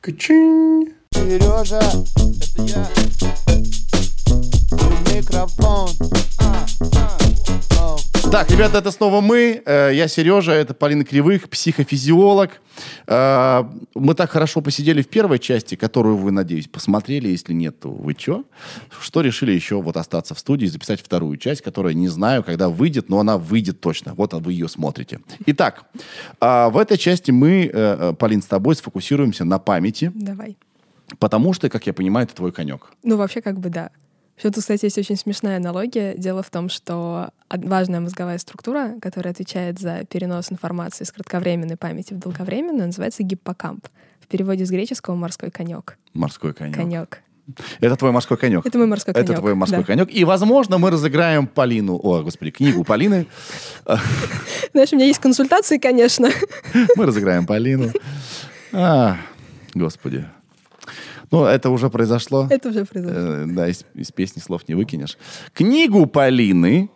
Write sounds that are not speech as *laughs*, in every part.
Качин. Сережа, это я. Микрофон. А, а. Так, ребята, это снова мы. Э, Я Сережа, это Полина Кривых, психофизиолог. Э, Мы так хорошо посидели в первой части, которую вы, надеюсь, посмотрели. Если нет, то вы чё? Что решили еще вот остаться в студии и записать вторую часть, которая не знаю, когда выйдет, но она выйдет точно. Вот вы ее смотрите. Итак, а, в этой части мы, э, э, Полин, с тобой сфокусируемся на памяти, Давай. потому что, как я понимаю, это твой конек. Ну, вообще, как бы да. Еще тут, кстати, есть очень смешная аналогия. Дело в том, что важная мозговая структура, которая отвечает за перенос информации с кратковременной памяти в долговременную, называется гиппокамп. В переводе с греческого «морской конек». Морской конек. Конек. Это твой морской конек. Это мой морской конек. Это твой морской да. конек. И, возможно, мы разыграем Полину, о, господи, книгу Полины. *laughs* Знаешь, у меня есть консультации, конечно. *laughs* Мы разыграем Полину. А, господи. Ну, это уже произошло. Это уже произошло. Э, Да, из, из песни слов не выкинешь. Книгу Полины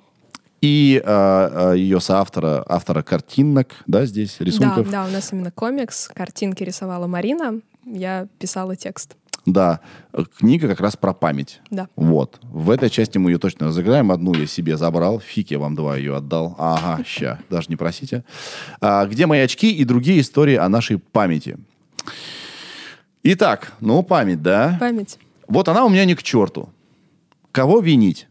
и а, ее соавтора, автора картинок, да, здесь, рисунков. Да, да, у нас именно комикс. Картинки рисовала Марина. Я писала текст. Да, э, книга как раз про память. Да. Вот. В этой части мы ее точно разыграем. Одну я себе забрал. Фиг я вам два ее отдал. Ага, *laughs* ща. Даже не просите. А, где мои очки и другие истории о нашей памяти? Итак, ну, память, да? Память. Вот она у меня не к черту. Кого винить?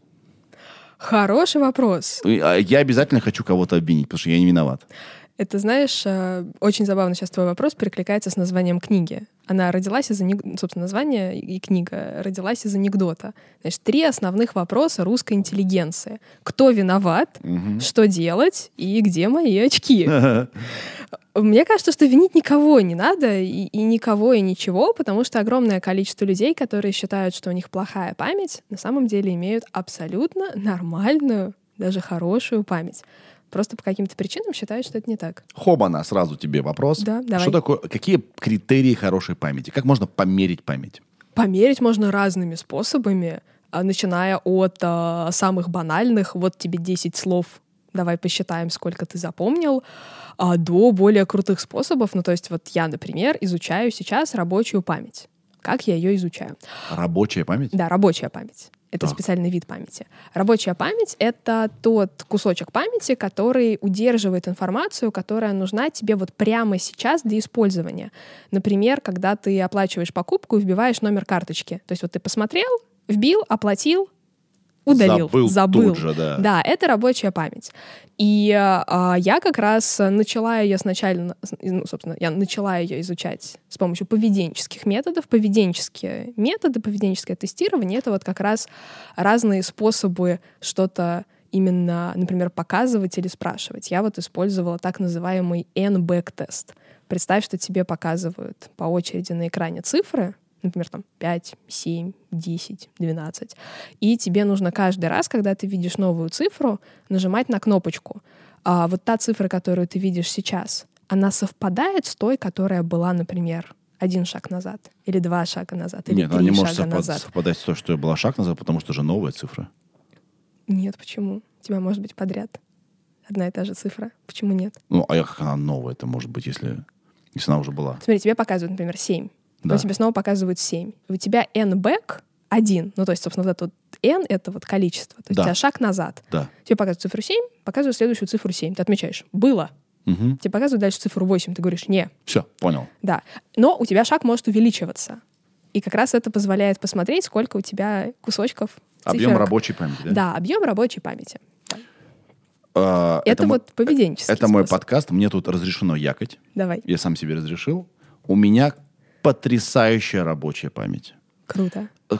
Хороший вопрос. А, Я обязательно хочу кого-то обвинить, потому что я не виноват. Это, знаешь, э, очень забавно сейчас твой вопрос перекликается с названием книги. Она родилась из, собственно, название и книга родилась из анекдота. Значит, три основных вопроса русской интеллигенции. Кто виноват, что делать и где мои очки? *laughs* Мне кажется, что винить никого не надо, и, и никого, и ничего, потому что огромное количество людей, которые считают, что у них плохая память, на самом деле имеют абсолютно нормальную, даже хорошую память. Просто по каким-то причинам считают, что это не так. Хобана, сразу тебе вопрос. Да, давай. Что такое, какие критерии хорошей памяти? Как можно померить память? Померить можно разными способами, а, начиная от а, самых банальных, вот тебе 10 слов, давай посчитаем, сколько ты запомнил, а, до более крутых способов. Ну, то есть вот я, например, изучаю сейчас рабочую память. Как я ее изучаю? Рабочая память? Да, рабочая память. Это Так. специальный вид памяти. Рабочая память — это тот кусочек памяти, который удерживает информацию, которая нужна тебе вот прямо сейчас для использования. Например, когда ты оплачиваешь покупку и вбиваешь номер карточки. То есть вот ты посмотрел, вбил, оплатил, удалил, Забыл тут же, да. Да, это рабочая память. И а, я как раз начала ее сначала, ну, собственно, я начала ее изучать с помощью поведенческих методов. Поведенческие методы, поведенческое тестирование — это вот как раз разные способы что-то именно, например, показывать или спрашивать. Я вот использовала так называемый N-back-тест. Представь, что тебе показывают по очереди на экране цифры, например, там 5, 7, 10, 12. И тебе нужно каждый раз, когда ты видишь новую цифру, нажимать на кнопочку. А вот та цифра, которую ты видишь сейчас, она совпадает с той, которая была, например, один шаг назад, или два шага назад, или Нет, три она не может совпад- назад. совпадать с той, что была шаг назад, потому что же новая цифра. Нет, почему? У тебя может быть подряд одна и та же цифра. Почему нет? Ну, а как она новая это может быть, если, если она уже была? Смотри, тебе показывают, например, 7. Да. Тебе снова показывают 7. У тебя n-back один. Ну, то есть, собственно, вот это вот n — это вот количество. То есть Да. у тебя шаг назад. Да. Тебе показывают цифру 7, показывают следующую цифру 7. Ты отмечаешь «было». Угу. Тебе показывают дальше цифру 8. Ты говоришь «не». Все, понял. Да. Но у тебя шаг может увеличиваться. И как раз это позволяет посмотреть, сколько у тебя кусочков Объем циферок. рабочей памяти, да? Да, объем рабочей памяти. Да. А, Это, мо- вот поведенческий Это мой способ. подкаст, мне тут разрешено якать. Давай. Я сам себе разрешил. У меня потрясающая рабочая память. Круто. Э,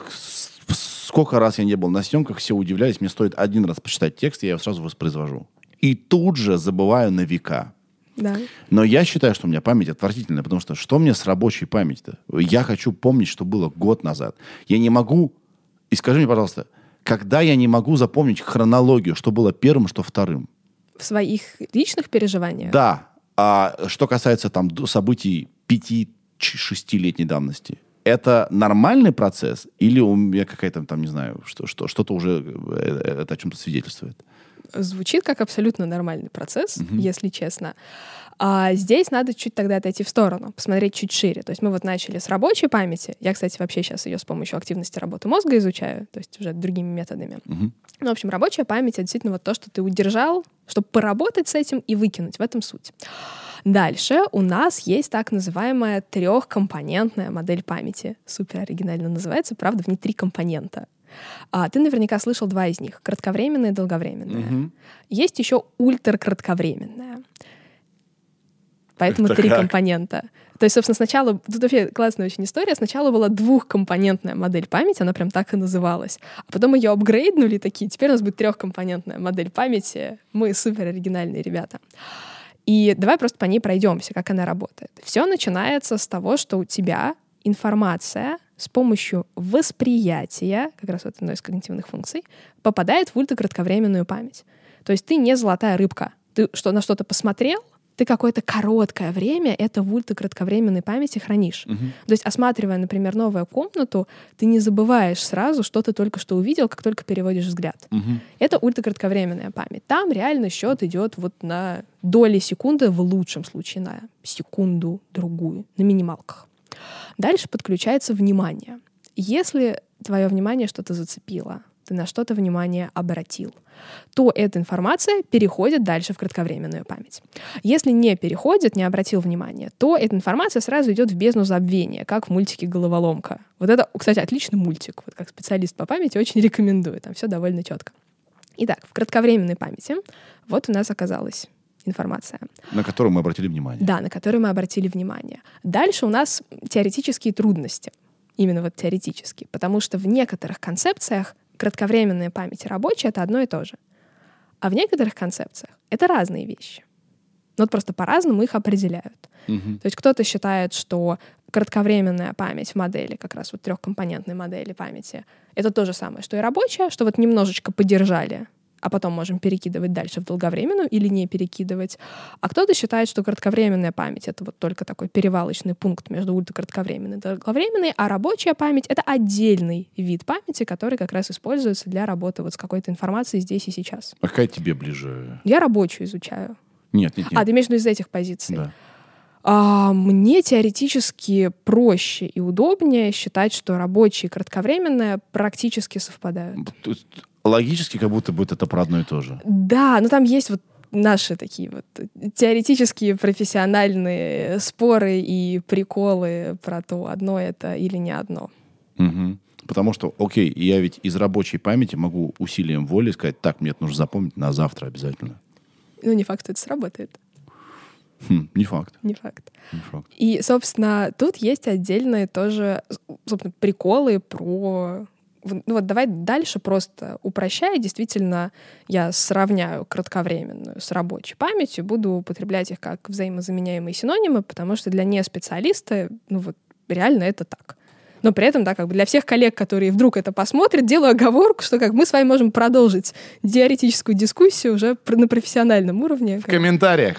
Сколько раз я не был на съемках, все удивлялись. Мне стоит один раз почитать текст, и я его сразу воспроизвожу. И тут же забываю на века. Да. Но я считаю, что у меня память отвратительная, потому что что мне с рабочей памятью-то? Я хочу помнить, что было год назад. Я не могу... И скажи мне, пожалуйста, когда я не могу запомнить хронологию, что было первым, что вторым? В своих личных переживаниях. Да. А что касается там событий 5-6-летней давности, это нормальный процесс или у меня какая-то там, не знаю, что, что, что-то уже э, это о чем-то свидетельствует? Звучит как абсолютно нормальный процесс, если честно. А здесь надо чуть тогда отойти в сторону, посмотреть чуть шире. То есть мы вот начали с рабочей памяти. Я, кстати, вообще сейчас ее с помощью активности работы мозга изучаю, то есть уже другими методами. Мгм. Ну, в общем, рабочая память — это действительно вот то, что ты удержал, чтобы поработать с этим и выкинуть. В этом суть. Дальше у нас есть так называемая трехкомпонентная модель памяти. Супер оригинально называется, правда, в ней три компонента. А, ты наверняка слышал два из них — кратковременная и долговременная. Мгм. Есть еще ультракратковременная. Поэтому Это три как? компонента. То есть, собственно, сначала... Тут вообще классная очень история. Сначала была двухкомпонентная модель памяти, она прям так и называлась. А потом ее апгрейднули такие, теперь у нас будет трехкомпонентная модель памяти. Мы супер оригинальные ребята. И давай просто по ней пройдемся, как она работает. Все начинается с того, что у тебя информация с помощью восприятия, как раз вот одной из когнитивных функций, попадает в ультракратковременную память. То есть ты не золотая рыбка. Ты что, на что-то посмотрел, ты какое-то короткое время это в ультракратковременной памяти хранишь. То есть, осматривая, например, новую комнату, ты не забываешь сразу, что ты только что увидел, как только переводишь взгляд. Мгм. Это ультракратковременная память. Там реально счет идет вот на доли секунды, в лучшем случае на секунду другую, на минималках. Дальше подключается внимание. Если твое внимание что-то зацепило, ты на что-то внимание обратил, то эта информация переходит дальше в кратковременную память. Если не переходит, не обратил внимания, то эта информация сразу идет в бездну забвения, как в мультике «Головоломка». Вот это, кстати, отличный мультик. Вот как специалист по памяти очень рекомендую. Там все довольно четко. Итак, в кратковременной памяти вот у нас оказалась информация. На которую мы обратили внимание. Да, на который мы обратили внимание. Дальше у нас теоретические трудности. Именно вот теоретические. Потому что в некоторых концепциях кратковременная память и рабочая — это одно и то же. А в некоторых концепциях это разные вещи. Но вот просто по-разному их определяют. Мгм. То есть кто-то считает, что кратковременная память в модели, как раз вот трехкомпонентной модели памяти, это то же самое, что и рабочая, что вот немножечко подержали, а потом можем перекидывать дальше в долговременную или не перекидывать. А кто-то считает, что кратковременная память — это вот только такой перевалочный пункт между ультракратковременной и долговременной, а рабочая память — это отдельный вид памяти, который как раз используется для работы вот с какой-то информацией здесь и сейчас. А какая тебе ближе? Я рабочую изучаю. Нет, нет, нет. А, ты имеешь в виду из этих позиций? Да. А, мне теоретически проще и удобнее считать, что рабочее и кратковременное практически совпадают. Логически, как будто бы это про одно и то же. Да, но там есть вот наши такие вот теоретические профессиональные споры и приколы про то, одно это или не одно. Мгм. Потому что, окей, я ведь из рабочей памяти могу усилием воли сказать, так, мне это нужно запомнить на завтра обязательно. Ну, не факт, что это сработает. Хм, не факт, Не факт. не факт. И, собственно, тут есть отдельные тоже, собственно, приколы про... Ну вот давай дальше просто упрощая. Действительно, я сравняю кратковременную с рабочей памятью, буду употреблять их как взаимозаменяемые синонимы, потому что для неспециалиста, ну вот реально это так. Но при этом, да, как бы для всех коллег, которые вдруг это посмотрят, делаю оговорку, что как мы с вами можем продолжить теоретическую дискуссию уже на профессиональном уровне. В комментариях.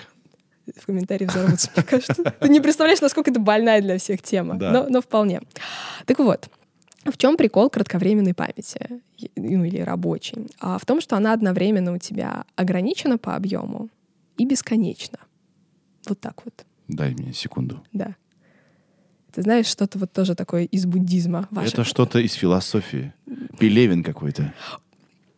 в комментарии взорвутся, мне кажется. Ты не представляешь, насколько это больная для всех тема, Да. но, но вполне. Так вот, в чем прикол кратковременной памяти, ну или рабочей? А в том, что она одновременно у тебя ограничена по объему и бесконечна. Вот так вот, Дай мне секунду. да. Ты знаешь, что-то вот тоже такое из буддизма. Это что-то из философии. Пелевин какой-то.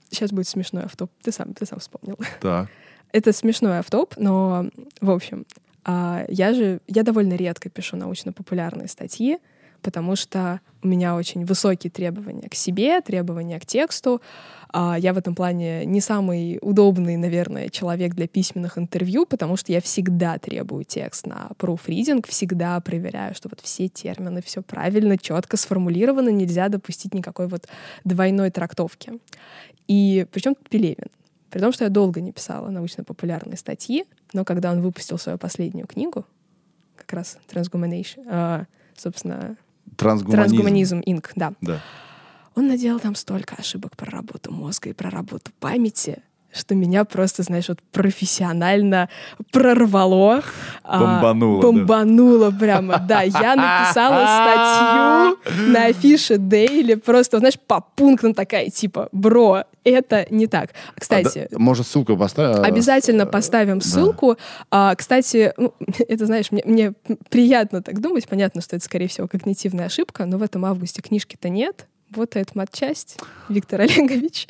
Сейчас будет смешной автоп. Ты сам, ты сам вспомнил. Так. Это смешной автоп, но, в общем, а, я же, я довольно редко пишу научно-популярные статьи, потому что у меня очень высокие требования к себе, требования к тексту. А, Я в этом плане не самый удобный, наверное, человек для письменных интервью, потому что я всегда требую текст на proofreading, всегда проверяю, что вот все термины, все правильно, четко сформулировано, нельзя допустить никакой вот двойной трактовки. И причем тут Пелевин. При том, что я долго не писала научно-популярные статьи, но когда он выпустил свою последнюю книгу, как раз Transhumanation, а, собственно, Трансгуманизм. Трансгуманизм Инк, да, Да. он наделал там столько ошибок про работу мозга и про работу памяти. Что меня просто, знаешь, вот профессионально прорвало. а, Бомбануло, да. Бомбануло прямо, да. Я написала статью *laughs* на афише Daily, просто, знаешь, по пунктам такая, типа, бро, это не так. Кстати, А, да, может, ссылку поставим? Обязательно поставим да. ссылку. А, кстати, ну, *laughs* это, знаешь, мне, мне приятно так думать. Понятно, что это, скорее всего, когнитивная ошибка, но в этом августе книжки-то нет. Вот эта матчасть, Виктор Олегович.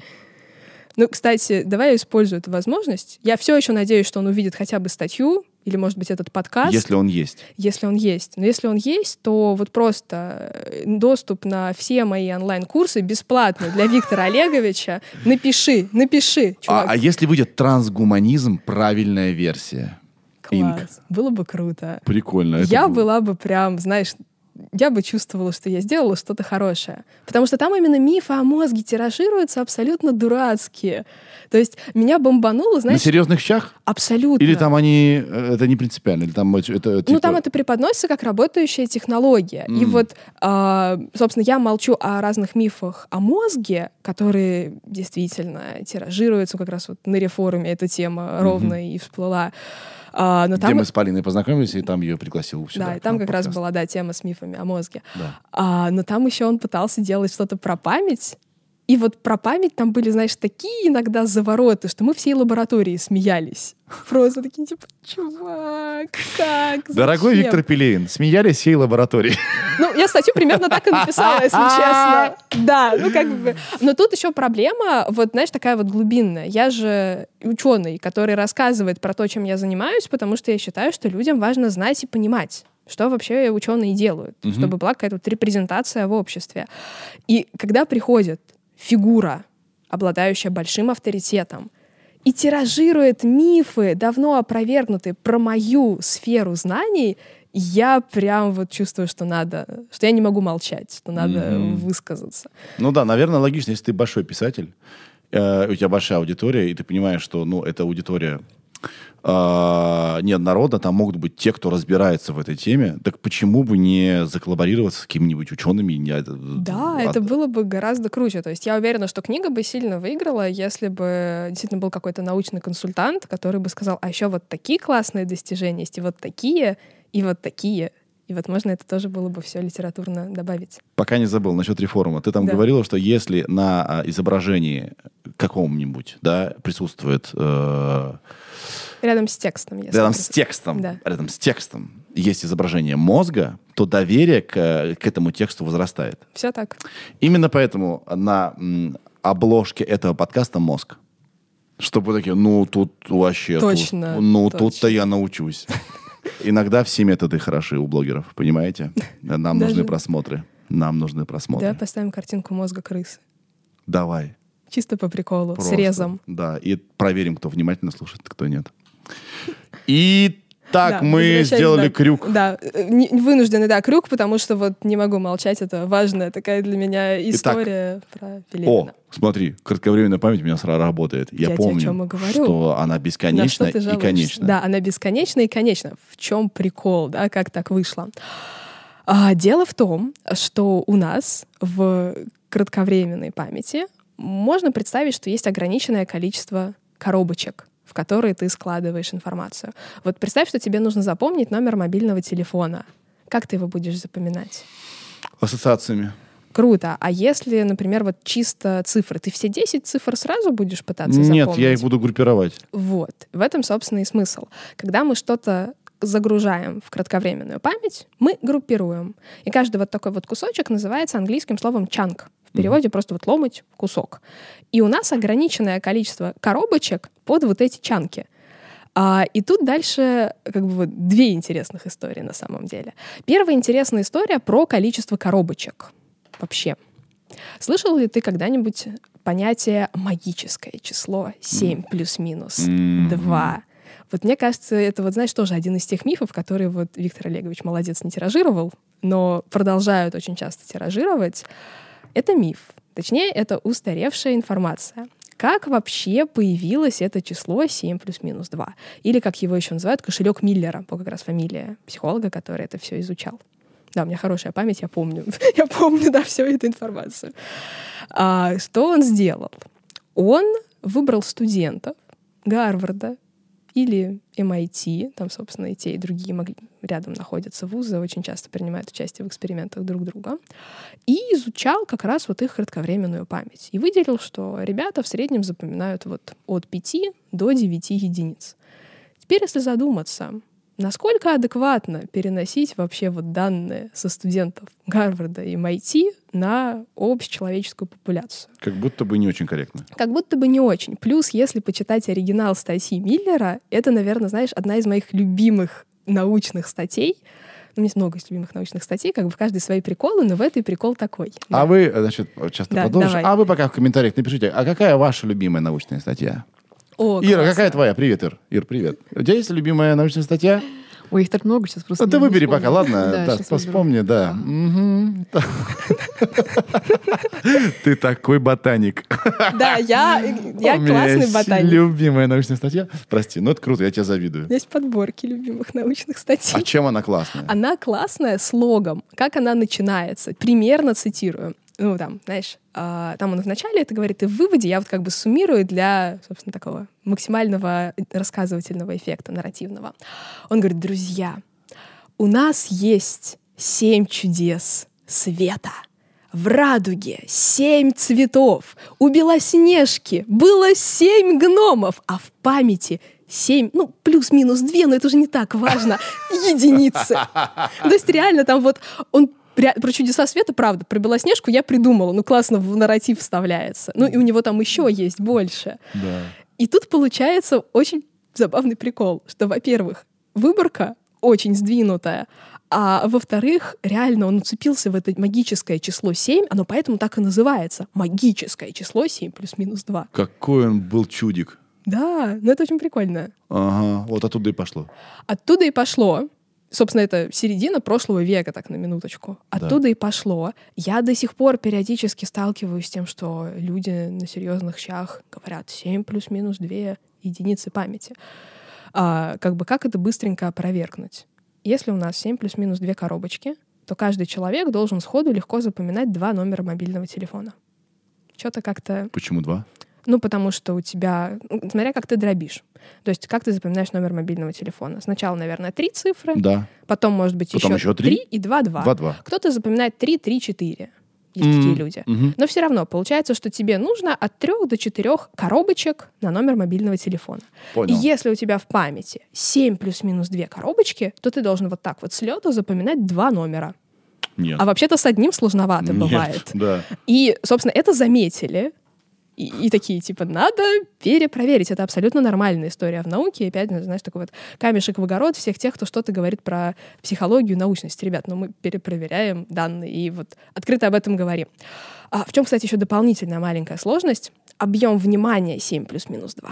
Ну, кстати, давай я использую эту возможность. Я все еще надеюсь, что он увидит хотя бы статью или, может быть, этот подкаст, Если он есть. если он есть. Но если он есть, то вот просто э, доступ на все мои онлайн-курсы бесплатно для Виктора Олеговича. Напиши, напиши, А, чувак. а если выйдет трансгуманизм, правильная версия? Класс. Было бы круто. Прикольно. я было. была бы прям, знаешь, я бы чувствовала, что я сделала что-то хорошее. Потому что там именно мифы о мозге тиражируются абсолютно дурацкие. То есть меня бомбануло, На знаешь, серьезных щах? абсолютно. Или там они... э, Это не принципиально? Или там это, Ну, типа- там это преподносится как работающая технология. И М. вот, а, собственно, я молчу о разных мифах о мозге, которые действительно тиражируются. Как раз вот на рефоруме эта тема ровно и всплыла. А, но Где там, мы с Полиной познакомились, и там ее пригласил сюда. да, и там как в раз подкаст. была, да, тема с мифами о мозге. Да. А, но там еще он пытался делать что-то про память. И вот про память там были, знаешь, такие иногда завороты, что мы всей лаборатории смеялись. *laughs* Просто такие, типа, чувак, как? Дорогой Зачем?» Виктор Пелевин, смеялись всей лаборатории. Ну, я статью примерно так и написала, если честно. *laughs* Да, ну как бы. Но тут еще проблема, вот, знаешь, такая вот глубинная. Я же ученый, который рассказывает про то, чем я занимаюсь, потому что я считаю, что людям важно знать и понимать что вообще ученые делают, Мгм. чтобы была какая-то вот репрезентация в обществе. И когда приходит фигура, обладающая большим авторитетом, и тиражирует мифы, давно опровергнутые про мою сферу знаний, я прям вот чувствую, что надо, что я не могу молчать, что надо Мгм. высказаться. Ну да, наверное, логично, если ты большой писатель, э, у тебя большая аудитория, и ты понимаешь, что, ну, эта аудитория э, неоднородна, там могут быть те, кто разбирается в этой теме, так почему бы не заколлаборироваться с какими-нибудь учеными? Не, э, Да, а- это было бы гораздо круче. То есть я уверена, что книга бы сильно выиграла, если бы действительно был какой-то научный консультант, который бы сказал, а еще вот такие классные достижения есть, и вот такие, и вот такие. И вот можно это тоже было бы все литературно добавить. Пока не забыл насчет реформы. Ты там Да. говорила, что если на а, изображении каком-нибудь, да, присутствует э, Рядом с текстом. Если рядом с текстом, Да. рядом с текстом есть изображение мозга, то доверие к, к этому тексту возрастает. Все так. Именно поэтому на м, обложке этого подкаста мозг. Чтобы такие, ну тут вообще... тут- Точно, ну точно. тут-то я научусь. *laughs* Иногда все методы хороши у блогеров, понимаете? Нам нужны просмотры. Нам нужны просмотры. Давай поставим картинку мозга крысы. Давай. Чисто по приколу, Просто. с резом. Да, и проверим, кто внимательно слушает, кто нет. И так Да, мы сделали да, крюк. Да, не- вынужденный, да, крюк, потому что вот не могу молчать, это важная такая для меня история про О, Пелевина. смотри, кратковременная память у меня сразу работает. Я, Я тебе о помню, и говорю. что она На что бесконечна ты и конечна. Да, она бесконечна и конечна. В чем прикол, да, как так вышло? А, дело в том, что у нас в кратковременной памяти можно представить, что есть ограниченное количество коробочек, в которые ты складываешь информацию. Вот представь, что тебе нужно запомнить номер мобильного телефона. Как ты его будешь запоминать? Ассоциациями. Круто. А если, например, вот чисто цифры, ты все 10 цифр сразу будешь пытаться Нет, запомнить? я их буду группировать. Вот. В этом, собственно, и смысл. Когда мы что-то загружаем в кратковременную память, мы группируем. И каждый вот такой вот кусочек называется английским словом chunk. Переводе просто вот ломать кусок. И у нас ограниченное количество коробочек под вот эти чанки. А, и тут дальше как бы вот две интересных истории на самом деле. Первая интересная история про количество коробочек вообще. Слышал ли ты когда-нибудь понятие магическое число 7 плюс-минус М. 2? Вот мне кажется, это вот, знаешь, тоже один из тех мифов, которые вот Виктор Олегович молодец не тиражировал, но продолжают очень часто тиражировать. Это миф. Точнее, это устаревшая информация. Как вообще появилось это число 7 плюс-минус 2? Или, как его еще называют, кошелек Миллера, по как раз фамилия психолога, который это все изучал. Да, у меня хорошая память, я помню. *laughs* я помню, да, всю эту информацию. А, что он сделал? Он выбрал студентов Гарварда или MIT, там, собственно, и те, и другие могли, рядом находятся вузы, очень часто принимают участие в экспериментах друг друга, и изучал как раз вот их кратковременную память. И выделил, что ребята в среднем запоминают вот от 5 до 9 единиц. Теперь, если задуматься, насколько адекватно переносить вообще вот данные со студентов Гарварда и MIT на общечеловеческую популяцию? Как будто бы не очень корректно. Как будто бы не очень. Плюс, если почитать оригинал статьи Миллера, это, наверное, знаешь, одна из моих любимых научных статей. У меня есть много любимых научных статей, как бы в каждой свои приколы, но в этой прикол такой. А вы, э, значит, ты Да, продолжишь. давай. А вы пока в комментариях напишите, а какая ваша любимая научная статья? О, Ира, классно. какая твоя? Привет, Ир. Ир, привет. У тебя есть любимая научная статья? Ой, их так много сейчас просто. Ну, ты выбери вспомню. пока, ладно? *laughs* Да, Да, вспомни, да. *laughs* Ты такой ботаник. Да, я, *laughs* я классный ботаник. любимая научная статья. Прости, ну это круто, я тебя завидую. У меня есть подборки любимых научных статей. А чем она классная? Она классная слогом. Как она начинается? Примерно цитирую. Ну, там, знаешь, а, там он вначале это говорит, и в выводе я вот как бы суммирую для, собственно, такого максимального рассказывательного эффекта, нарративного. Он говорит, друзья, у нас есть семь чудес света. В радуге семь цветов. У Белоснежки было семь гномов, а в памяти семь, ну, плюс-минус две, но это уже не так важно, *laughs* единицы. То есть реально там вот он про чудеса света, правда, про Белоснежку я придумала, ну классно в нарратив вставляется. Ну и у него там еще есть больше. Да. И тут получается очень забавный прикол, что, во-первых, выборка очень сдвинутая, а во-вторых, реально он уцепился в это магическое число 7, оно поэтому так и называется. Магическое число 7 плюс-минус 2. Какой он был чудик. Да, ну это очень прикольно. Ага, вот оттуда и пошло. Оттуда и пошло. Собственно, это середина прошлого века, так на минуточку. Оттуда и пошло. Я до сих пор периодически сталкиваюсь с тем, что люди на серьезных щах говорят 7 плюс-минус 2 единицы памяти. А, как бы как это быстренько опровергнуть? Если у нас 7 плюс-минус 2 коробочки, то каждый человек должен сходу легко запоминать два номера мобильного телефона. Что-то как-то Почему два? Ну, потому что у тебя, смотря как ты дробишь. То есть как ты запоминаешь номер мобильного телефона. Сначала, наверное, три цифры, Да. потом, может быть, Потом еще еще три. три и два-два. Два-два. Кто-то запоминает три, три, четыре. Есть Мгм. такие люди. Мгм. Но все равно получается, что тебе нужно от трех до четырех коробочек на номер мобильного телефона. Понял. И если у тебя в памяти 7 плюс-минус 2 коробочки, то ты должен вот так вот с лету запоминать два номера. Нет. А вообще-то с одним сложновато Нет, бывает. Да. И, собственно, это заметили. И, и такие, типа, надо перепроверить. Это абсолютно нормальная история в науке. И опять, знаешь, такой вот камешек в огород всех тех, кто что-то говорит про психологию, научность. Ребят, ну мы перепроверяем данные и вот открыто об этом говорим. А в чем, кстати, еще дополнительная маленькая сложность? Объем внимания 7 плюс-минус 2.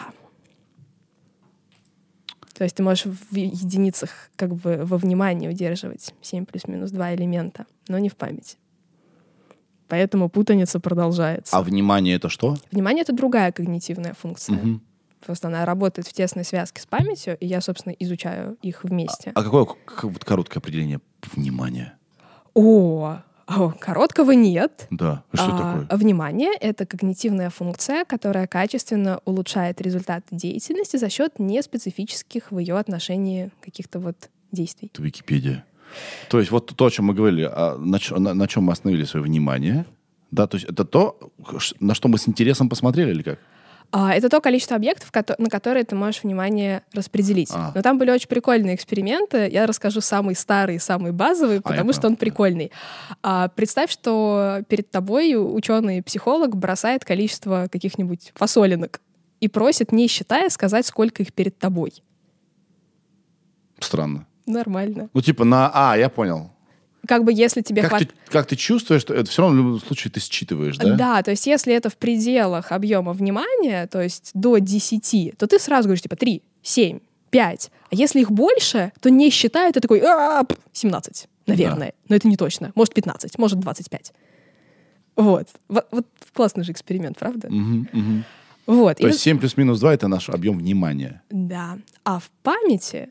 То есть ты можешь в единицах как бы во внимании удерживать 7 плюс-минус 2 элемента, но не в памяти. Поэтому путаница продолжается. А внимание это что? Внимание — это другая когнитивная функция. Мгм. Просто она работает в тесной связке с памятью, и я, собственно, изучаю их вместе. А какое к- вот короткое определение внимания? О, о, короткого нет. Да. Что А, такое? Внимание — это когнитивная функция, которая качественно улучшает результаты деятельности за счет неспецифических в ее отношении каких-то вот действий. Это Википедия. То есть вот то, о чем мы говорили, а на, на- на чем мы остановили свое внимание, да, то есть это то, на что мы с интересом посмотрели или как? А, Это то количество объектов, на которые ты можешь внимание распределить. А. Но там были очень прикольные эксперименты. Я расскажу самый старый, самый базовый, А, потому что понял, он прикольный. А, представь, что перед тобой ученый-психолог бросает количество каких-нибудь фасолинок и просит, не считая, сказать, сколько их перед тобой. Странно. Нормально. Ну, типа на... А, я понял. Как бы если тебе Как хват- ты, как ты чувствуешь, что это все равно в любом случае ты считываешь, да? Да, то есть если это в пределах объема внимания, то есть до 10, то ты сразу говоришь типа 3, 7, 5. А если их больше, то не считая, ты такой «А, пф, 17, наверное. Но это не точно. Может 15, может 25. Вот. Вот, вот классный же эксперимент, правда? Мгм, мгм. Вот. И То вы- есть 7 плюс минус 2 это наш объем внимания. Да. А в памяти,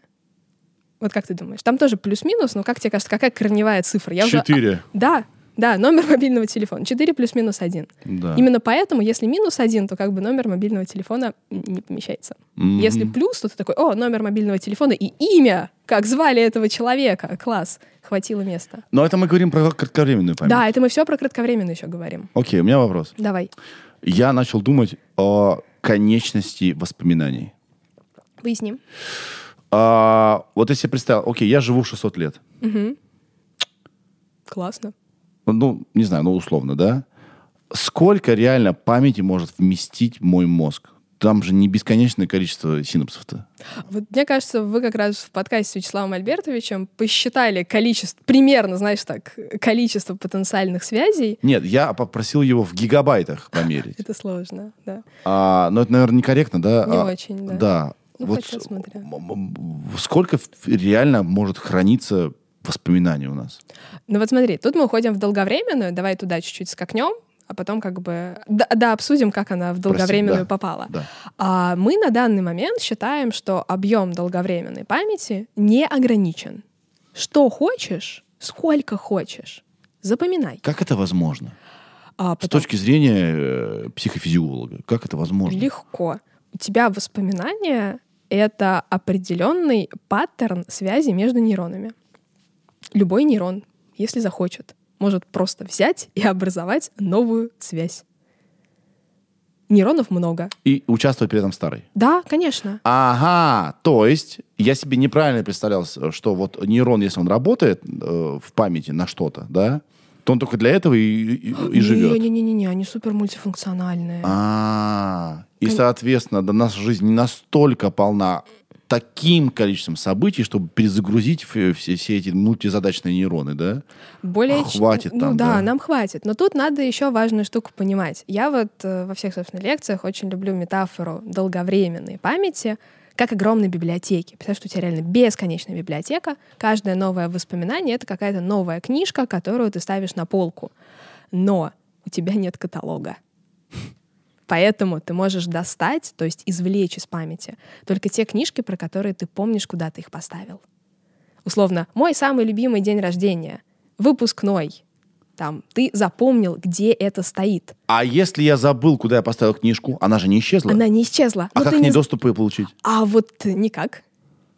вот как ты думаешь, там тоже плюс-минус, но как тебе кажется, какая корневая цифра? Я уже- Четыре. *laughs* Да, Да, номер *laughs* мобильного телефона. 4 плюс-минус 1. Да. Именно поэтому, если минус 1, то как бы номер мобильного телефона не помещается. Мгм. Если плюс, то ты такой, о, номер мобильного телефона и имя, как звали этого человека. Класс. Хватило места. Но это мы говорим про кратковременную память. Да, это мы все про кратковременно еще говорим. Окей, у меня вопрос. Давай. Я начал думать о конечности воспоминаний. Поясним. А, вот если представил, окей, я живу 600 лет. Мгм. Классно. Ну, не знаю, ну, условно, да? Сколько реально памяти может вместить мой мозг? Там же не бесконечное количество синапсов-то. Вот мне кажется, вы как раз в подкасте с Вячеславом Альбертовичем посчитали количество, примерно, знаешь так, количество потенциальных связей. Нет, я попросил его в гигабайтах *laughs* померить. Это сложно, да. А, но это, наверное, некорректно, да? Не А, очень, да. Да. Ну, вот хотя смотря. сколько реально может храниться воспоминаний у нас? Ну вот смотри, тут мы уходим в долговременную, давай туда чуть-чуть скакнем, а потом как бы да, да, обсудим, как она в долговременную да. попала. Да. А мы на данный момент считаем, что объем долговременной памяти не ограничен. Что хочешь, сколько хочешь, запоминай. Как это возможно? А С потом точки зрения э, психофизиолога, как это возможно? легко. У тебя воспоминания — это определенный паттерн связи между нейронами. Любой нейрон, если захочет, может просто взять и образовать новую связь. Нейронов много. И участвовать при этом старый. Да, конечно. Ага, то есть я себе неправильно представлял, что вот нейрон, если он работает э, в памяти на что-то, да, то он только для этого и, и- и живет. Не-не-не, они супер мультифункциональные. А, и, соответственно, да, наша жизнь не настолько полна таким количеством событий, чтобы перезагрузить все, все эти мультизадачные нейроны, да? Более ч- Хватит Ну там, да, да. нам хватит. Но тут надо еще важную штуку понимать. Я вот э, во всех, собственно, лекциях очень люблю метафору долговременной памяти, как огромной библиотеки. Потому что у тебя реально бесконечная библиотека. Каждое новое воспоминание — это какая-то новая книжка, которую ты ставишь на полку. Но у тебя нет каталога. Поэтому ты можешь достать, то есть извлечь из памяти, только те книжки, про которые ты помнишь, куда ты их поставил. Условно, мой самый любимый день рождения, выпускной. Там, ты запомнил, где это стоит. А если я забыл, куда я поставил книжку, она же не исчезла? Она не исчезла. а но как ты к ней не... доступы получить? А вот никак.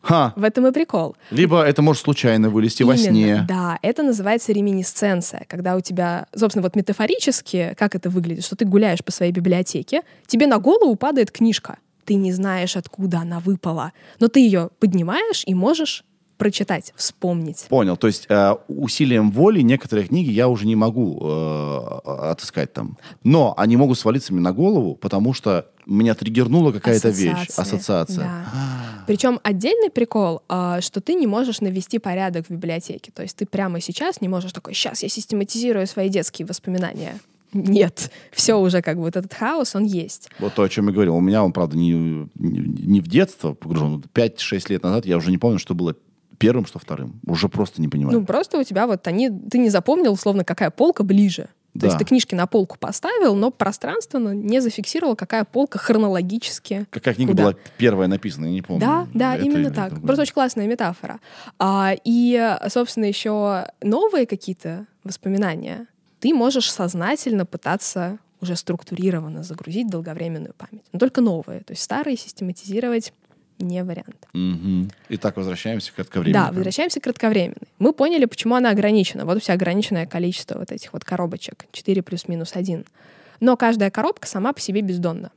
Ха! В этом и прикол. Либо это может случайно вылезти во Именно, сне. Да, это называется реминисценция, когда у тебя, собственно, вот метафорически, как это выглядит, что ты гуляешь по своей библиотеке, тебе на голову падает книжка, ты не знаешь, откуда она выпала, но ты ее поднимаешь и можешь прочитать, вспомнить. Понял. То есть э, усилием воли некоторые книги я уже не могу э, отыскать там. Но они могут свалиться мне на голову, потому что меня триггернула какая-то вещь, ассоциация. да. Причем отдельный прикол, а, что ты не можешь навести порядок в библиотеке. То есть ты прямо сейчас не можешь такой, сейчас я систематизирую свои детские воспоминания. Нет, все уже как бы вот этот хаос, он есть. Вот то, о чем я говорил. У меня он, правда, не, не, не в детство погружен. 5-6 лет назад я уже не помню, что было первым, что вторым. Уже просто не понимаю. Ну, просто у тебя вот они... Ты не запомнил, условно, какая полка ближе. То Да. есть ты книжки на полку поставил, но пространственно не зафиксировал, какая полка хронологически. Какая книга куда. была первая написана, я не помню. Да, да, Это именно так. другое. Просто очень классная метафора. А, и, собственно, еще новые какие-то воспоминания ты можешь сознательно пытаться уже структурированно загрузить долговременную память. Но только новые. То есть старые систематизировать не вариант. Мгм. Итак, возвращаемся к кратковременной Да, возвращаемся к кратковременной. Мы поняли, почему она ограничена. Вот у тебя ограниченное количество вот этих вот коробочек. 4 плюс-минус 1. Но каждая коробка сама по себе бездонна.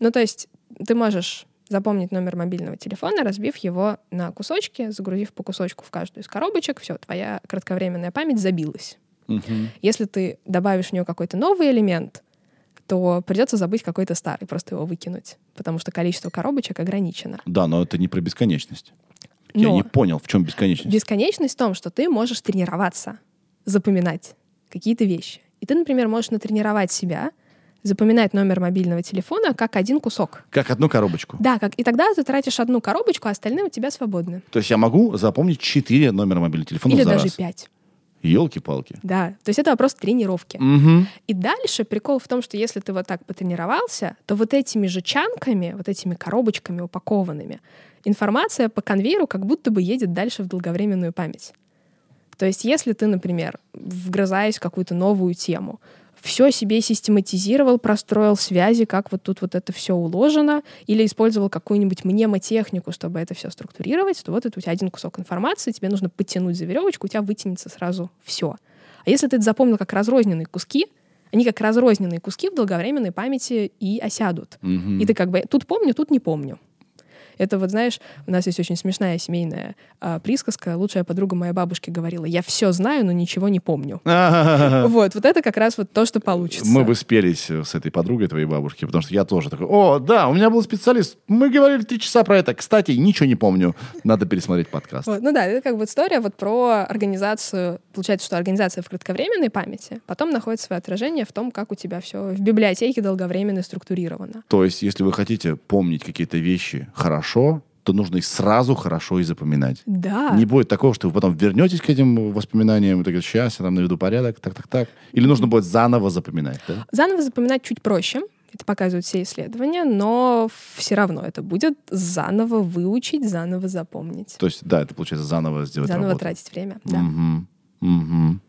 Ну, то есть ты можешь запомнить номер мобильного телефона, разбив его на кусочки, загрузив по кусочку в каждую из коробочек, все, твоя кратковременная память забилась. Мгм. Если ты добавишь в нее какой-то новый элемент, то придется забыть какой-то старый, просто его выкинуть, потому что количество коробочек ограничено. Да, но это не про бесконечность. Я Но не понял, в чем бесконечность. бесконечность в том, что ты можешь тренироваться, запоминать какие-то вещи. И ты, например, можешь натренировать себя, запоминать номер мобильного телефона как один кусок. Как одну коробочку. Да, как, и тогда ты тратишь одну коробочку, а остальные у тебя свободны. То есть я могу запомнить 4 номера мобильного телефона Или за даже раз. пять. Елки-палки. Да, то есть это вопрос тренировки. Мгм. И дальше прикол в том, что если ты вот так потренировался, то вот этими же чанками, вот этими коробочками упакованными, информация по конвейеру как будто бы едет дальше в долговременную память. То есть, если ты, например, вгрызаясь в какую-то новую тему, все себе систематизировал, простроил связи, как вот тут вот это все уложено, или использовал какую-нибудь мнемотехнику, чтобы это все структурировать, то вот это у тебя один кусок информации, тебе нужно подтянуть за веревочку, у тебя вытянется сразу все. А если ты это запомнил как разрозненные куски, они как разрозненные куски в долговременной памяти и осядут. Мгм. И ты как бы тут помню, тут не помню. Это вот, знаешь, у нас есть очень смешная семейная а, присказка. Лучшая подруга моей бабушки говорила, я все знаю, но ничего не помню. *laughs* Вот, вот это как раз вот то, что получится. Мы бы спелись э, с этой подругой твоей бабушки, потому что я тоже такой, о, да, у меня был специалист, мы говорили три часа про это. Кстати, ничего не помню, надо пересмотреть подкаст. Ну да, это как бы история вот про организацию. Получается, что организация в кратковременной памяти потом находит свое отражение в том, как у тебя все в библиотеке долговременно структурировано. То есть, если вы хотите помнить какие-то вещи хорошо, то нужно их сразу хорошо и запоминать. Да. Не будет такого, что вы потом вернетесь к этим воспоминаниям и такой, сейчас я там наведу порядок, так, так, так. Или нужно будет заново запоминать, да? Заново запоминать чуть проще. Это показывают все исследования, но все равно это будет заново выучить, заново запомнить. То есть, да, это получается заново сделать Заново работу. тратить время. Да. Мгм. Мгм.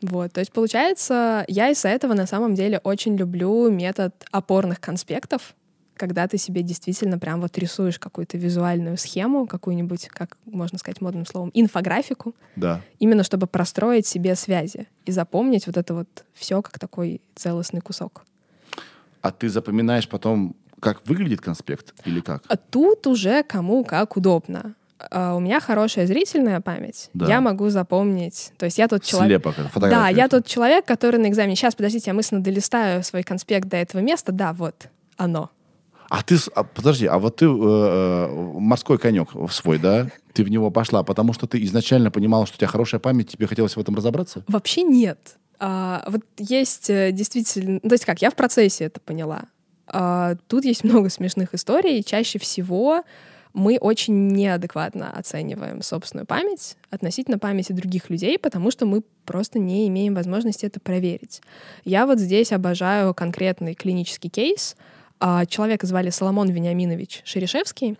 Вот, то есть получается, я из-за этого на самом деле очень люблю метод опорных конспектов, когда ты себе действительно прям вот рисуешь какую-то визуальную схему, какую-нибудь, как можно сказать модным словом, инфографику, Да. именно чтобы простроить себе связи и запомнить вот это вот все как такой целостный кусок. А ты запоминаешь потом, как выглядит конспект или как? А тут уже кому как удобно. А у меня хорошая зрительная память. Да. Я могу запомнить. То есть я тот человек. Фотография. Да, я тот человек, который на экзамене. Сейчас, подождите, я мысленно долистаю свой конспект до этого места. Да, вот оно. А ты, а, подожди, а вот ты э, э, морской конек свой, да? Ты в него пошла, потому что ты изначально понимала, что у тебя хорошая память, тебе хотелось в этом разобраться? Вообще нет. А, вот есть э, действительно... То есть как, я в процессе это поняла. А, тут есть много смешных историй. Чаще всего мы очень неадекватно оцениваем собственную память относительно памяти других людей, потому что мы просто не имеем возможности это проверить. Я вот здесь обожаю конкретный клинический кейс. А, Человека звали Соломон Вениаминович Шерешевский,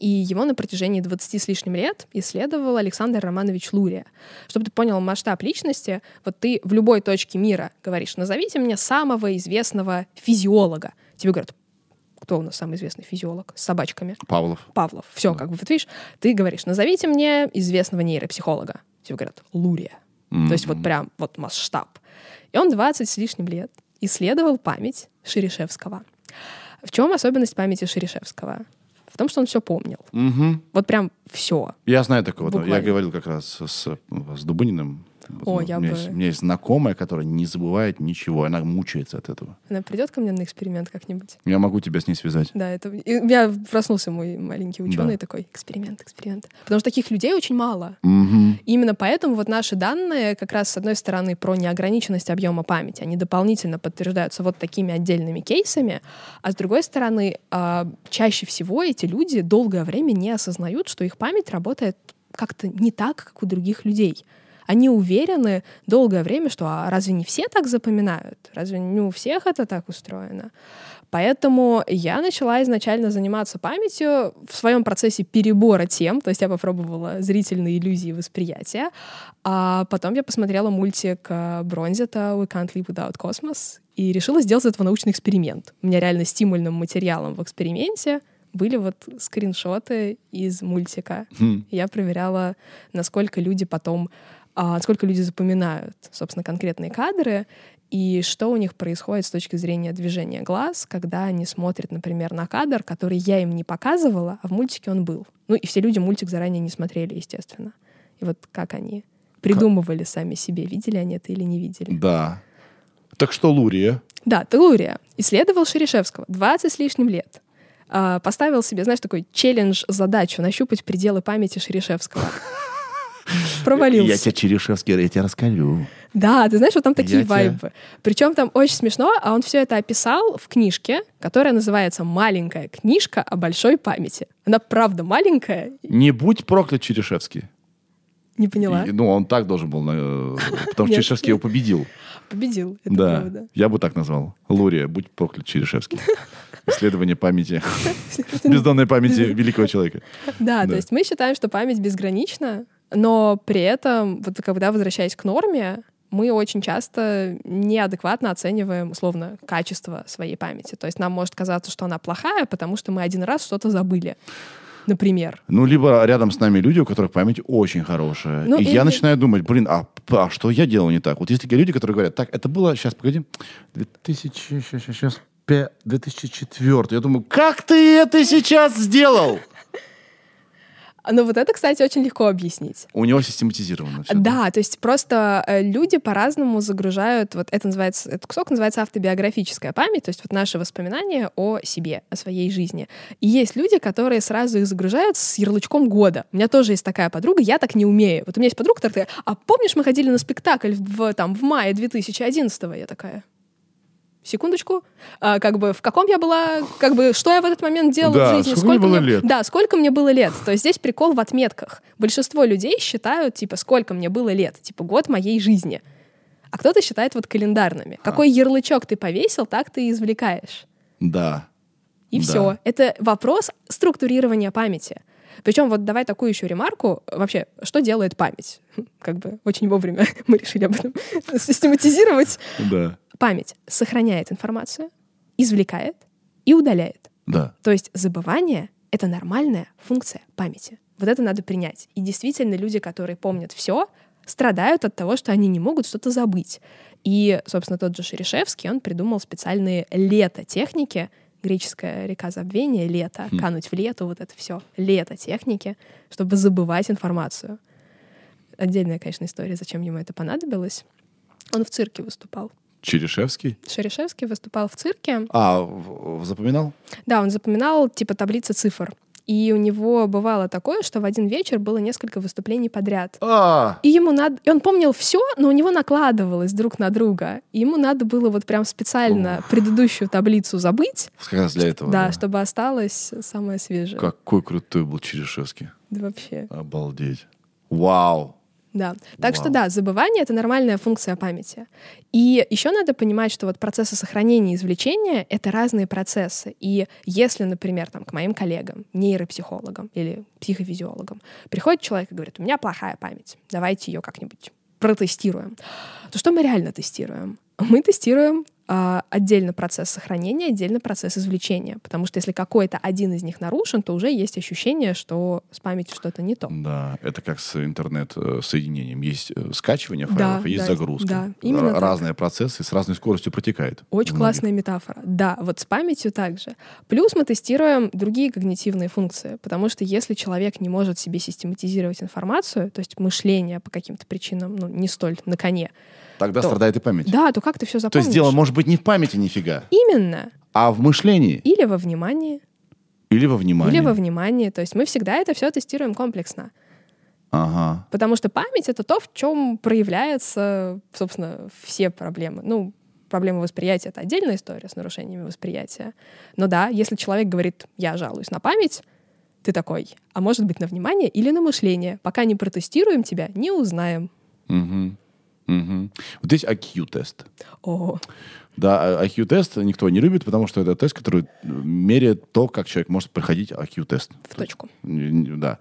и его на протяжении 20 с лишним лет исследовал Александр Романович Лурия. Чтобы ты понял масштаб личности, вот ты в любой точке мира говоришь, назовите мне самого известного физиолога. Тебе говорят, кто у нас самый известный физиолог с собачками? Павлов. Павлов. Все, как бы, вот видишь, ты говоришь, назовите мне известного нейропсихолога. Тебе говорят, Лурия. То есть вот прям вот масштаб. И он 20 с лишним лет исследовал память Шерешевского. В чем особенность памяти Шерешевского? В том, что он все помнил. Мгм. Вот прям все. Я знаю такого. Я говорил как раз с, с Дубыниным. О, у, я меня бы- есть, у меня есть знакомая, которая не забывает ничего. Она мучается от этого. Она придет ко мне на эксперимент как-нибудь. Я могу тебя с ней связать. Да, это... у меня проснулся мой маленький ученый Да. такой, эксперимент, эксперимент. Потому что таких людей очень мало. Мгм. Именно поэтому вот наши данные как раз с одной стороны про неограниченность объема памяти, они дополнительно подтверждаются вот такими отдельными кейсами, а с другой стороны а, чаще всего эти люди долгое время не осознают, что их память работает как-то не так, как у других людей. Они уверены долгое время, что а разве не все так запоминают? Разве не у всех это так устроено? Поэтому я начала изначально заниматься памятью в своем процессе перебора тем, то есть я попробовала зрительные иллюзии восприятия, а потом я посмотрела мультик э, Бронзета «We can't live without cosmos» и решила сделать из этого научный эксперимент. У меня реально стимульным материалом в эксперименте были вот скриншоты из мультика. Хм. Я проверяла, насколько люди потом, а, насколько люди запоминают, собственно, конкретные кадры и что у них происходит с точки зрения движения глаз, когда они смотрят, например, на кадр, который я им не показывала, а в мультике он был. Ну и все люди мультик заранее не смотрели, естественно. И вот как они придумывали сами себе, видели они это или не видели. Да. Так что, Лурия? Да, Телурия исследовал Шерешевского 20 с лишним лет. А, Поставил себе, знаешь, такой челлендж-задачу нащупать пределы памяти Шерешевского. *laughs* Провалился. Я тебя, Черешевский, я тебя раскалю. Да, ты знаешь, вот там такие Я тебя- вайбы. Причем там очень смешно, а он все это описал в книжке, которая называется «Маленькая книжка о большой памяти». Она правда маленькая, Не будь проклят, Черешевский. не поняла. И, ну, он так должен был, э, потому что. Черешевский его победил. Победил, это да, правда. я бы так назвал. Лурия, будь проклят, Черешевский. Исследование памяти, *laughs* бездонной памяти великого человека. Да, Да. то есть мы считаем, что память безгранична, Но при этом, вот когда возвращаясь к норме, мы очень часто неадекватно оцениваем, условно, качество своей памяти. То есть нам может казаться, что она плохая, потому что мы один раз что-то забыли. Например. Ну, либо рядом с нами люди, у которых память очень хорошая. Ну, и или- я начинаю думать, блин, а, а что я делал не так? Вот есть такие люди, которые говорят, так, это было, сейчас, погоди, 2000, сейчас, сейчас, 2004. Я думаю, как ты это сейчас сделал? Но вот это, кстати, очень легко объяснить. У него систематизировано все. Да, то есть просто э, люди по-разному загружают, вот это называется, этот кусок называется автобиографическая память, то есть вот наши воспоминания о себе, о своей жизни. И есть люди, которые сразу их загружают с ярлычком года. У меня тоже есть такая подруга, я так не умею. Вот у меня есть подруга, которая такая, а помнишь, мы ходили на спектакль в, там, в мае 2011 Я такая, секундочку, а, как бы в каком я была, как бы что я в этот момент делала Да, в жизни, сколько мне было лет? да, сколько мне было лет. То есть здесь прикол в отметках. Большинство людей считают, типа, сколько мне было лет, типа, год моей жизни. А кто-то считает вот календарными. Какой ярлычок ты повесил, так ты и извлекаешь. Да. И Да. все. Это вопрос структурирования памяти. Причем вот давай такую еще ремарку. Вообще, что делает память? Как бы очень вовремя *laughs* мы решили об этом систематизировать. Да. Память сохраняет информацию, извлекает и удаляет. Да. То есть забывание — это нормальная функция памяти. Вот это надо принять. И действительно, люди, которые помнят все, страдают от того, что они не могут что-то забыть. И, собственно, тот же Шерешевский, он придумал специальные лето-техники, греческая река забвения, лето, кануть в лето, вот это все, лето-техники, чтобы забывать информацию. Отдельная, конечно, история, зачем ему это понадобилось. Он в цирке выступал. Черешевский? Шерешевский выступал в цирке. А, запоминал? Да, он запоминал типа таблицы цифр. И у него бывало такое, что в один вечер было несколько выступлений подряд. А, И ему надо, и он помнил все, но у него накладывалось друг на друга. И ему надо было вот прям специально предыдущую таблицу забыть, как раз для этого. да, чтобы осталось самое свежее. Какой крутой был Черешевский. Да вообще. Обалдеть. Вау. Да. Так что Вау. да, забывание это нормальная функция памяти. И еще надо понимать, что вот процессы сохранения и извлечения это разные процессы. И если, например, там, к моим коллегам, нейропсихологам или психофизиологам, приходит человек и говорит: у меня плохая память, давайте ее как-нибудь протестируем. То что мы реально тестируем? Мы тестируем а, отдельно процесс сохранения, отдельно процесс извлечения. Потому что если какой-то один из них нарушен, то уже есть ощущение, что с памятью что-то не то. Да, это как с интернет-соединением. Есть э, скачивание Да, файлов, и есть да, загрузка. да, именно Р- так. Разные процессы с разной скоростью протекают. Очень классная метафора. Да, вот с памятью также. Плюс мы тестируем другие когнитивные функции, потому что если человек не может себе систематизировать информацию, то есть мышление по каким-то причинам ну, не столь на коне, Тогда то- страдает и память. да, то как ты все То запомнишь? есть дело может быть не в памяти нифига, Именно. а в мышлении Или во внимании, или во внимании. или во внимании. То есть мы всегда это все тестируем комплексно. Ага. Потому что память — это то, в чем проявляются, собственно, все проблемы. Ну, проблема восприятия — это отдельная история с нарушениями восприятия. Но да, если человек говорит «я жалуюсь на память», ты такой, а может быть на внимание или на мышление. Пока не протестируем тебя, не узнаем. Мгм. Мгм. Вот здесь IQ-тест. О, Да, а- IQ-тест никто не любит, потому что это тест, который э, меряет то, как человек может проходить IQ-тест. в точку. Да.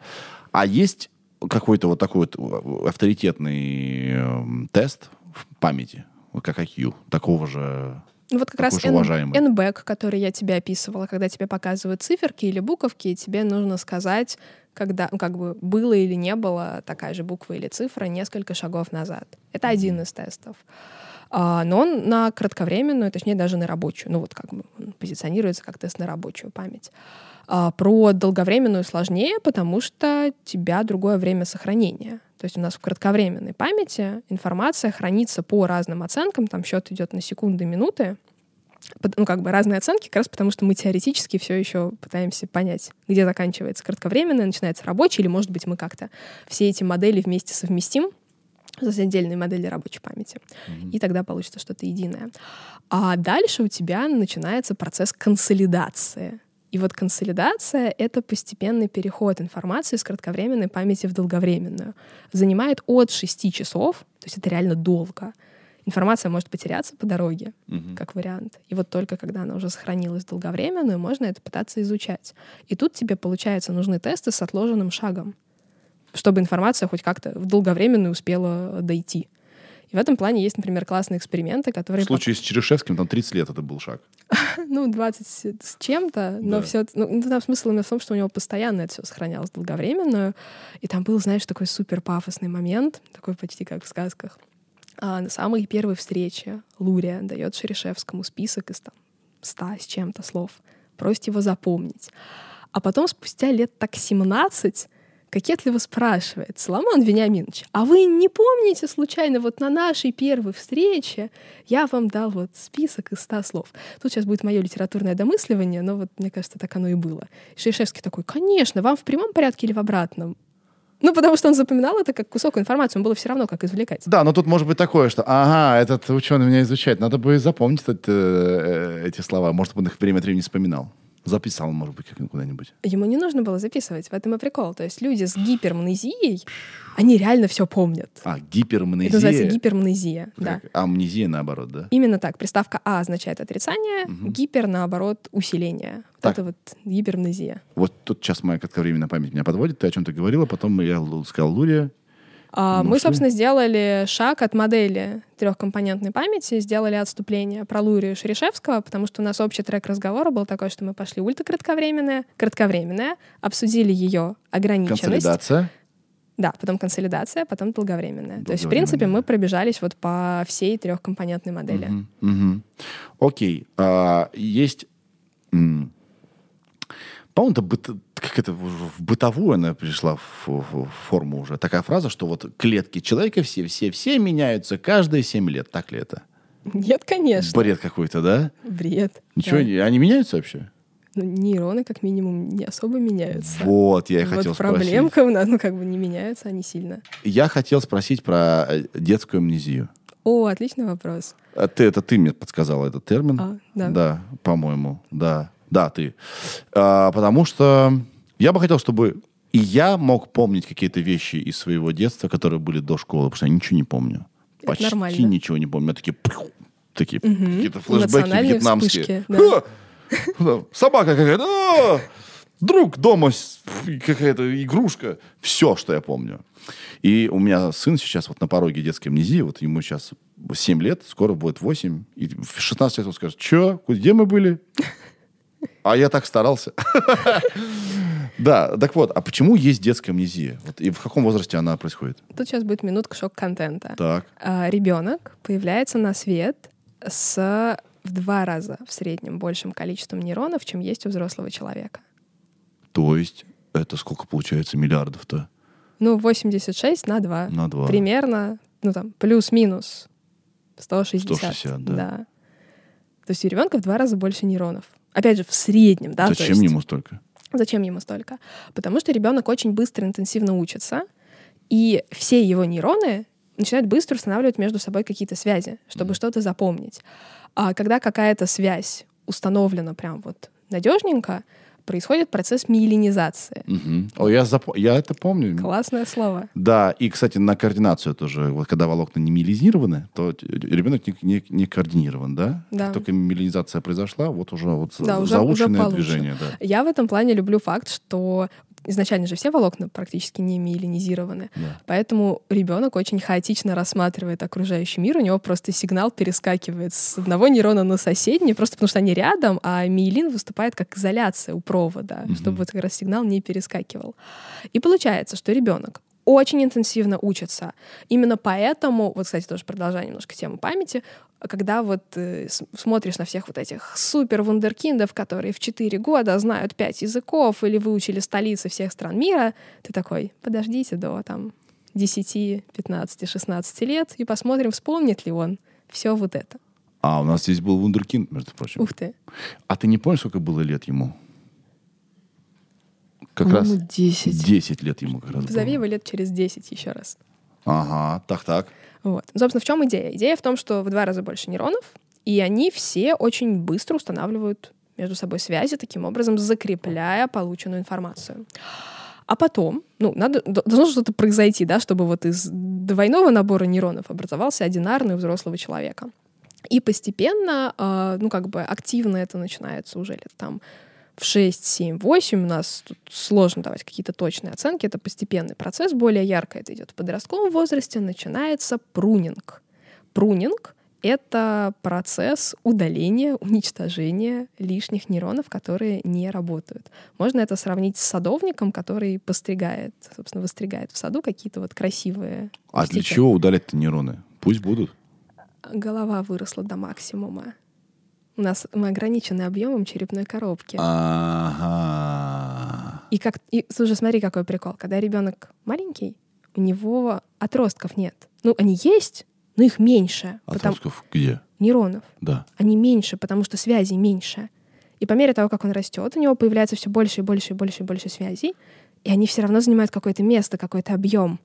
А есть какой-то вот такой вот э, авторитетный эм, тест в памяти, вот как IQ, такого же... Ну вот как Такой раз уважаемый. NBAC, который я тебе описывала, когда тебе показывают циферки или буковки, и тебе нужно сказать, когда, ну, как бы было или не было такая же буква или цифра несколько шагов назад. Это один из тестов. А, но он на кратковременную, точнее даже на рабочую. Ну вот как бы он позиционируется как тест на рабочую память. А, про долговременную сложнее, потому что у тебя другое время сохранения. То есть у нас в кратковременной памяти информация хранится по разным оценкам, там счет идет на секунды, минуты, ну, как бы разные оценки, как раз потому что мы теоретически все еще пытаемся понять, где заканчивается кратковременная, начинается рабочая, или, может быть, мы как-то все эти модели вместе совместим, то есть отдельные модели рабочей памяти, и тогда получится что-то единое. А дальше у тебя начинается процесс консолидации. И вот консолидация — это постепенный переход информации с кратковременной памяти в долговременную. Занимает от 6 часов, то есть это реально долго. Информация может потеряться по дороге, Мгм. как вариант. И вот только когда она уже сохранилась долговременную, можно это пытаться изучать. И тут тебе, получается, нужны тесты с отложенным шагом. чтобы информация хоть как-то в долговременную успела дойти. И в этом плане есть, например, классные эксперименты, В которые... случае с Черешевским там 30 лет это был шаг. *laughs* ну, 20 с чем-то, но Да. все... Ну, ну, там смысл именно в том, что у него постоянно это все сохранялось долговременную. И там был, знаешь, такой супер пафосный момент, такой почти как в сказках. А на самой первой встрече Лурия дает Шерешевскому список из там ста с чем-то слов, просит его запомнить. А потом, спустя лет так 17, кокетливо спрашивает, Соломон Вениаминович, а вы не помните случайно вот на нашей первой встрече я вам дал вот список из ста слов? Тут сейчас будет мое литературное домысливание, но вот мне кажется, так оно и было. Шерешевский такой, конечно, вам в прямом порядке или в обратном? Ну, потому что он запоминал это как кусок информации, ему было все равно, как извлекать. Да, но тут может быть такое, что, ага, этот ученый меня изучает, надо бы запомнить это, э, эти слова. Может, он их время от времени вспоминал. Записал, может быть, куда-нибудь. Ему не нужно было записывать, в этом и прикол. То есть люди с гипермнезией, они реально все помнят. А, гипермнезия. Это называется гипермнезия, да. Как Амнезия, наоборот, да? Именно так. Приставка А означает отрицание, гипер, наоборот, усиление. Вот Так. это вот гипермнезия. Вот тут сейчас моя кратковременная память меня подводит. Ты о чем-то говорила, потом я сказал Лурия. А, Ну, Мы, собственно, сделали шаг от модели трехкомпонентной памяти, сделали отступление про Лурию Шерешевского, потому что у нас общий трек разговора был такой, что мы пошли ультракратковременное, кратковременное, обсудили ее ограниченность. Консолидация. Да, потом консолидация, потом долговременная. То есть, в Долговременная. принципе, мы пробежались вот по всей трехкомпонентной модели. Мгм, мгм. Окей. А, есть... По-моему, это быт- как это в бытовую она пришла в, в- в форму уже. Такая фраза, что вот клетки человека все, все, все меняются каждые 7 лет. Так ли это? Нет, конечно. Бред какой-то, да? Бред. Ничего, Да. не- они меняются вообще? Ну, нейроны, как минимум, не особо меняются. Вот, я и вот хотел спросить. проблемка у нас, ну, как бы не меняются они сильно. Я хотел спросить про э, детскую амнезию. О, отличный вопрос. А ты, это ты мне подсказала этот термин. А, да. Да, по-моему, да. Да, ты. А, потому что я бы хотел, чтобы и я мог помнить какие-то вещи из своего детства, которые были до школы, потому что я ничего не помню. Это Почти нормально. ничего не помню. Меня такие, такие какие-то флешбеки вьетнамские. вспышки, да. Собака какая-то. а! Друг дома, какая-то игрушка. Все, что я помню. И у меня сын сейчас вот на пороге детской амнезии, вот ему сейчас 7 лет, скоро будет 8. И в 16 лет он скажет, что, где мы были? А я так старался. *laughs* Да, так вот, а почему есть детская амнезия? Вот, и в каком возрасте она происходит? Тут сейчас будет минутка шок-контента. Так. А, ребенок появляется на свет с в два раза в среднем большим количеством нейронов, чем есть у взрослого человека. То есть, это сколько получается миллиардов-то? Ну, 86 на 2. На два. Примерно, ну там, плюс-минус 160. 160, да. То есть у ребенка в два раза больше нейронов. Опять же, в среднем, да? Зачем есть- ему столько? Зачем ему столько? Потому что ребенок очень быстро, интенсивно учится, и все его нейроны начинают быстро устанавливать между собой какие-то связи, чтобы что-то запомнить. А когда какая-то связь установлена прям вот надежненько, происходит процесс миелинизации. Мгм. О, я, запо- я это помню. Классное слово. Да, и, кстати, на координацию тоже. Вот когда волокна не миелинизированы, то ребенок не, не- не координирован, да? Да. Как только миелинизация произошла, вот уже вот Да, уже- заученное уже получше. движение, да. Я в этом плане люблю факт, что изначально же все волокна практически не миелинизированы. Да. Поэтому ребенок очень хаотично рассматривает окружающий мир. У него просто сигнал перескакивает с одного нейрона на соседний, просто потому что они рядом, а миелин выступает как изоляция провода, чтобы вот как раз сигнал не перескакивал. И получается, что ребенок очень интенсивно учится. Именно поэтому, вот, кстати, тоже продолжая немножко тему памяти, когда вот э, смотришь на всех вот этих супер вундеркиндов, которые в 4 года знают 5 языков или выучили столицы всех стран мира, ты такой, подождите до там 10, 15, 16 лет и посмотрим, вспомнит ли он все вот это. А, у нас здесь был вундеркинд, между прочим. Ух ты. А ты не помнишь, сколько было лет ему? Как раз 10. 10 лет ему как раз Позови было. его лет через 10 еще раз. Ага, так-так. Вот. Ну, Собственно, в чем идея? Идея в том, что в два раза больше нейронов, и они все очень быстро устанавливают между собой связи, таким образом закрепляя полученную информацию. А потом, ну, надо, должно что-то произойти, да, чтобы вот из двойного набора нейронов образовался одинарный у взрослого человека. И постепенно, э, ну, как бы активно это начинается уже лет там в 6, 7, 8. У нас тут сложно давать какие-то точные оценки. Это постепенный процесс. Более ярко это идет в подростковом возрасте. Начинается прунинг. Прунинг — это процесс удаления, уничтожения лишних нейронов, которые не работают. Можно это сравнить с садовником, который постригает, собственно, выстригает в саду какие-то вот красивые А для кустики. чего удалять-то нейроны? Пусть будут. Голова выросла до максимума. У нас мы ограничены объемом черепной коробки. Ага. И как, и, слушай, смотри, какой прикол. Когда ребенок маленький, у него отростков нет. Ну, они есть, но их меньше. потому- Отростков где? Нейронов. Да. Они меньше, потому что связей меньше. И по мере того, как он растет, у него появляется все больше и больше и больше и больше связей, и они все равно занимают какое-то место, какой-то объем.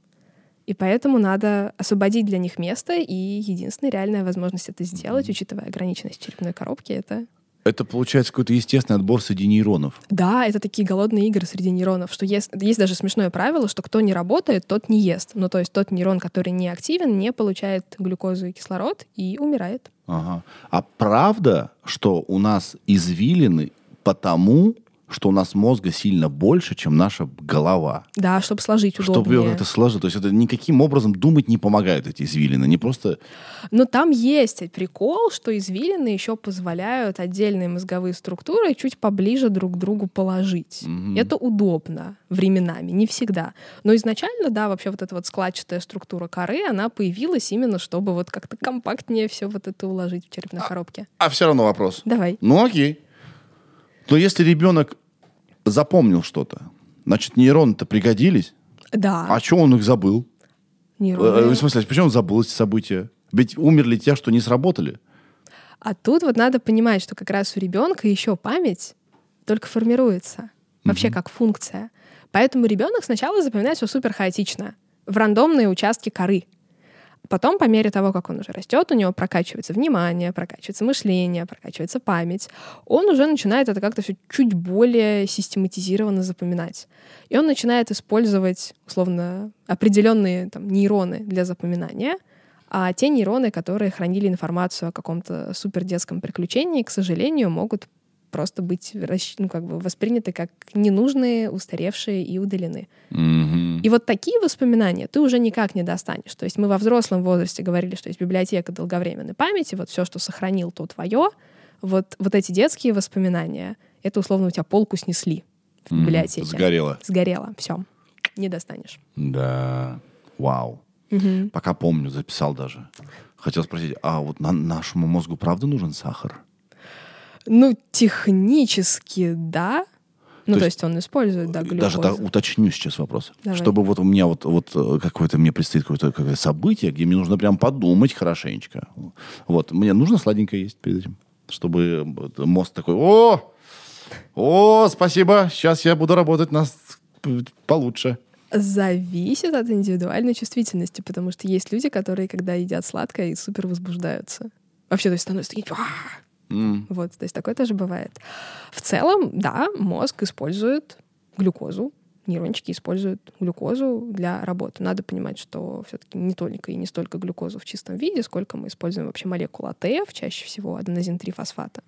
И поэтому надо освободить для них место, и единственная реальная возможность это сделать, учитывая ограниченность черепной коробки, это Это получается какой-то естественный отбор среди нейронов. Да, это такие голодные игры среди нейронов, что есть, есть даже смешное правило, что кто не работает, тот не ест. Ну, то есть тот нейрон, который не активен, не получает глюкозу и кислород и умирает. Ага. А правда, что у нас извилины потому, что у нас мозга сильно больше, чем наша голова? Да, чтобы сложить удобнее. Чтобы ее как-то сложить. То есть это никаким образом думать не помогает эти извилины. Не просто... Но там есть прикол, что извилины еще позволяют отдельные мозговые структуры чуть поближе друг к другу положить. Мгм. Это удобно временами, не всегда. Но изначально, да, вообще вот эта вот складчатая структура коры, она появилась именно, чтобы вот как-то компактнее все вот это уложить в черепной коробке. А все равно вопрос. Давай. Ну окей. Но если ребенок запомнил что-то, значит, нейроны-то пригодились. Да, А что он их забыл? нейроны. Э, В смысле, почему он забыл эти события? Ведь умерли те, что не сработали. А тут вот надо понимать, что как раз у ребенка еще память только формируется. Вообще как функция. Поэтому ребенок сначала запоминает все супер хаотично, в рандомные участки коры. Потом, по мере того, как он уже растет, у него прокачивается внимание, прокачивается мышление, прокачивается память, он уже начинает это как-то все чуть более систематизированно запоминать. И он начинает использовать, условно, определенные там, нейроны для запоминания, а те нейроны, которые хранили информацию о каком-то супердетском приключении, к сожалению, могут просто быть ну, как бы восприняты как ненужные, устаревшие и удалены. Мгм. И вот такие воспоминания ты уже никак не достанешь. То есть мы во взрослом возрасте говорили, что есть библиотека долговременной памяти, вот все, что сохранил, то твое. Вот, вот эти детские воспоминания, это условно у тебя полку снесли в Мгм. библиотеке. Сгорело. Сгорело, все. Не достанешь. Да. Вау. Мгм. Пока помню, записал даже. Хотел спросить, а вот на- нашему мозгу правда нужен сахар? Ну, технически, да. Ну, То то, есть, есть, он использует, да, глюкозу. Даже так уточню сейчас вопрос. Давай. Чтобы вот у меня вот, вот э, какое-то мне предстоит какое-то, какое событие, где мне нужно прям подумать хорошенечко. Вот. Мне нужно сладенькое есть перед этим, чтобы мозг такой, о, о, спасибо, сейчас я буду работать на с- получше. Зависит от индивидуальной чувствительности, потому что есть люди, которые, когда едят сладкое, супер возбуждаются. Вообще, то есть становятся такие... М. Вот, то есть такое тоже бывает. В целом, да, мозг использует глюкозу, нейрончики используют глюкозу для работы. Надо понимать, что все-таки не только и не столько глюкозу в чистом виде, сколько мы используем вообще молекулу АТФ, чаще всего аденозин-3-фосфата.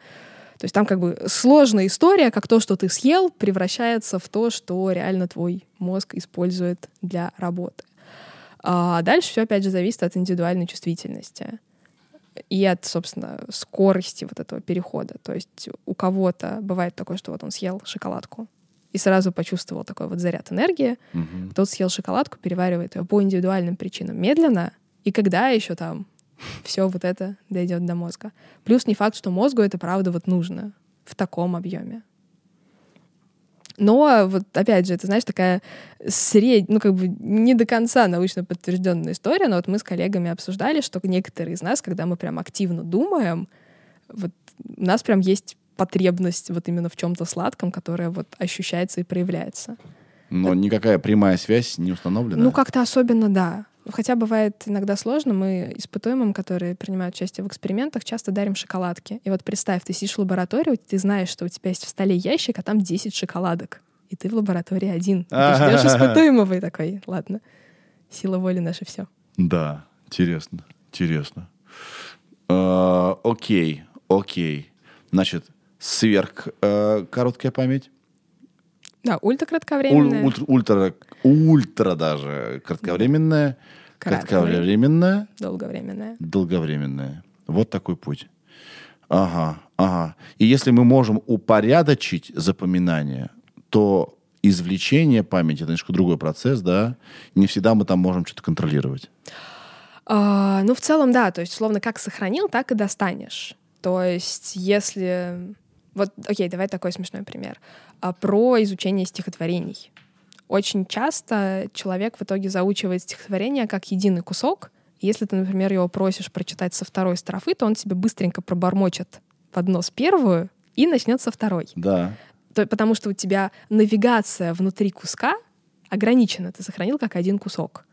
То есть там как бы сложная история, как то, что ты съел, превращается в то, что реально твой мозг использует для работы. А дальше все, опять же, зависит от индивидуальной чувствительности и от, собственно, скорости вот этого перехода. То есть у кого-то бывает такое, что вот он съел шоколадку и сразу почувствовал такой вот заряд энергии, Мгм. кто-то съел шоколадку, переваривает ее по индивидуальным причинам медленно, и когда еще там *laughs* все вот это дойдет до мозга. Плюс не факт, что мозгу это правда вот нужно в таком объеме. Но вот опять же, это, знаешь, такая средь, ну как бы не до конца научно подтвержденная история, но вот мы с коллегами обсуждали, что некоторые из нас, когда мы прям активно думаем, вот у нас прям есть потребность вот именно в чем-то сладком, которая вот ощущается и проявляется. Но никакая прямая связь не установлена. Ну, как-то особенно, да. Хотя бывает иногда сложно, мы испытуемым, которые принимают участие в экспериментах, часто дарим шоколадки. И вот представь, ты сидишь в лаборатории, ты знаешь, что у тебя есть в столе ящик, а там 10 шоколадок. И ты в лаборатории один. Ты ждешь испытуемого и такой, ладно, сила воли наша все. Да, интересно, интересно. Э, Окей, окей. Значит, сверх э, короткая память, Да, уль- ультракратковременная. ультра, ультра, ультра даже кратковременная, Краткая. кратковременная, Долговременная. долговременная. Вот такой путь. Ага, ага. И если мы можем упорядочить запоминание, то извлечение памяти, это немножко другой процесс, да? Не всегда мы там можем что-то контролировать. А, ну, в целом, да. То есть, условно, как сохранил, так и достанешь. То есть, если... Вот, окей, давай такой смешной пример. А, про изучение стихотворений. Очень часто человек в итоге заучивает стихотворение как единый кусок. Если ты, например, его просишь прочитать со второй строфы, то он тебе быстренько пробормочет под нос первую и начнет со второй. Да. То- потому что у тебя навигация внутри куска ограничена, ты сохранил как один кусок.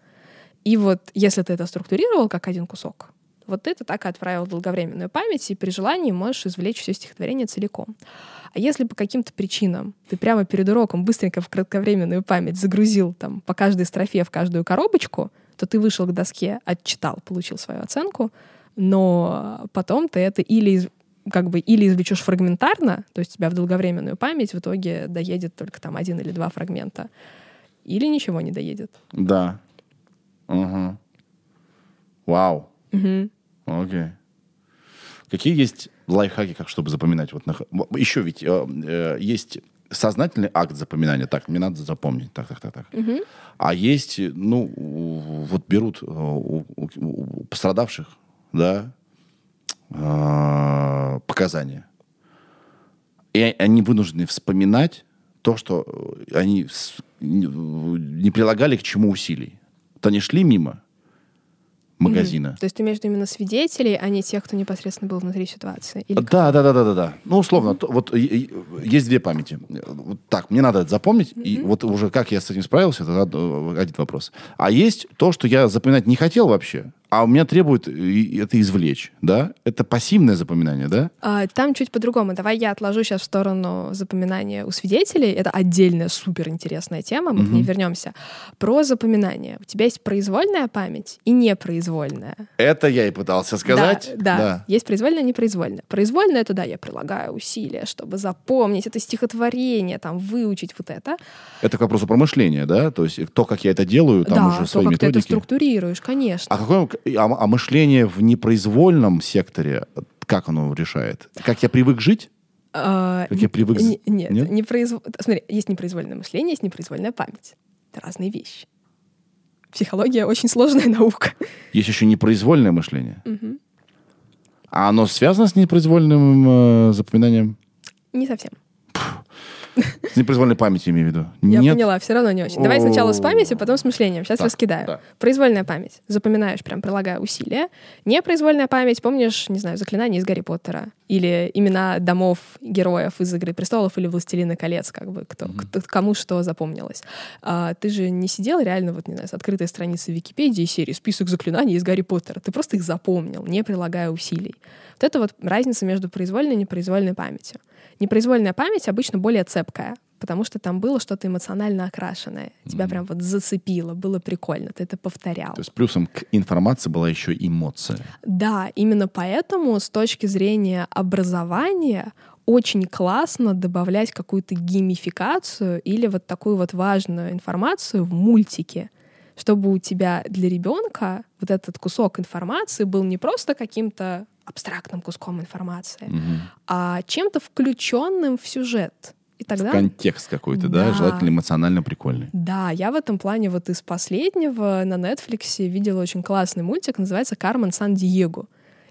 И вот если ты это структурировал как один кусок, вот ты это так и отправил в долговременную память, и при желании можешь извлечь все стихотворение целиком. А если по каким-то причинам ты прямо перед уроком быстренько в кратковременную память загрузил там по каждой строфе в каждую коробочку, то ты вышел к доске, отчитал, получил свою оценку, но потом ты это или из- как бы или извлечешь фрагментарно, то есть у тебя в долговременную память в итоге доедет только там один или два фрагмента, или ничего не доедет. Да. Угу. Вау. Мгм. Окей. Какие есть лайфхаки, как чтобы запоминать? Вот нах- еще ведь э, э, есть сознательный акт запоминания. Так, мне надо запомнить. Так, так, так, так. А есть, ну, вот берут э, у, у- у пострадавших, да, э, показания. И они вынуждены вспоминать то, что э, они не прилагали к чему усилий. То они шли мимо магазина. То есть ты имеешь виду именно свидетелей, а не тех, кто непосредственно был внутри ситуации? Или? Да, да, да, да, да, да. Ну, условно, то- вот и- и- есть две памяти. Вот так, мне надо это запомнить, и вот уже как я с этим справился, это од- один вопрос. А есть то, что я запоминать не хотел вообще, а у меня требует и- это извлечь, да? Это пассивное запоминание, да? А, Там чуть по-другому. Давай я отложу сейчас в сторону запоминания у свидетелей. Это отдельная суперинтересная тема, мы к ней вернемся. Про запоминание. У тебя есть произвольная память и непроизвольная. Это я и пытался сказать. Да, да. Есть произвольная и непроизвольная. Произвольная — это да, я прилагаю усилия, чтобы запомнить это стихотворение, там, выучить вот это. Это к вопросу про мышление, да? То есть то, как я это делаю, там да, уже то, свои как ты это методики. структурируешь, конечно. А какое а, а мышление в непроизвольном секторе, как оно решает? Как я привык жить? А, Как я привык... Не- Нет, Нет? непроизв- Смотри, есть непроизвольное мышление, есть непроизвольная память. Это разные вещи. Психология очень сложная *laughs* наука. Есть еще непроизвольное мышление. А оно связано с непроизвольным э, запоминанием? Не совсем. С непроизвольной памятью, имею в виду? Я Нет? поняла, все равно не очень. Давай сначала с памятью, потом с мышлением. Сейчас Так, раскидаю. да. Произвольная память. Запоминаешь, прям прилагая усилия. Непроизвольная память, помнишь, не знаю, заклинания из Гарри Поттера. Или имена домов героев из «Игры престолов» или «Властелина колец», как бы, кто, кто- кому что запомнилось. А, ты же не сидел реально, вот, не знаю, с открытой страницы Википедии серии «Список заклинаний из Гарри Поттера». Ты просто их запомнил, не прилагая усилий. Вот это вот разница между произвольной и непроизвольной памятью. Непроизвольная память обычно более цепкая, потому что там было что-то эмоционально окрашенное. Тебя прям вот зацепило, было прикольно, ты это повторял. То есть плюсом к информации была еще эмоция. Да, именно поэтому с точки зрения образования очень классно добавлять какую-то геймификацию или вот такую вот важную информацию в мультике, чтобы у тебя для ребенка вот этот кусок информации был не просто каким-то абстрактным куском информации, Мгм. а чем-то включенным в сюжет. И тогда Контекст какой-то, да? Да. Желательно эмоционально прикольный. Да, я в этом плане вот из последнего на Netflix видела очень классный мультик, называется «Кармен Сан-Диего».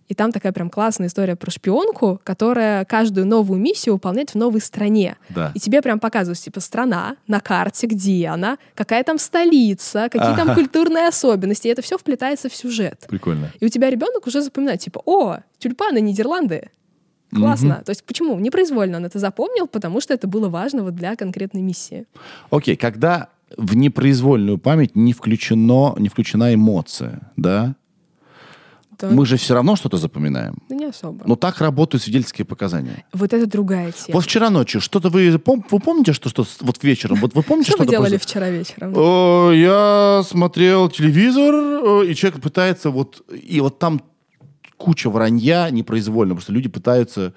И там такая прям классная история про шпионку, которая каждую новую миссию выполняет в новой стране. Да. И тебе прям показывают, типа, страна на карте, где она, какая там столица, какие там Ага. культурные особенности. И это все вплетается в сюжет. Прикольно. И у тебя ребенок уже запоминает, типа, о, тюльпаны Нидерланды. Классно. То есть почему? Непроизвольно он это запомнил, потому что это было важно вот для конкретной миссии. Окей, когда в непроизвольную память не, включено, не включена эмоция, да? То- Мы же все равно что-то запоминаем. Ну, не особо. Но так работают свидетельские показания. Вот это другая тема. Вот вчера ночью что-то вы, пом- вы помните, что, что вот вечером, вот вы помните, Что вы делали вчера вечером? Я смотрел телевизор, э, и человек пытается вот... И вот там куча вранья непроизвольно, потому что люди пытаются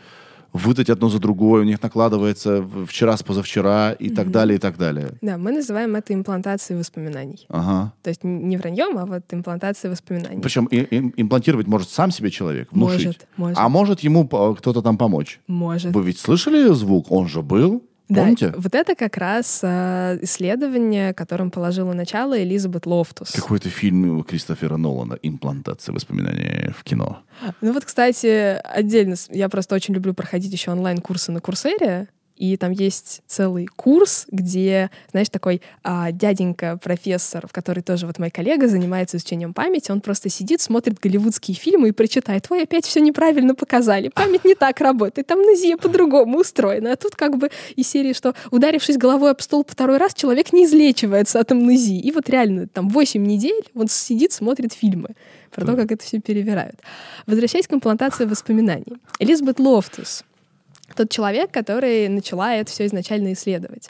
выдать одно за другое, у них накладывается вчера с позавчера и так далее, и так далее. Да, мы называем это имплантацией воспоминаний. Ага. То есть не враньем, а вот имплантацией воспоминаний. Причем и- им- имплантировать может сам себе человек, внушить. Может, может. А может ему кто-то там помочь. Может. Вы ведь слышали звук? Он же был. Да, Помните? вот это как раз э, исследование, которым положила начало Элизабет Лофтус. Какой-то фильм у Кристофера Нолана «Имплантация воспоминаний в кино». Ну вот, кстати, отдельно, я просто очень люблю проходить еще онлайн-курсы на Курсере, и там есть целый курс, где, знаешь, такой а, дяденька-профессор, в который тоже вот мой коллега занимается изучением памяти, он просто сидит, смотрит голливудские фильмы и прочитает, ой, опять все неправильно показали, память не так работает, амнезия по-другому устроена. А тут как бы из серии, что ударившись головой об стол второй раз, человек не излечивается от амнезии. И вот реально там 8 недель он сидит, смотрит фильмы про то, как это все перевирают. Возвращаясь к имплантации воспоминаний. Элизабет Лофтус, тот человек, который начала это все изначально исследовать.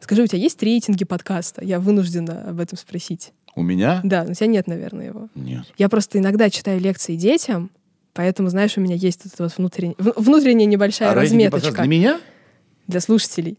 Скажи, у тебя есть рейтинги подкаста? Я вынуждена об этом спросить. У меня? Да, у тебя нет, наверное, его. Нет. Я просто иногда читаю лекции детям, поэтому, знаешь, у меня есть эта вот внутренняя, внутренняя небольшая а разметочка для меня? для слушателей.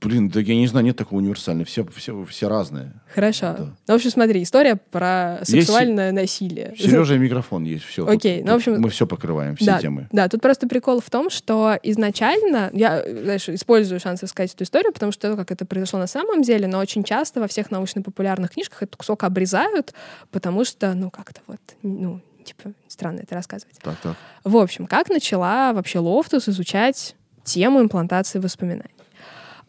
Блин, да я не знаю, нет такого универсального. Все, все, все разные. Хорошо. Да. Ну, в общем, смотри, история про Есть сексуальное насилие. Сережа и микрофон есть. Все. Окей, ну, в общем- Мы все покрываем, все да, темы. Да, тут просто прикол в том, что изначально, я, знаешь, использую шанс рассказать эту историю, потому что то, как это произошло на самом деле, но очень часто во всех научно-популярных книжках этот кусок обрезают, потому что, ну, как-то вот, ну, типа, странно это рассказывать. Так, так. В общем, как начала вообще Лофтус изучать тему имплантации воспоминаний?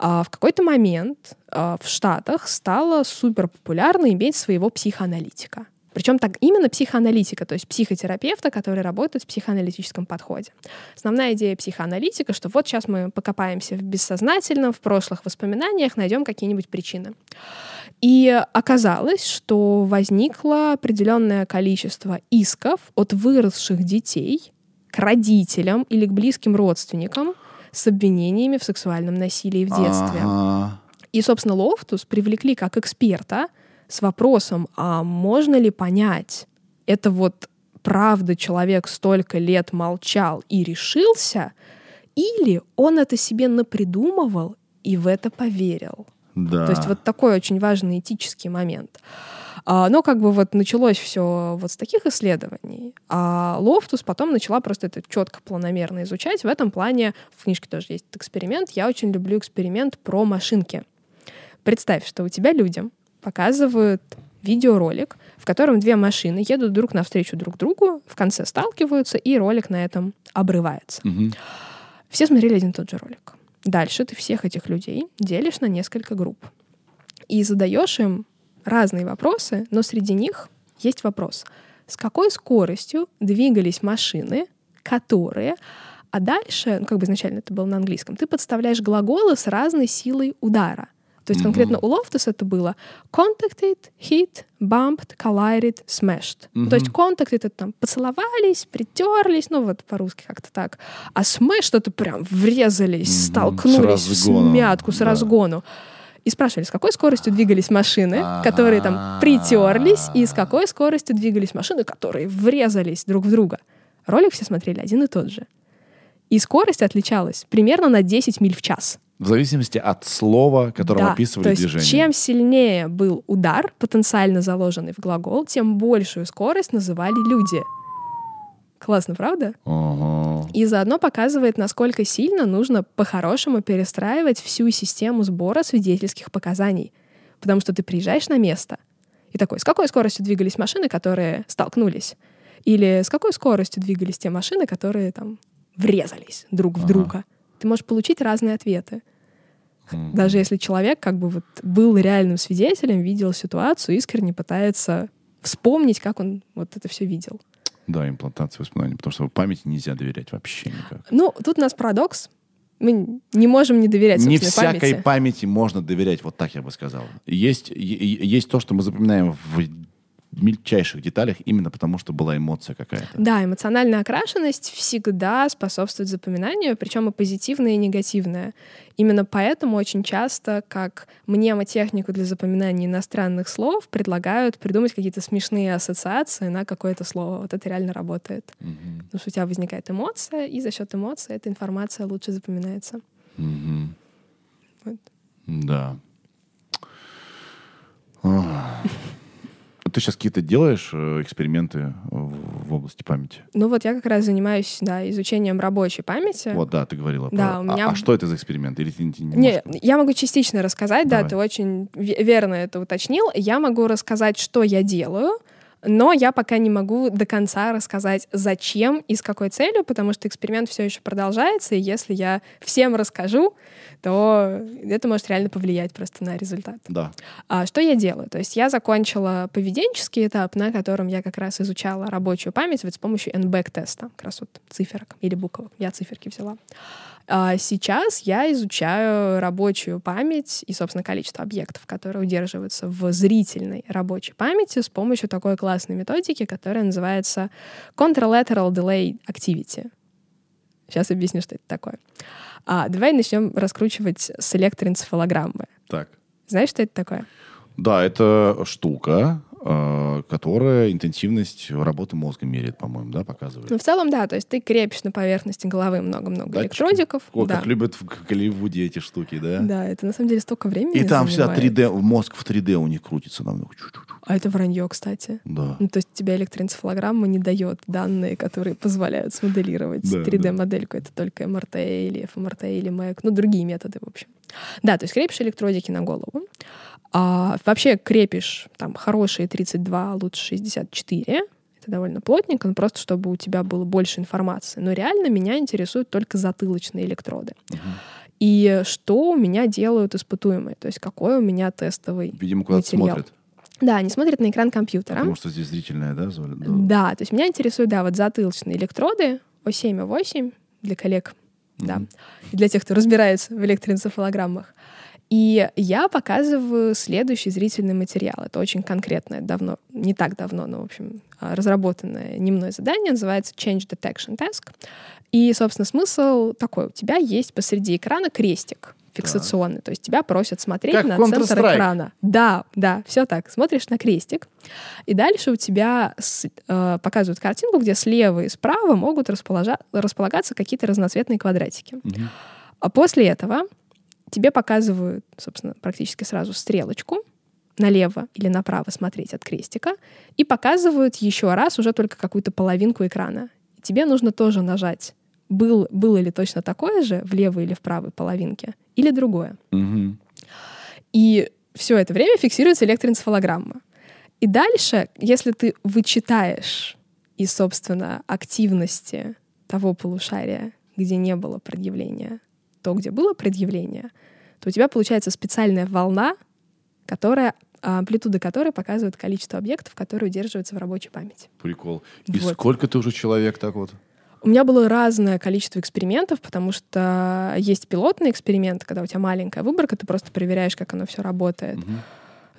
А, в какой-то момент а, в Штатах стало супер популярно иметь своего психоаналитика. Причем так именно психоаналитика, то есть психотерапевта, который работает в психоаналитическом подходе. Основная идея психоаналитика, что вот сейчас мы покопаемся в бессознательном, в прошлых воспоминаниях, найдем какие-нибудь причины. И оказалось, что возникло определенное количество исков от выросших детей к родителям или к близким родственникам с обвинениями в сексуальном насилии в детстве. Ага. И, собственно, Лофтус привлекли как эксперта с вопросом, а можно ли понять, это вот правда человек столько лет молчал и решился, или он это себе напридумывал и в это поверил? Да. То есть вот такой очень важный этический момент. А, Но как бы вот началось все вот с таких исследований, а Лофтус потом начала просто это четко, планомерно изучать. В этом плане в книжке тоже есть эксперимент. Я очень люблю эксперимент про машинки. Представь, что у тебя людям показывают видеоролик, в котором две машины едут друг навстречу друг другу, в конце сталкиваются, и ролик на этом обрывается. Мгм. Все смотрели один и тот же ролик. Дальше ты всех этих людей делишь на несколько групп. И задаешь им разные вопросы, но среди них есть вопрос. С какой скоростью двигались машины, которые... А дальше, ну, как бы изначально это было на английском, ты подставляешь глаголы с разной силой удара. То есть конкретно у Лофтуса это было contacted, hit, bumped, collided, smashed. Ну, То есть contacted — это там поцеловались, притерлись, ну вот по-русски как-то так. А smashed — это прям врезались, с столкнулись в разгону, смятку, с да. разгону. И спрашивали, с какой скоростью двигались машины, которые там притерлись, и с какой скоростью двигались машины, которые врезались друг в друга. Ролик все смотрели один и тот же. И скорость отличалась примерно на 10 миль в час. В зависимости от слова, которым Да, описывали то есть движение. чем сильнее был удар, потенциально заложенный в глагол, тем большую скорость называли люди. Классно, правда? Ага. И заодно показывает, насколько сильно нужно по-хорошему перестраивать всю систему сбора свидетельских показаний. Потому что ты приезжаешь на место и такой, с какой скоростью двигались машины, которые столкнулись? Или с какой скоростью двигались те машины, которые там врезались друг в Ага. друга? Ты можешь получить разные ответы. Даже если человек как бы вот был реальным свидетелем, видел ситуацию, искренне пытается вспомнить, как он вот это все видел. Да, имплантация воспоминаний, потому что памяти нельзя доверять вообще никак. Ну, тут у нас парадокс. Мы не можем не доверять Не всякой памяти. памяти можно доверять, вот так я бы сказал. Есть, есть то, что мы запоминаем в мельчайших деталях, именно потому что была эмоция какая-то. Да, эмоциональная окрашенность всегда способствует запоминанию, причем и позитивная, и негативная. Именно поэтому очень часто, как мнемотехнику для запоминания иностранных слов, предлагают придумать какие-то смешные ассоциации на какое-то слово. Вот это реально работает. Мгм. Потому что у тебя возникает эмоция, и за счет эмоции эта информация лучше запоминается. Мгм. Вот. Да. Ах. Ты сейчас какие-то делаешь э, эксперименты в в области памяти? Ну вот я как раз занимаюсь, да, изучением рабочей памяти. Вот, да, ты говорила. Да, про- у А- меня- А, что это за эксперимент? Или ты, ты не Не, можешь? я могу частично рассказать, да, Давай. ты очень ве- верно это уточнил. Я могу рассказать, что я делаю, но я пока не могу до конца рассказать, зачем и с какой целью, потому что эксперимент все еще продолжается, и если я всем расскажу, то это может реально повлиять просто на результат. Да. А что я делаю? То есть я закончила поведенческий этап, на котором я как раз изучала рабочую память вот с помощью NBAC-теста, как раз вот циферок или буквок. Я циферки взяла. А сейчас я изучаю рабочую память и, собственно, количество объектов, которые удерживаются в зрительной рабочей памяти с помощью такой классной методики, которая называется Contralateral Delay Activity. Сейчас объясню, что это такое. А, давай начнем раскручивать с электроэнцефалограммы. Так. Знаешь, что это такое? Да, это штука, которая интенсивность работы мозга меряет, по-моему, да, показывает. Ну, в целом, да, то есть ты крепишь на поверхности головы много-много Датчики. электродиков. О, да. как любят в Голливуде эти штуки, да? да, это на самом деле столько времени И там всегда занимает. 3D, мозг в 3D у них крутится намного. А это вранье, кстати. Да. Ну, то есть тебе электроэнцефалограмма не дает данные, которые позволяют смоделировать Да, 3D-модельку. Это только МРТ или ФМРТ или МЭК. Ну, другие методы, в общем. Да, то есть крепишь электродики на голову. А, вообще крепишь там хорошие 32, лучше 64. Это довольно плотненько, но просто чтобы у тебя было больше информации. Но реально меня интересуют только затылочные электроды. И что у меня делают испытуемые? То есть какой у меня тестовый Видимо, куда-то материал. смотрят. Да, они смотрят на экран компьютера. Потому что здесь зрительная, да? Да. Да, то есть меня интересуют, да, вот затылочные электроды О7 и 8 для коллег, да, Мгм. и для тех, кто разбирается в электроэнцефалограммах. И я показываю следующий зрительный материал. Это очень конкретное, давно, не так давно, но, в общем, а, разработанное не мной задание, называется Change Detection Task. И, собственно, смысл такой. У тебя есть посреди экрана крестик фиксационный, то есть тебя просят смотреть Как на центр экрана. Да, да, все так. Смотришь на крестик, и дальше у тебя с- э, показывают картинку, где слева и справа могут расположа- располагаться какие-то разноцветные квадратики. Мгм. А после этого тебе показывают, собственно, практически сразу стрелочку налево или направо смотреть от крестика и показывают еще раз уже только какую-то половинку экрана. Тебе нужно тоже нажать, был, было ли точно такое же в левой или в правой половинке, или другое. Мгм. И все это время фиксируется электроэнцефалограмма. И дальше, если ты вычитаешь из, собственно, активности того полушария, где не было предъявления, то, где было предъявление, то у тебя получается специальная волна, которая, а, амплитуда которой показывает количество объектов, которые удерживаются в рабочей памяти. Прикол. И Вот. сколько ты уже человек так вот? У меня было разное количество экспериментов, потому что есть пилотный эксперимент, когда у тебя маленькая выборка, ты просто проверяешь, как оно все работает. Мгм.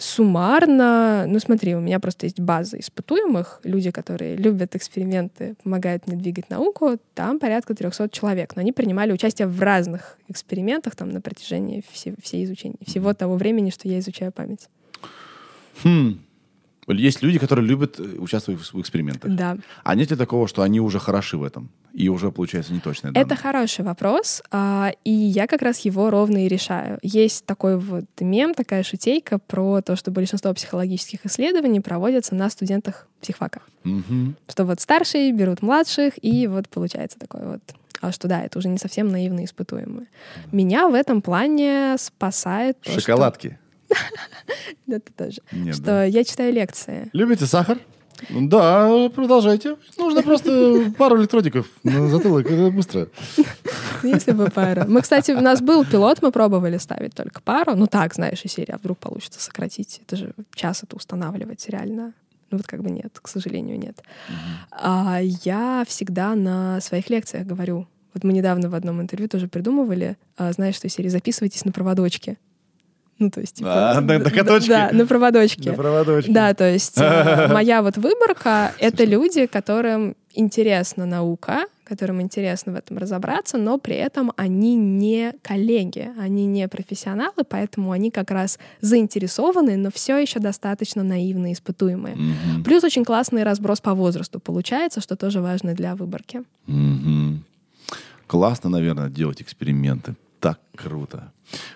Суммарно, ну смотри, у меня просто есть база испытуемых, люди, которые любят эксперименты, помогают мне двигать науку, там порядка 300 человек, но они принимали участие в разных экспериментах там на протяжении все, всей изучения, всего того времени, что я изучаю память. Хм. Есть люди, которые любят э, участвовать в в экспериментах. Да. А нет ли такого, что они уже хороши в этом? И уже, получается, неточные Это данные? хороший вопрос, а, и я как раз его ровно и решаю. Есть такой вот мем, такая шутейка про то, что большинство психологических исследований проводятся на студентах психфака. Мгм. Что вот старшие берут младших, и вот получается такое вот. А что да, это уже не совсем наивно испытуемые. Меня в этом плане спасает то, что- Это тоже. Нет, что да. я читаю лекции. Любите сахар? Да, продолжайте. Нужно просто пару электродиков на затылок. Это быстро. Ну, Если бы пару. Мы, кстати, у нас был пилот, мы пробовали ставить только пару. Ну так, знаешь, из серии, а вдруг получится сократить. Это же час это устанавливать реально. Ну вот как бы нет, к сожалению, нет. А я всегда на своих лекциях говорю. Вот мы недавно в одном интервью тоже придумывали, а, знаешь, что серии записывайтесь на проводочке. Ну, то есть, типа... А, на- на каточке? Да, на проводочке. На проводочке. Да, то есть э, *laughs* моя вот выборка — это люди, которым интересна наука, которым интересно в этом разобраться, но при этом они не коллеги, они не профессионалы, поэтому они как раз заинтересованы, но все еще достаточно наивные, испытуемые. Мгм. Плюс очень классный разброс по возрасту получается, что тоже важно для выборки. Мгм. Классно, наверное, делать эксперименты. Так круто.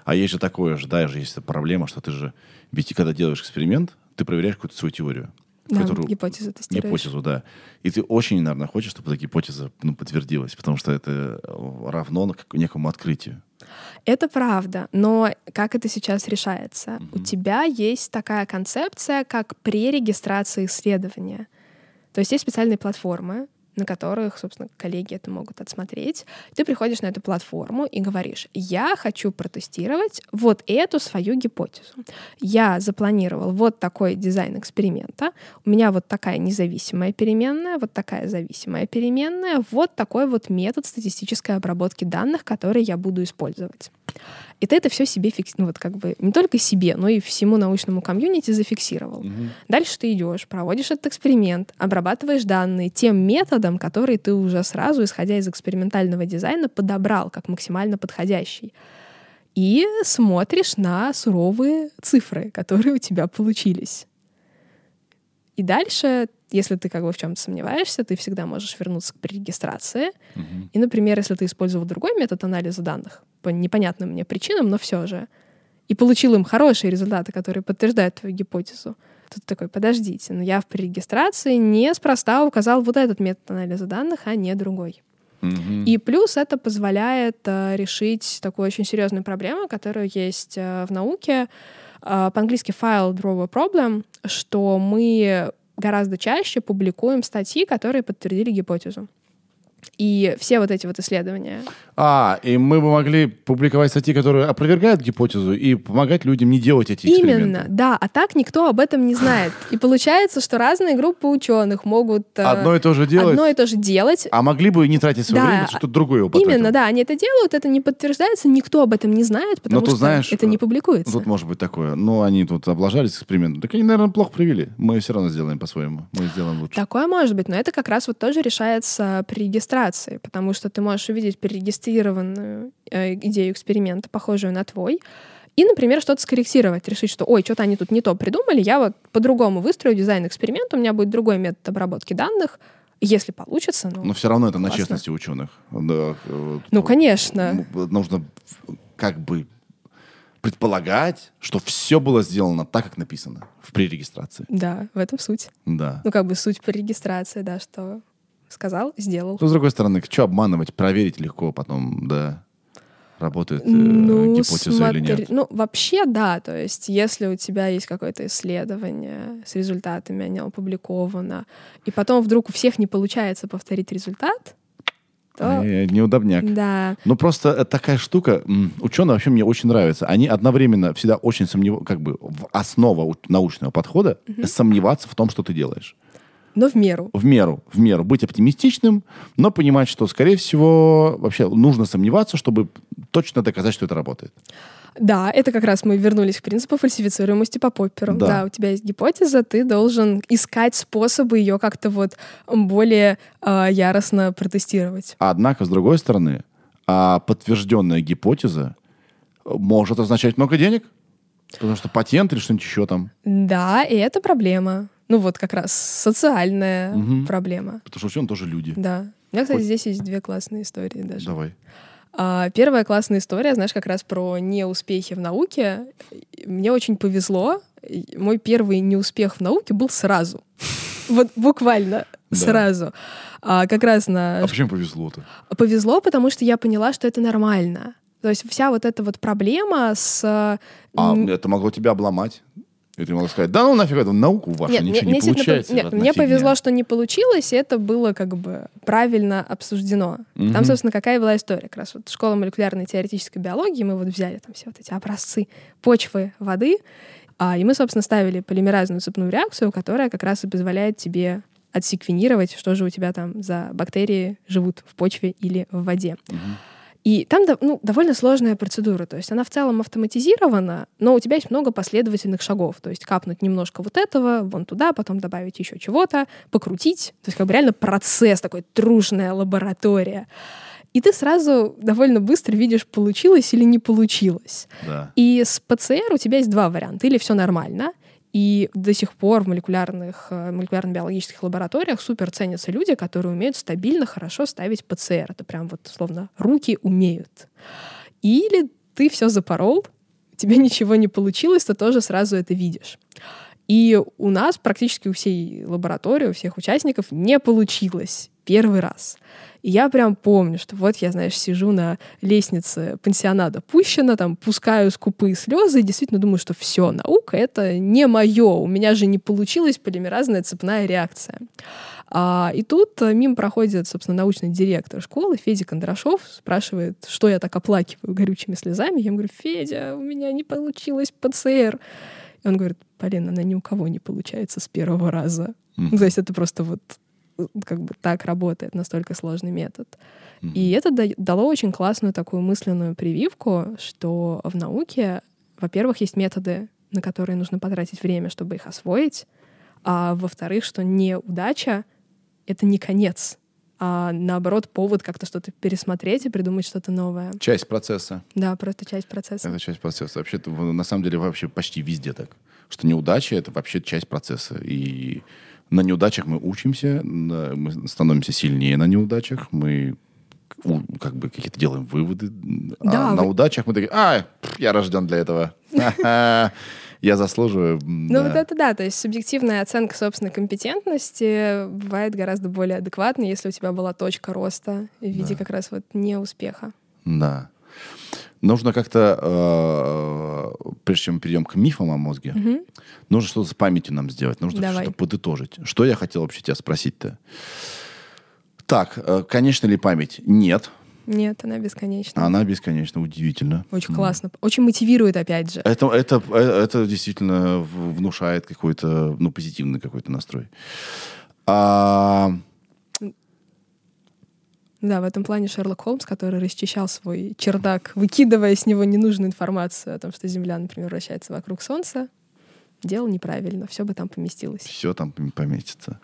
А есть же такое же, да, же есть проблема, что ты же, ведь когда делаешь эксперимент, ты проверяешь какую-то свою теорию. Да, которую- гипотезы тестируешь. Гипотезу, да. И ты очень, наверное, хочешь, чтобы эта гипотеза ну, подтвердилась, потому что это э, равно некому открытию. Это правда, но как это сейчас решается? У тебя есть такая концепция, как пререгистрация исследования. То есть есть специальные платформы, на которых, собственно, коллеги это могут отсмотреть. Ты приходишь на эту платформу и говоришь, я хочу протестировать вот эту свою гипотезу. Я запланировал вот такой дизайн эксперимента, у меня вот такая независимая переменная, вот такая зависимая переменная, вот такой вот метод статистической обработки данных, который я буду использовать. И ты это все себе фикс... ну вот как бы не только себе, но и всему научному комьюнити зафиксировал. Дальше ты идешь, проводишь этот эксперимент, обрабатываешь данные тем методом, который ты уже сразу, исходя из экспериментального дизайна, подобрал как максимально подходящий. И смотришь на суровые цифры, которые у тебя получились. И дальше, если ты как бы в чем-то сомневаешься, ты всегда можешь вернуться к перерегистрации. И, например, если ты использовал другой метод анализа данных по непонятным мне причинам, но все же, и получил им хорошие результаты, которые подтверждают твою гипотезу, то ты такой, подождите, но я в пререгистрации неспроста указал вот этот метод анализа данных, а не другой. И плюс это позволяет э, решить такую очень серьезную проблему, которая есть э, в науке. Э, по-английски file drawer problem, что мы гораздо чаще публикуем статьи, которые подтвердили гипотезу. И все вот эти вот исследования. А, и мы бы могли публиковать статьи, которые опровергают гипотезу, и помогать людям не делать эти эксперименты. Именно, да. А так никто об этом не знает. И получается, что разные группы ученых могут э, Одно и то же делать. одно и то же делать. А могли бы не тратить свое Да, время, потому что другой опыт. Именно, да, они это делают, это не подтверждается, никто об этом не знает, потому тут что знаешь, это не публикуется. Тут может быть такое. Ну, они тут облажались экспериментом. Так они, наверное, плохо провели. Мы все равно сделаем по-своему. Мы сделаем лучше. Такое может быть, но это как раз вот тоже решается при регистрации, потому что ты можешь увидеть перерегистрированную э, идею эксперимента, похожую на твой, и, например, что-то скорректировать, решить, что, ой, что-то они тут не то придумали, я вот по-другому выстрою дизайн эксперимента, у меня будет другой метод обработки данных, если получится, ну, Но все равно это на классно. честности ученых. Да, э, Ну, конечно. ну, Нужно как бы предполагать, что все было сделано так, как написано в пререгистрации. да, в этом суть. Да. Ну, как бы суть по регистрации, да, что сказал, сделал. Но, с другой стороны, что обманывать, проверить легко потом, да, работает э, Ну, гипотеза или смотри, нет. ну, вообще, да. То есть, если у тебя есть какое-то исследование с результатами, оно опубликовано, и потом вдруг у всех не получается повторить результат, то... Э, Неудобняк. Да, Ну, просто это такая штука. Ученые вообще мне очень нравятся. Они одновременно всегда очень сомневаются, как бы в основа научного подхода сомневаться в том, что ты делаешь. Но в меру. В меру, в меру. Быть оптимистичным, но понимать, что, скорее всего, вообще нужно сомневаться, чтобы точно доказать, что это работает. Да, это как раз мы вернулись к принципу фальсифицируемости по Попперу. Да. Да. у тебя есть гипотеза, ты должен искать способы ее как-то вот более э, яростно протестировать. Однако, с другой стороны, а подтвержденная гипотеза может означать много денег. Потому что патент или что-нибудь еще там. Да, и это проблема. Ну вот как раз социальная Мгм. проблема. Потому что ученые тоже люди. Да. У меня, кстати, Хоть- здесь есть две классные истории даже. Давай. А, первая классная история, знаешь, как раз про неуспехи в науке. Мне очень повезло. Мой первый неуспех в науке был сразу. *laughs* Вот буквально Да. сразу. А, как раз на... А почему повезло-то? Повезло, потому что я поняла, что это нормально. То есть вся вот эта вот проблема с... А это могло тебя обломать. И ты могла сказать, да ну нафиг эту науку вашу, Нет, ничего мне, не получается. нет, мне фигня». повезло, что не получилось, и это было как бы правильно обсуждено. Мгм. Там, собственно, какая была история. Как раз вот школа молекулярной теоретической биологии, мы вот взяли там все вот эти образцы почвы, воды, а, и мы, собственно, ставили полимеразную цепную реакцию, которая как раз и позволяет тебе отсеквенировать, что же у тебя там за бактерии живут в почве или в воде. Мгм. И там ну, довольно сложная процедура. То есть она в целом автоматизирована, но у тебя есть много последовательных шагов. То есть капнуть немножко вот этого, вон туда, потом добавить еще чего-то, покрутить. То есть как бы реально процесс такой, трушная лаборатория. И ты сразу довольно быстро видишь, получилось или не получилось. Да. И с ПЦР у тебя есть два варианта. Или все нормально, и до сих пор в молекулярных, э, молекулярно-биологических лабораториях супер ценятся люди, которые умеют стабильно, хорошо ставить ПЦР. Это прям вот, словно, руки умеют. Или ты все запорол, тебе *laughs* ничего не получилось, ты тоже сразу это видишь. И у нас практически у всей лаборатории, у всех участников не получилось первый раз. И я прям помню, что вот я, знаешь, сижу на лестнице пансионата Пущина, там пускаю скупые слезы и действительно думаю, что все, наука — это не мое, у меня же не получилась полимеразная цепная реакция. А, и тут э, мимо проходит, собственно, научный директор школы Федя Кондрашов, спрашивает, что я так оплакиваю горючими слезами. Я ему говорю, Федя, у меня не получилось ПЦР. И он говорит, Полина, она ни у кого не получается с первого раза. Ну, то есть это просто вот как бы так работает, настолько сложный метод. И это да- дало очень классную такую мысленную прививку, что в науке, во-первых, есть методы, на которые нужно потратить время, чтобы их освоить, а во-вторых, что неудача — это не конец, а наоборот повод как-то что-то пересмотреть и придумать что-то новое. Часть процесса. Да, просто часть процесса. Это часть процесса. Вообще-то, в- на самом деле, вообще почти везде так. Что неудача — это вообще часть процесса. И на неудачах мы учимся, на- мы становимся сильнее на неудачах, мы как бы какие-то делаем выводы. Да, а на вы- удачах мы такие, а, я рожден для этого. *laughs* Я заслуживаю. Ну, вот это да, то есть субъективная оценка собственной компетентности бывает гораздо более адекватной, если у тебя была точка роста в виде как раз вот неуспеха. Да. Нужно как-то, э, прежде чем мы перейдем к мифам о мозге, нужно что-то с памятью нам сделать, нужно что-то подытожить. Что я хотел вообще тебя спросить-то? Так, э, конечно ли память? Нет. Нет, она бесконечна. Она бесконечно удивительна. Очень классно. Очень мотивирует, опять же. Это, это, э, это действительно внушает какой-то, ну, позитивный какой-то настрой. А, Да, в этом плане Шерлок Холмс, который расчищал свой чердак, выкидывая с него ненужную информацию о том, что Земля, например, вращается вокруг Солнца, делал неправильно. Все бы там поместилось. все там пом- поместится.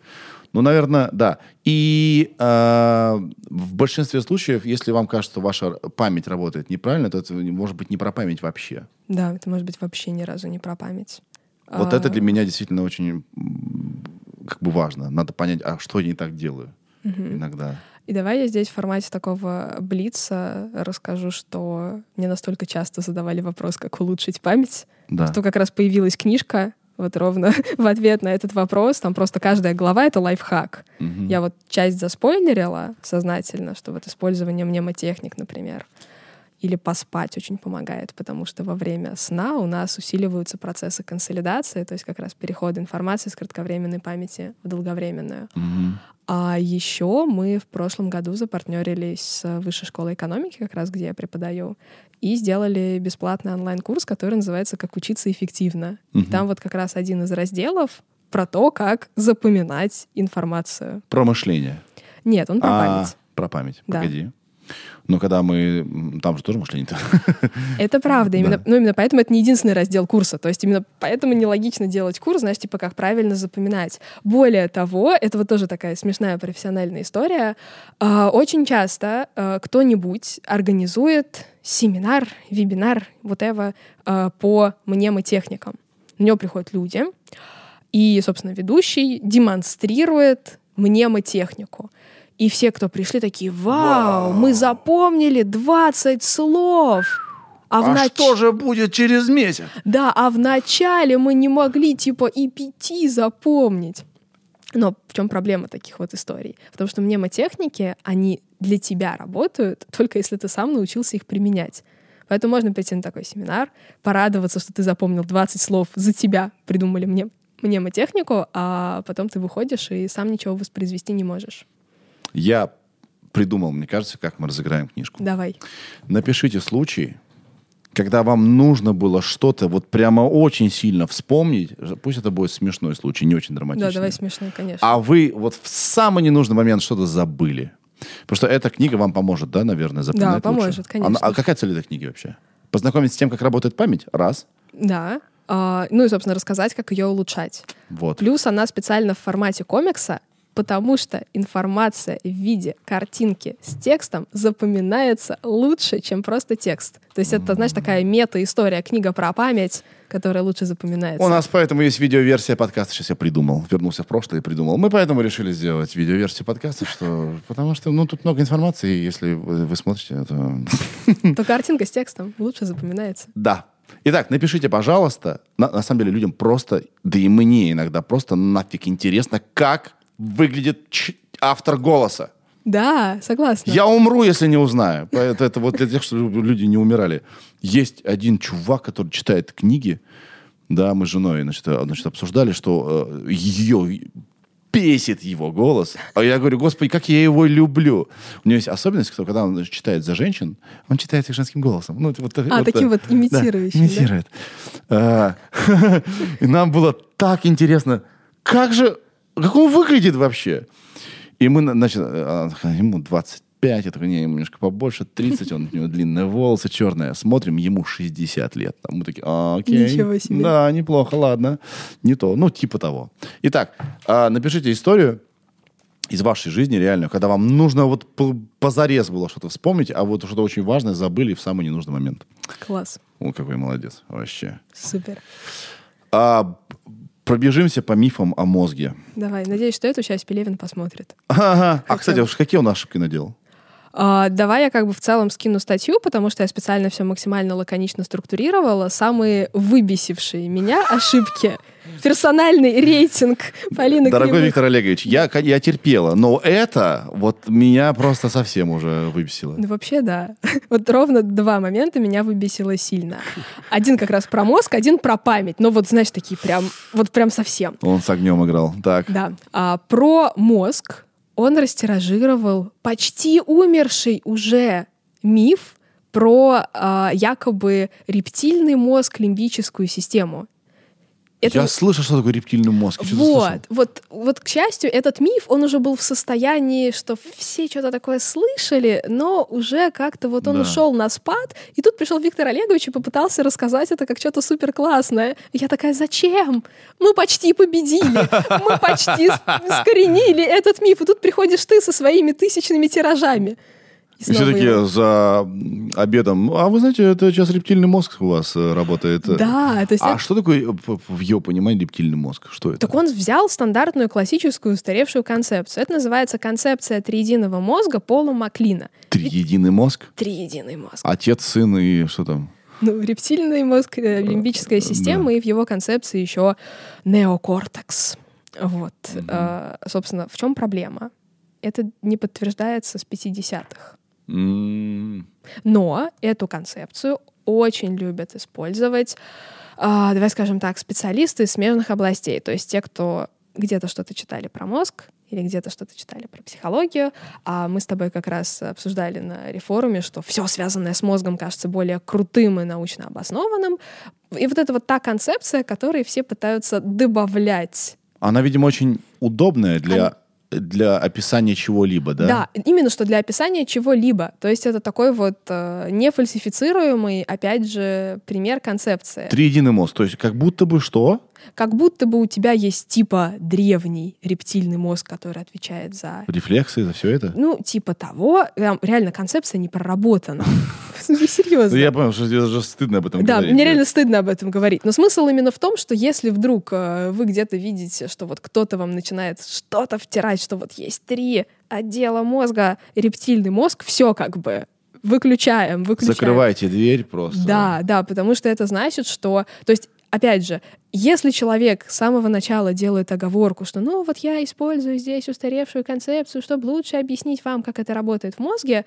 Ну, наверное, да. И э, в большинстве случаев, если вам кажется, что ваша память работает неправильно, то это может быть не про память вообще. Да, это может быть вообще ни разу не про память. Вот А, это для меня действительно очень как бы важно. Надо понять, а что я не так делаю иногда. И давай я здесь в формате такого блица расскажу, что мне настолько часто задавали вопрос, как улучшить память, Да. что как раз появилась книжка вот ровно *laughs* в ответ на этот вопрос. Там просто каждая глава — это лайфхак. Мгм. Я вот часть заспойлерила сознательно, что вот использование мнемотехник, например, или поспать очень помогает, потому что во время сна у нас усиливаются процессы консолидации, то есть как раз переход информации с кратковременной памяти в долговременную. Мгм. А еще мы в прошлом году запартнерились с Высшей школой экономики, как раз где я преподаю, и сделали бесплатный онлайн-курс, который называется «Как учиться эффективно». И Мгм. там вот как раз один из разделов про то, как запоминать информацию. Про мышление. Нет, он про А, память. Про память. Да. Но когда мы... Там же тоже мышление-то. *laughs* Это правда. Именно, Да. Ну, именно поэтому это не единственный раздел курса. То есть именно поэтому нелогично делать курс, знаешь, типа как правильно запоминать. Более того, это вот тоже такая смешная профессиональная история. А, Очень часто а, кто-нибудь организует семинар, вебинар, whatever, а, по мнемотехникам. На него приходят люди, и, собственно, ведущий демонстрирует мнемотехнику. И все, кто пришли, такие, вау, мы запомнили 20 слов. А, в А нач- что же будет через месяц? Да, а в начале мы не могли типа и пяти запомнить. Но в чем проблема таких вот историй? Потому что мнемотехники, они для тебя работают, только если ты сам научился их применять. Поэтому можно прийти на такой семинар, порадоваться, что ты запомнил 20 слов за тебя, придумали мне мнемотехнику, а потом ты выходишь и сам ничего воспроизвести не можешь. Я придумал, мне кажется, как мы разыграем книжку. Давай. Напишите случай, когда вам нужно было что-то вот прямо очень сильно вспомнить. Пусть это будет смешной случай, не очень драматичный. Да, давай смешно, конечно. А вы вот в самый ненужный момент что-то забыли. Потому что эта книга вам поможет, да, наверное, запоминать Да, лучше? поможет, конечно. А, а какая цель этой книги вообще? Познакомиться с тем, как работает память? Раз. Да. А, ну и, собственно, рассказать, как ее улучшать. Вот. Плюс она специально в формате комикса, потому что информация в виде картинки с текстом запоминается лучше, чем просто текст. То есть это, знаешь, такая мета-история, книга про память, которая лучше запоминается. У нас поэтому есть видеоверсия подкаста. Сейчас я придумал. Вернулся в прошлое и придумал. Мы поэтому решили сделать видеоверсию подкаста, что... потому что ну, тут много информации, и если вы, вы смотрите, то... *laughs* То картинка с текстом лучше запоминается. Да. Итак, напишите, пожалуйста. На, на самом деле людям просто, да и мне иногда просто нафиг интересно, как выглядит автор голоса. Да, согласна. Я умру, если не узнаю. Это, это вот для тех, чтобы люди не умирали. Есть один чувак, который читает книги. Да, мы с женой значит, э, значит, обсуждали, что э, ее бесит его голос. А я говорю, господи, как я его люблю. У него есть особенность, что когда он читает за женщин, он читает их женским голосом. Ну, вот, А, таким вот да, имитирующим, да? имитирует. А, *laughs* И нам было так интересно, как же, как он выглядит вообще? И мы, на- значит, а, ему 25, я такой, не, ему немножко побольше, 30, он, у него длинные волосы черные. Смотрим, ему 60 лет. Мы такие, а, окей. Ничего себе. Да, неплохо, ладно. Не то, ну, типа того. Итак, а, напишите историю из вашей жизни реально, когда вам нужно вот по- позарез было что-то вспомнить, а вот что-то очень важное забыли в самый ненужный момент. Класс. О, какой молодец, вообще. Супер. А, пробежимся по мифам о мозге. Давай, надеюсь, что эту часть Пелевин посмотрит. Ага. А, кстати, уж какие он ошибки наделал? А, давай я как бы в целом скину статью, потому что я специально все максимально лаконично структурировала. Самые выбесившие меня ошибки. Персональный рейтинг Полины Дорогой Кривых. Виктор Олегович, я, я терпела, но это вот меня просто совсем уже выбесило. Ну, вообще, да. *laughs* Вот ровно два момента меня выбесило сильно. Один как раз про мозг, один про память. Но вот, знаешь, такие прям, вот прям совсем. Он с огнем играл. Так. Да. А про мозг он растиражировал почти умерший уже миф про а, якобы рептильный мозг, лимбическую систему. Это Я слышал, что такое рептильный мозг. Что-то вот, вот, вот, к счастью, этот миф, он уже был в состоянии, что все что-то такое слышали, но уже как-то вот он Да. ушел на спад, и тут пришел Виктор Олегович и попытался рассказать это как что-то супер классное. Я такая, зачем? Мы почти победили, мы почти с- *laughs* скоренили этот миф, и тут приходишь ты со своими тысячными тиражами. И И все такие за обедом. «Ну, А вы знаете, это сейчас рептильный мозг у вас э, работает. Да, то есть А это- что такое э, в его понимании рептильный мозг? Что это? Так он взял стандартную классическую устаревшую концепцию. Это называется концепция триединого мозга Пола Маклина. Триединый мозг? Триединый мозг. Отец, сын и что там? Ну, рептильный мозг, э, лимбическая система, и в его концепции еще неокортекс. Вот. Э, собственно, в чем проблема? Это не подтверждается с 50-х. Но эту концепцию очень любят использовать, а, давай скажем так, специалисты из смежных областей. То есть те, кто где-то что-то читали про мозг или где-то что-то читали про психологию. А мы с тобой как раз обсуждали на рефоруме, что все связанное с мозгом кажется более крутым и научно обоснованным. И вот это вот та концепция, которой все пытаются добавлять Она, видимо, очень удобная для, для описания чего-либо, да? Да, именно что для описания чего-либо. То есть это такой вот э, нефальсифицируемый, опять же, пример концепции. Триединый мозг. То есть как будто бы что? Как будто бы у тебя есть типа древний рептильный мозг, который отвечает за... Рефлексы, за все это? Ну, типа того, Прям реально концепция не проработана. *laughs* Серьезно. Ну, я понял, что тебе даже стыдно об этом Да, говорить. мне реально стыдно об этом говорить. Но смысл именно в том, что если вдруг э, вы где-то видите, что вот кто-то вам начинает что-то втирать, что вот есть три отдела мозга, рептильный мозг, все как бы выключаем, выключаем. Закрывайте дверь просто. Да, да, потому что это значит, что... То есть, опять же, если человек с самого начала делает оговорку, что ну вот я использую здесь устаревшую концепцию, чтобы лучше объяснить вам, как это работает в мозге,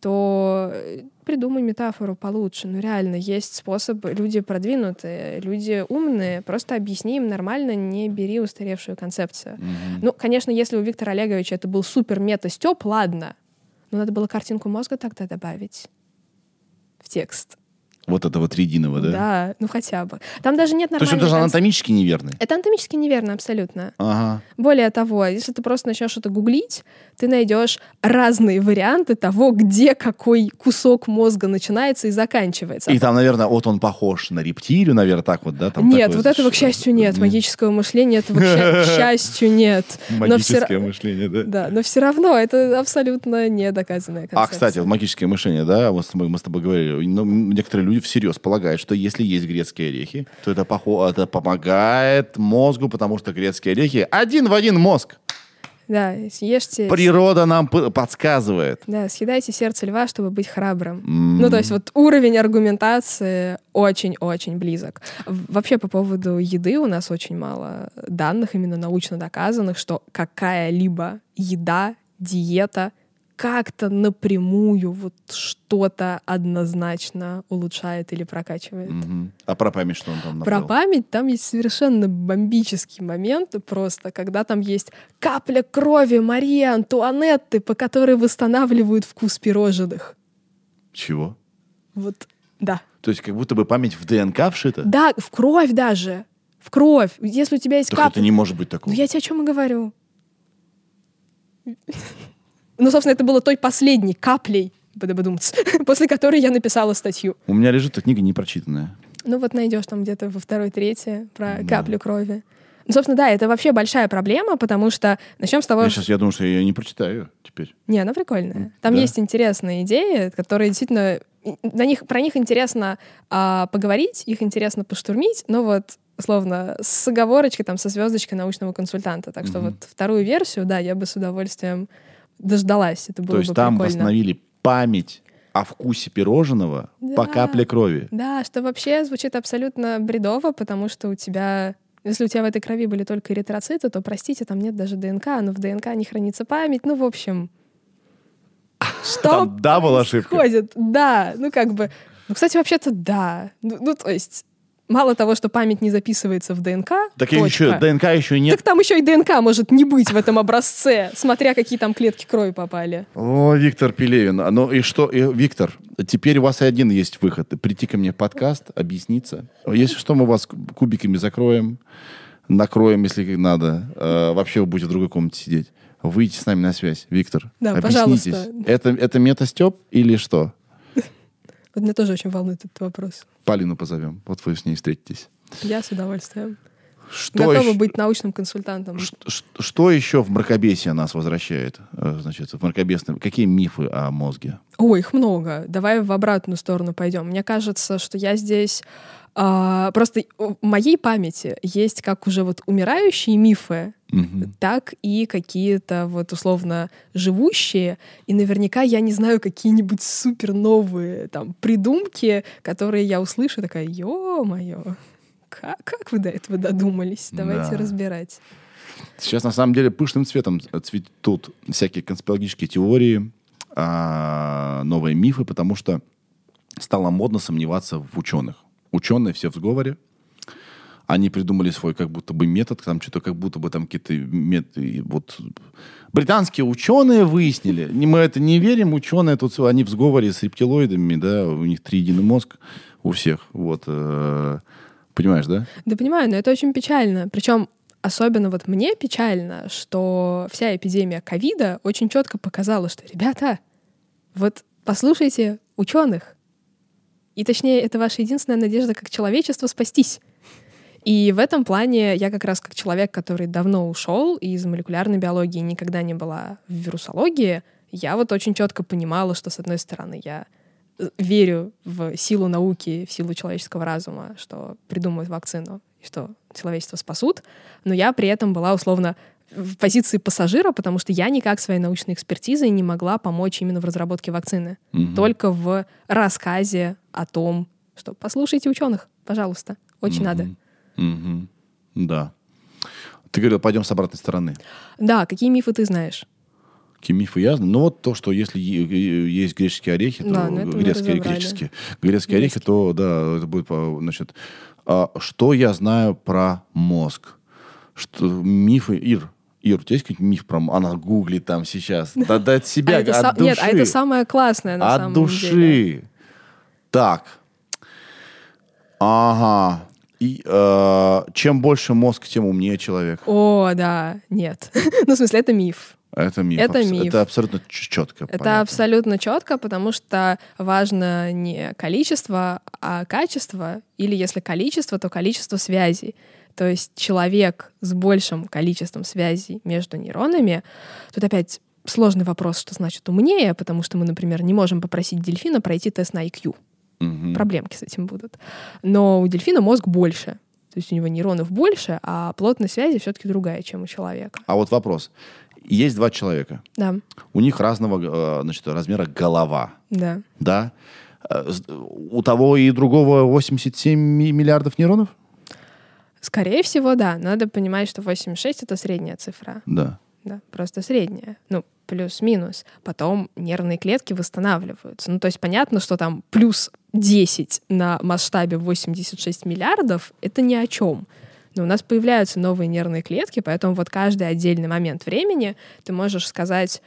то э, придумай метафору получше. Ну реально, есть способ, люди продвинутые, люди умные, просто объясни им нормально, не бери устаревшую концепцию. Мгм. Ну, конечно, если у Виктора Олеговича это был супер мета-стёб, ладно, но надо было картинку мозга тогда добавить в текст. Вот этого триединого, да? Да, ну хотя бы. Там даже нет То есть он даже анатомически неверный. Это анатомически неверно, абсолютно. Ага. Более того, если ты просто начнешь это гуглить, ты найдешь разные варианты того, где какой кусок мозга начинается и заканчивается. И там, наверное, вот он похож на рептилию, наверное, так вот, да? Там нет, такой вот этого, к счастью, нет. Магического мышления этого, к *laughs* счастью, нет. Магическое мышление, да? Да, но все равно это абсолютно недоказанная концепция. А, кстати, магическое мышление, да, вот мы с тобой говорили, ну, некоторые люди всерьез полагают, что если есть грецкие орехи, то это, похо- это помогает мозгу, потому что грецкие орехи один в один мозг. Да, съешьте... Природа нам подсказывает. Да, съедайте сердце льва, чтобы быть храбрым. М. Ну, то есть вот уровень аргументации очень-очень близок. Вообще по поводу еды у нас очень мало данных, именно научно доказанных, что какая-либо еда, диета как-то напрямую вот что-то однозначно улучшает или прокачивает. Мгм. А про память что он там Про набрал? память там есть совершенно бомбический момент просто, когда там есть капля крови Марии Антуанетты, по которой восстанавливают вкус пирожных. Чего? Вот, да. То есть как будто бы память в ДНК вшита? Да, в кровь даже. В кровь. Если у тебя есть Так это капля... не может быть такого. Ну, я тебе о чем и говорю. Ну, собственно, это было той последней каплей, *laughs* после которой я написала статью. У меня лежит эта книга непрочитанная. Ну вот найдешь там где-то во второй, третьей про каплю крови. Ну, собственно, да, это вообще большая проблема, потому что начнем с того, Я что... сейчас, я думаю, что я ее не прочитаю теперь. Не, она прикольная. Там Да. есть интересные идеи, которые действительно... На них, про них интересно а, поговорить, их интересно поштурмить, но вот условно с оговорочкой, там, со звездочкой научного консультанта. Так что Мгм. вот вторую версию, да, я бы с удовольствием дождалась. Это было То есть бы там прикольно. восстановили память о вкусе пирожного по Да. капле крови. Да, что вообще звучит абсолютно бредово, потому что у тебя... Если у тебя в этой крови были только эритроциты, то, простите, там нет даже ДНК, но в ДНК не хранится память. Ну, в общем... Что Там да была ошибка. Да, ну как бы... Ну, кстати, вообще-то да. Ну, ну, то есть, мало того, что память не записывается в ДНК, Так и точка. еще ДНК еще нет. так там еще и ДНК может не быть в этом образце, смотря какие там клетки крови попали. О, Виктор Пелевин. А Ну и что, и, Виктор, теперь у вас один есть выход. Прийти ко мне в подкаст, объясниться. Если что, мы вас кубиками закроем, накроем, если надо. Э, вообще вы будете в другой комнате сидеть. Выйдите с нами на связь, Виктор. Да, объяснитесь. пожалуйста. Это, это метастеп или что? Вот меня тоже очень волнует этот вопрос. Полину позовем. Вот вы с ней встретитесь. Я с удовольствием. Что Готова еще- быть научным консультантом. Ш- ш- Что еще в мракобесие нас возвращает? Э, Значит, в мракобесное... Какие мифы о мозге? Ой, их много. Давай в обратную сторону пойдем. Мне кажется, что я здесь а, просто в моей памяти есть как уже вот умирающие мифы, Мгм. так и какие-то вот условно живущие. И наверняка я не знаю какие-нибудь супер новые там придумки, которые я услышу, такая, ё-моё, как, как вы до этого додумались? Давайте Да. разбирать. Сейчас на самом деле пышным цветом цветут всякие конспирологические теории, а, новые мифы, потому что стало модно сомневаться в ученых. Ученые все в сговоре. Они придумали свой как будто бы метод, там что-то как будто бы там какие-то методы. Вот британские ученые выяснили. Мы это не верим, ученые тут они в сговоре с рептилоидами, да, у них триединый мозг у всех. Вот. э, Понимаешь, да? Да понимаю, но это очень печально. Причем особенно вот мне печально, что вся эпидемия ковида очень четко показала, что, ребята, вот послушайте ученых. И точнее, это ваша единственная надежда как человечество спастись. И в этом плане я как раз как человек, который давно ушел из молекулярной биологии, никогда не была в вирусологии, я вот очень четко понимала, что, с одной стороны, я э, верю в силу науки, в силу человеческого разума, что придумают вакцину, и что человечество спасут, но я при этом была условно в позиции пассажира, потому что я никак своей научной экспертизой не могла помочь именно в разработке вакцины. Мгм. Только в рассказе о том, что послушайте ученых, пожалуйста, очень надо. Мгм. Да. Ты говорил, пойдем с обратной стороны. Да, какие мифы ты знаешь? Какие мифы я знаю? Ну вот то, что если есть греческие орехи, то Да, разобрали. греческие, грецкие орехи, то да, это будет, по- значит, а что я знаю про мозг? Что мифы, Ир, Ир, у тебя есть какой-нибудь миф про Она гуглит там сейчас. *laughs* Да, да от себя, А от са- души. Нет, а это самое классное на От самом души. деле. Так. Ага. И э, чем больше мозг, тем умнее человек. О, да, нет. *laughs* ну, в смысле, это миф. Это миф. Это абс- миф. Это абсолютно четко. Это понятно. абсолютно четко, потому что важно не количество, а качество. Или если количество, то количество связей. То есть человек с большим количеством связей между нейронами, тут опять сложный вопрос, что значит умнее, потому что мы, например, не можем попросить дельфина пройти тест на IQ. Мгм. Проблемки с этим будут. Но у дельфина мозг больше. То есть у него нейронов больше, а плотность связи все-таки другая, чем у человека. А вот вопрос. Есть два человека. Да, У них разного э, значит, размера голова. да. Да? Э, У того и другого 87 ми- миллиардов нейронов? Скорее всего, да. Надо понимать, что 86 — это средняя цифра. Да. Да, просто средняя. Ну, плюс-минус. Потом нервные клетки восстанавливаются. Ну, то есть понятно, что там плюс 10 на масштабе 86 миллиардов — это ни о чем. Но у нас появляются новые нервные клетки, поэтому вот каждый отдельный момент времени ты можешь сказать,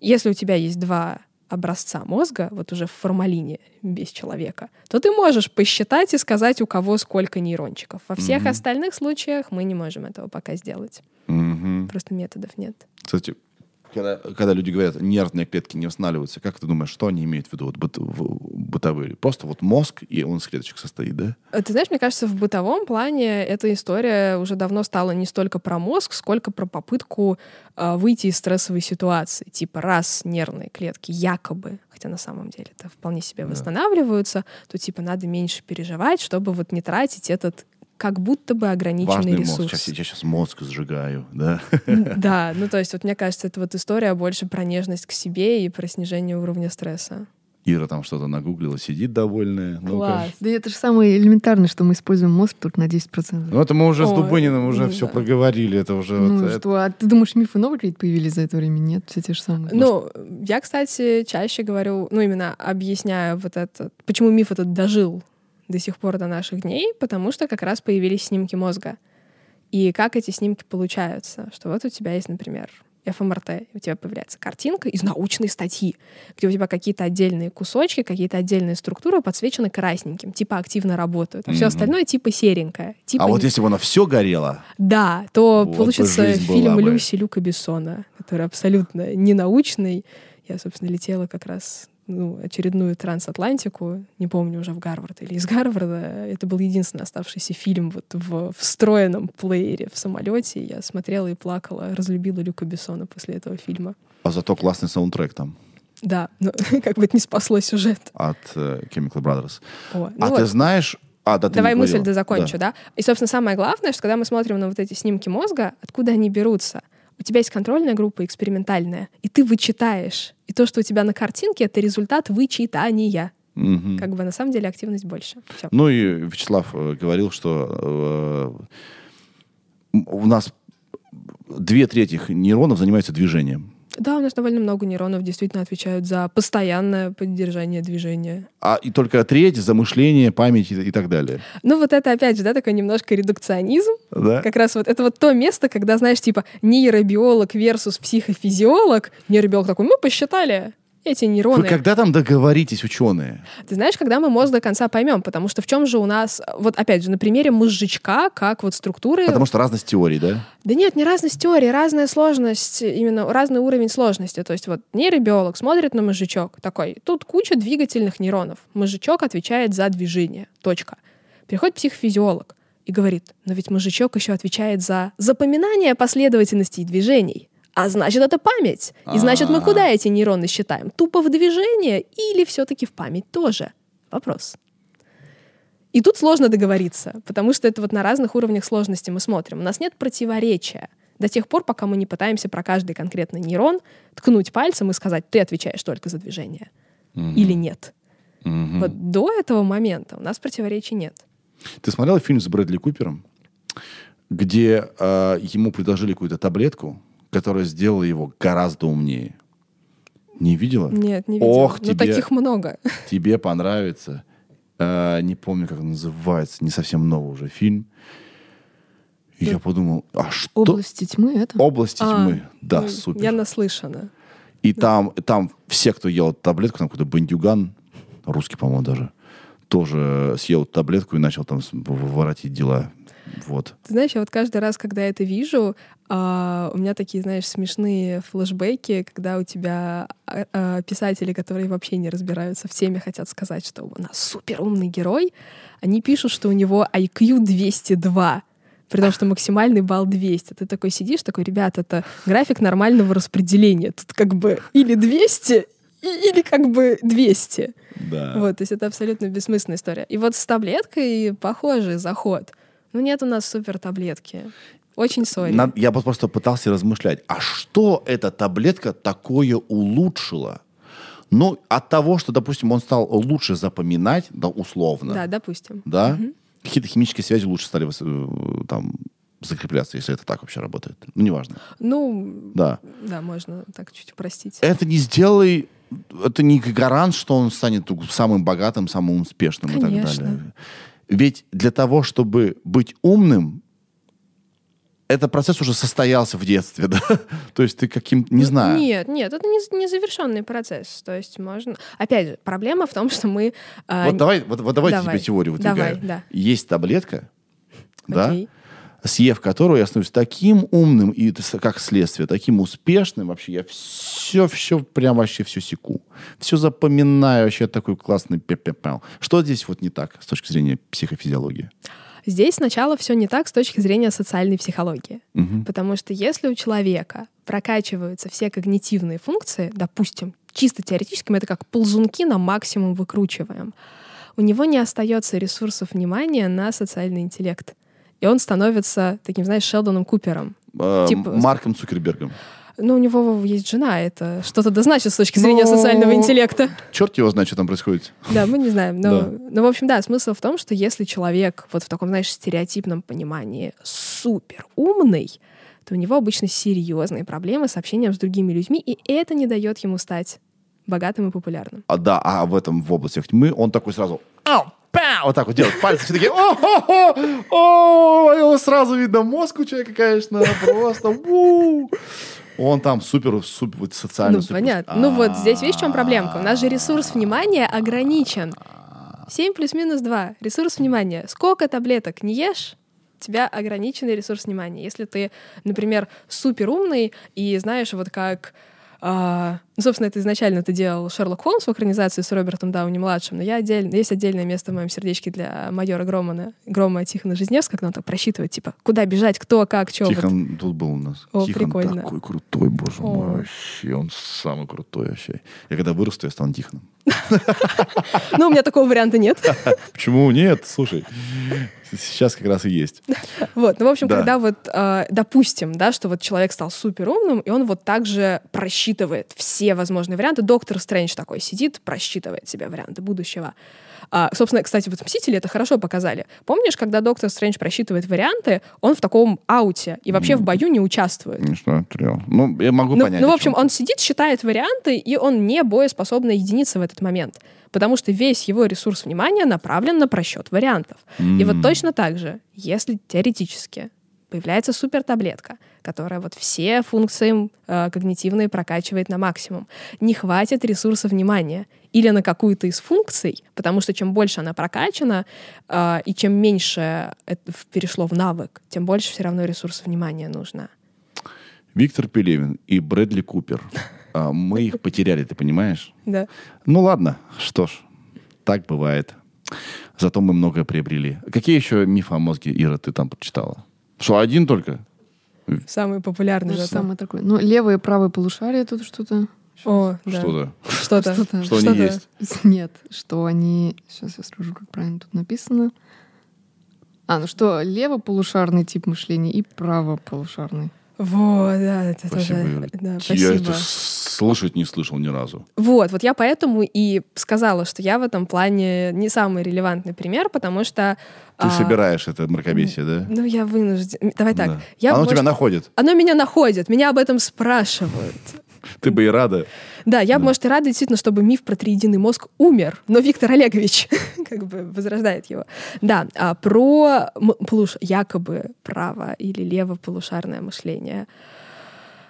если у тебя есть два образца мозга, вот уже в формалине без человека, то ты можешь посчитать и сказать, у кого сколько нейрончиков. Во всех Мгм. остальных случаях мы не можем этого пока сделать. Мгм. Просто методов нет. Кстати, когда, когда люди говорят, нервные клетки не восстанавливаются, как ты думаешь, что они имеют в виду вот быт- в- бытовые? Просто вот мозг, и он из клеточек состоит, да? Э, Ты знаешь, мне кажется, в бытовом плане эта история уже давно стала не столько про мозг, сколько про попытку э, выйти из стрессовой ситуации. Типа, раз нервные клетки якобы, хотя на самом деле это вполне себе Да. восстанавливаются, то типа надо меньше переживать, чтобы вот не тратить этот как будто бы ограниченный Важный мозг. ресурс. Сейчас, я сейчас мозг сжигаю, да? Да, ну то есть вот мне кажется, это вот история больше про нежность к себе и про снижение уровня стресса. Ира там что-то нагуглила, сидит довольная. Класс. Да это же самое элементарное, что мы используем мозг только на 10%. Ну, это мы уже с Ой, Дубыниным уже ну все да. проговорили. Это уже ну вот, это- что, а ты думаешь, мифы новые какие-то появились за это время? Нет, все те же самые. Ну, я, кстати, чаще говорю, ну, именно объясняю вот это, почему миф этот дожил до сих пор до наших дней, потому что как раз появились снимки мозга. И как эти снимки получаются? Что вот у тебя есть, например, ФМРТ, и у тебя появляется картинка из научной статьи, где у тебя какие-то отдельные кусочки, какие-то отдельные структуры подсвечены красненьким, типа активно работают, а все Мгм. остальное типа серенькое. Типа А вот если бы оно все горело, да, то Вот получится фильм. Люси Люка Бессона, который абсолютно ненаучный. Я, собственно, летела как раз ну, очередную трансатлантику, не помню уже в Гарвард или из Гарварда. Это был единственный оставшийся фильм вот в встроенном плеере в самолете. Я смотрела и плакала, разлюбила Люка Бессона после этого фильма. а зато классный саундтрек там Да, но *laughs* как бы это не спасло сюжет. от э, Chemical Brothers. О, ну а вот. ты знаешь... А, да, ты Давай мысль говорила. дозакончу, да. И, собственно, самое главное, что когда мы смотрим на вот эти снимки мозга, откуда они берутся? У тебя есть контрольная группа экспериментальная, и ты вычитаешь. И то, что у тебя на картинке, это результат вычитания. Мгм. Как бы на самом деле активность больше. Всё. Ну и Вячеслав э, говорил, что э, у нас две трети нейронов занимаются движением. Да, у нас довольно много нейронов действительно отвечают за постоянное поддержание движения. А и только треть за мышление, память и, и так далее. Ну вот это опять же, да, такой немножко редукционизм. Да? Как раз вот это вот то место, когда, знаешь, типа нейробиолог versus психофизиолог. Нейробиолог такой, мы посчитали эти нейроны. Вы когда там договоритесь, ученые? Ты знаешь, когда мы мозг до конца поймем, потому что в чем же у нас, вот опять же, на примере мозжечка, как вот структуры... Потому что разность теорий, да? Да нет, не разность теории, разная сложность, именно разный уровень сложности. То есть вот нейробиолог смотрит на мозжечок, такой, тут куча двигательных нейронов. Мозжечок отвечает за движение, точка. Приходит психофизиолог и говорит, но ведь мозжечок еще отвечает за запоминание последовательностей движений. А значит, это память. И значит, мы А. куда эти нейроны считаем? Тупо в движение или все-таки в память тоже? Вопрос. И тут сложно договориться, потому что это вот на разных уровнях сложности мы смотрим. У нас нет противоречия до тех пор, пока мы не пытаемся про каждый конкретный нейрон ткнуть пальцем и сказать, ты отвечаешь только за движение Мгм. или нет. Мгм. Вот до этого момента у нас противоречий нет. Ты смотрел фильм с Брэдли Купером, где э, ему предложили какую-то таблетку, которая сделала его гораздо умнее? Не видела? Нет, не видела. Ох, Но тебе- таких много. *laughs* Тебе понравится. Э, не помню, как он называется. Не совсем новый уже фильм. И я подумал, а что? Области тьмы это? Области А, тьмы. Да, Ой, супер. Я наслышана. И там, там все, кто ел эту таблетку, там какой-то бандюган, русский, по-моему, даже, тоже съел таблетку и начал там воротить дела. Вот. Ты знаешь, я вот каждый раз, когда я это вижу, а, у меня такие, знаешь, смешные флешбеки, когда у тебя а, а, писатели, которые вообще не разбираются в теме, хотят сказать, что у нас супер умный герой, они пишут, что у него IQ 202, при том, что максимальный балл 200. Ты такой сидишь, такой, ребят, это график нормального распределения. Тут как бы или 200, и- или как бы 200. Да. Вот, то есть это абсолютно бессмысленная история. И вот с таблеткой похожий заход. Ну нет у нас супер таблетки. Очень сори. Я просто пытался размышлять, а что эта таблетка такое улучшила? Ну, от того, что, допустим, он стал лучше запоминать, да, условно, Да, допустим. да, какие-то химические связи лучше стали э, там закрепляться, если это так вообще работает. Ну, неважно. Ну, Да. да, можно так чуть упростить. Это не сделай, это не гарант, что он станет самым богатым, самым успешным и так Конечно. далее. Ведь для того, чтобы быть умным, этот процесс уже состоялся в детстве, *laughs* да? То есть ты каким, не Ну, знаю. Нет, нет, это не, не завершенный процесс. То есть можно... Опять же, проблема в том, что мы... а, Вот давай, вот, вот давайте Давай. тебе теорию выдвигаю. Давай, да. Есть таблетка, да, окей. Съев которую я становлюсь таким умным и как следствие, таким успешным вообще. Я все, все, прям вообще все секу. Все запоминаю, вообще такой классный пе-пе-пау. Что здесь вот не так с точки зрения психофизиологии? Здесь сначала все не так с точки зрения социальной психологии. Мгм. Потому что если у человека прокачиваются все когнитивные функции, допустим, чисто теоретически мы это как ползунки на максимум выкручиваем, у него не остается ресурсов внимания на социальный интеллект. И он становится таким, знаешь, Шелдоном Купером. Э, Типа- Марком Цукербергом. Ну, у него есть жена, это что-то да значит с точки зрения социального интеллекта. Черт его знает, что там происходит. Да, мы не знаем. Но, Да. но, в общем, да, смысл в том, что если человек вот в таком, знаешь, стереотипном понимании супер умный, то у него обычно серьезные проблемы с общением с другими людьми, и это не дает ему стать богатым и популярным. А, да, а в этом, в областях тьмы, он такой сразу... «Ау, па!» Вот так вот делает. Пальцы все такие... «О-хо-хо! О, его сразу видно мозг у человека, конечно, просто... у. Он там супер, супер, вот социально ну, супер- понятно. Ну вот здесь видишь, в чем проблемка? У нас же ресурс внимания ограничен. 7 плюс минус 2. Ресурс внимания. Сколько таблеток не ешь, у тебя ограниченный ресурс внимания. Если ты, например, супер умный и знаешь, вот как... а, ну, собственно, это изначально ты делал Шерлок Холмс в экранизации с Робертом Дауни-младшим, но я отдельно, есть отдельное место в моем сердечке для майора Громана, Грома Тихона Жизневского, когда он так просчитывает, типа, куда бежать, кто, как, что. Тихон тут был у нас. О, Тихон прикольно. такой крутой, боже О. мой, вообще. Он самый крутой вообще. Я когда вырасту, я стану Тихоном. *laughs* Ну, у меня такого варианта нет. *laughs* Почему нет? Слушай, сейчас как раз и есть. *laughs* Вот, ну, в общем, Да. когда вот, э, допустим, да, что вот человек стал супер умным, и он вот так же просчитывает все возможные варианты. Доктор Стрэндж такой сидит, просчитывает себе варианты будущего. А, собственно, кстати, вот «Мстители» это хорошо показали. Помнишь, когда доктор Стрэндж просчитывает варианты, он в таком ауте и вообще в бою не участвует. Не смотрел. Ну, я могу Ну, понять. ну, в общем, он сидит, считает варианты, и он не боеспособная единица в этот момент. Потому что весь его ресурс внимания направлен на просчет вариантов. И вот точно так же, если теоретически появляется супертаблетка, которая вот все функции э, когнитивные прокачивает на максимум, не хватит ресурса внимания или на какую-то из функций, потому что чем больше она прокачана э, и чем меньше это перешло в навык, тем больше все равно ресурса внимания нужно. Виктор Пелевин и Брэдли Купер. А, Мы их потеряли, ты понимаешь? Да. Ну ладно, что ж, так бывает. Зато мы многое приобрели. Какие еще мифы о мозге, Ира, ты там прочитала? Что, один только? Самый популярный Даже зато. самое такое. Ну, левое и правое полушарие тут что-то. О, да. Что-то. Что-то. Что-то. Что они Что-то. есть? Нет, что они... Сейчас я скажу, как правильно тут написано. А, ну что, левополушарный тип мышления и правополушарный. Вот, да, это Спасибо, тоже. Да, Я спасибо. это слышать не слышал ни разу. Вот, вот я поэтому и сказала, что я в этом плане не самый релевантный пример, потому что... Ты а, собираешь это мракобесие, да? Ну, я вынужден. Давай так. Да. Я, Оно может, тебя находит. Оно меня находит, меня об этом спрашивают. Ты бы и рада. Да, я, может, и рада действительно, чтобы миф про триединый мозг умер, но Виктор Олегович *laughs* как бы возрождает его. Да, а про полуш- якобы право или левополушарное мышление.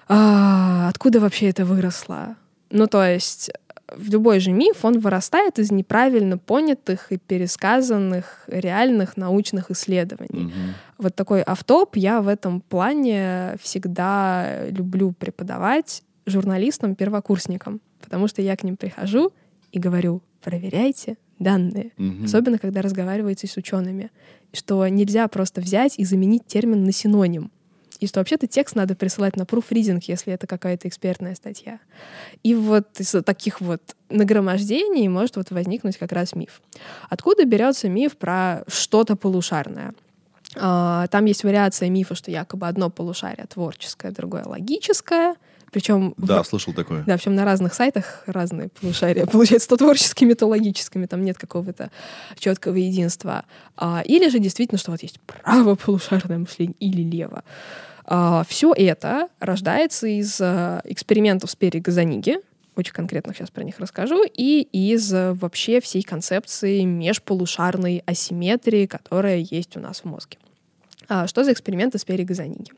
А, откуда вообще это выросло? Ну, то есть, в любой же миф, он вырастает из неправильно понятых и пересказанных реальных научных исследований. Мгм. Вот такой автоп я в этом плане всегда люблю преподавать журналистам-первокурсникам, потому что я к ним прихожу и говорю, проверяйте данные. Мгм. Особенно, когда разговариваете с учеными. Что нельзя просто взять и заменить термин на синоним. И что вообще-то текст надо присылать на пруфридинг, если это какая-то экспертная статья. И вот из таких вот нагромождений может вот возникнуть как раз миф. Откуда берется миф про что-то полушарное? А, Там есть вариация мифа, что якобы одно полушарие творческое, другое логическое. Причем в- Да, слышал такое. да, причем на разных сайтах разные полушария. *laughs* Получается, то творческими, то логическими. Там нет какого-то четкого единства. А, или же действительно, что вот есть право полушарное мышление или лево. все это рождается из а, экспериментов с Газаниги, очень конкретно сейчас про них расскажу, и из а, вообще всей концепции межполушарной асимметрии, которая есть у нас в мозге. А, Что за эксперименты с Газаниги?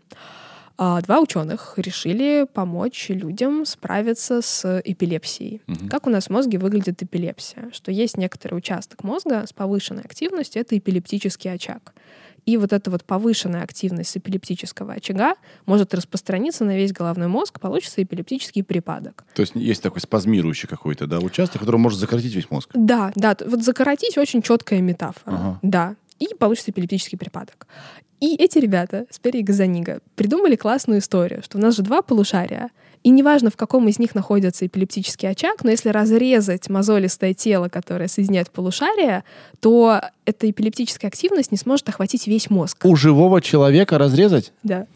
А, Два ученых решили помочь людям справиться с эпилепсией. Мгм. Как у нас в мозге выглядит эпилепсия? Что есть некоторый участок мозга с повышенной активностью, это эпилептический очаг. И вот эта вот повышенная активность эпилептического очага может распространиться на весь головной мозг, получится эпилептический припадок. То есть есть такой спазмирующий какой-то, да, участок, который может закоротить весь мозг. Да, да, вот закоротить очень четкая метафора. Ага. Да. И получится эпилептический припадок. И эти ребята с Перри и Газанига придумали классную историю, что у нас же два полушария, и неважно, в каком из них находится эпилептический очаг, но если разрезать мозолистое тело, которое соединяет полушария, то эта эпилептическая активность не сможет охватить весь мозг. У живого человека разрезать? Да.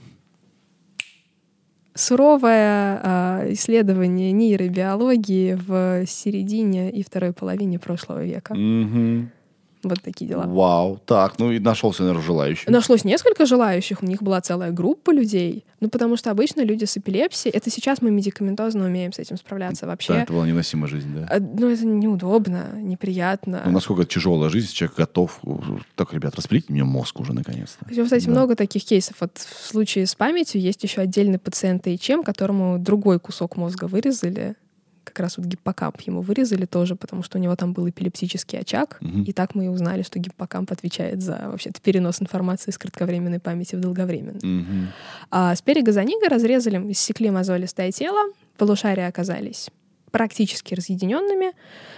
Суровое а, исследование нейробиологии в середине и второй половине прошлого века. Мгм. Вот такие дела. Вау. Так, ну и нашелся, наверное, желающий. Нашлось несколько желающих, у них была целая группа людей. Ну, потому что обычно люди с эпилепсией, это сейчас мы медикаментозно умеем с этим справляться вообще. Да, это была невыносимая жизнь, да. А, Ну, это неудобно, неприятно. Ну, насколько это тяжелая жизнь, человек готов. Так, ребят, распилите мне мозг уже наконец-то. Причем, кстати, Да. много таких кейсов. Вот в случае с памятью есть еще отдельный пациент ИЧМ, которому другой кусок мозга вырезали. Как раз вот гиппокамп ему вырезали тоже, потому что у него там был эпилептический очаг. Мгм. И так мы и узнали, что гиппокамп отвечает за вообще-то перенос информации из кратковременной памяти в долговременную. Мгм. А с перегазонига разрезали, иссекли мозолистое тело, полушария оказались практически разъединенными.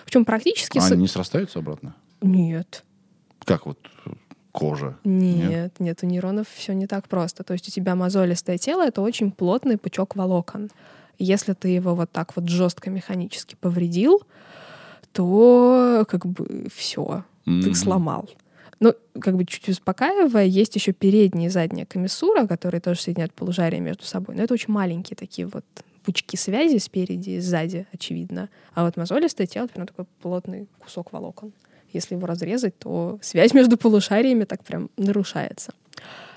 Причем практически... А с- они не срастаются обратно? Нет, Как вот кожа? нет, нет, у нейронов все не так просто. То есть у тебя мозолистое тело — это очень плотный пучок волокон. Если ты его вот так вот жестко механически повредил, то как бы все, ты Мгм. сломал. Ну, как бы чуть успокаивая, есть еще передняя и задняя комиссура, которые тоже соединяют полушария между собой. Но это очень маленькие такие вот пучки связи спереди и сзади, очевидно. А вот мозолистое тело, прям такой плотный кусок волокон. Если его разрезать, то связь между полушариями так прям нарушается.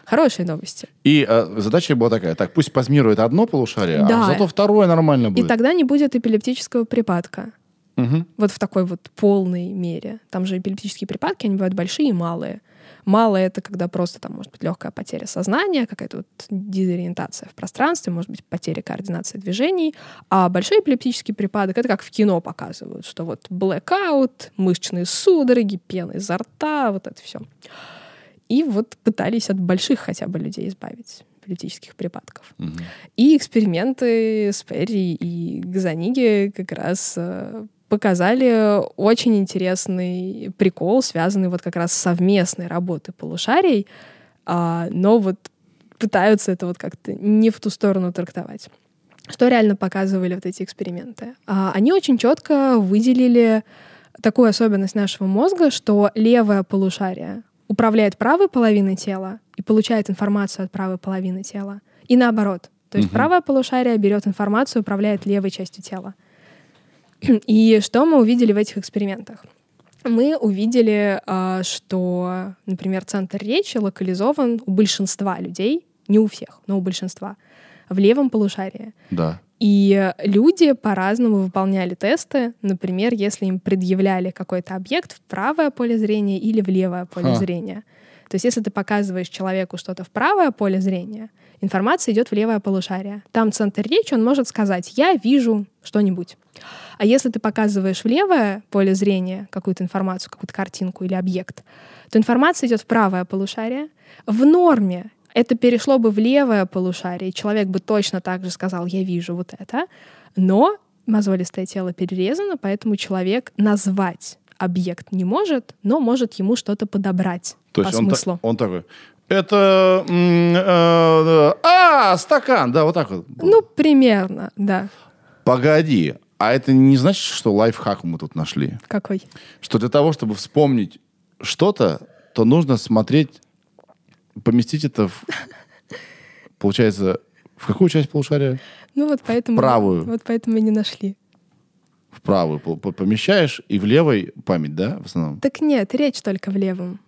Хорошие новости. И э, задача была такая, так, пусть спазмирует одно полушарие, Да. а зато второе нормально И будет. тогда не будет эпилептического припадка. Мгм. Вот в такой вот полной мере. Там же эпилептические припадки, они бывают большие и малые. Малое — это когда просто там может быть легкая потеря сознания, какая-то вот дезориентация в пространстве, может быть потеря координации движений. А большой эпилептический припадок — это как в кино показывают, что вот blackout, мышечные судороги, пена изо рта, вот это все. И вот пытались от больших хотя бы людей избавить эпилептических припадков. Мгм. И эксперименты с Перри и Газаниги как раз э, показали очень интересный прикол, связанный вот как раз с совместной работой полушарий, а, но вот пытаются это вот как-то не в ту сторону трактовать. Что реально показывали вот эти эксперименты? А, Они очень четко выделили такую особенность нашего мозга, что левое полушарие управляет правой половиной тела и получает информацию от правой половины тела. И наоборот. То есть Мгм. правое полушарие берет информацию, управляет левой частью тела. *clears throat* И что мы увидели в этих экспериментах? Мы увидели, а, что, например, центр речи локализован у большинства людей, не у всех, но у большинства, в левом полушарии. Да. И люди по-разному выполняли тесты. Например, если им предъявляли какой-то объект в правое поле зрения или в левое поле Ха. зрения. То есть если ты показываешь человеку что-то в правое поле зрения, Информация идет в левое полушарие. Там центр речи, он может сказать «я вижу что-нибудь». А если ты показываешь в левое поле зрения какую-то информацию, какую-то картинку или объект, то информация идет в правое полушарие. В норме это перешло бы в левое полушарие, человек бы точно так же сказал «я вижу вот это», но мозолистое тело перерезано, поэтому человек назвать объект не может, но может ему что-то подобрать То по есть он, смыслу. он такой, это... м, э, а, стакан, да, вот так вот. Ну, примерно, да. Погоди, а это не значит, что лайфхак мы тут нашли? Какой? Что для того, чтобы вспомнить что-то, то нужно смотреть, поместить это в... Получается, в какую часть полушария? Ну вот поэтому... правую. Вот поэтому и не нашли. В правую помещаешь, и в левой память, да, в основном? Так нет, речь только в левом.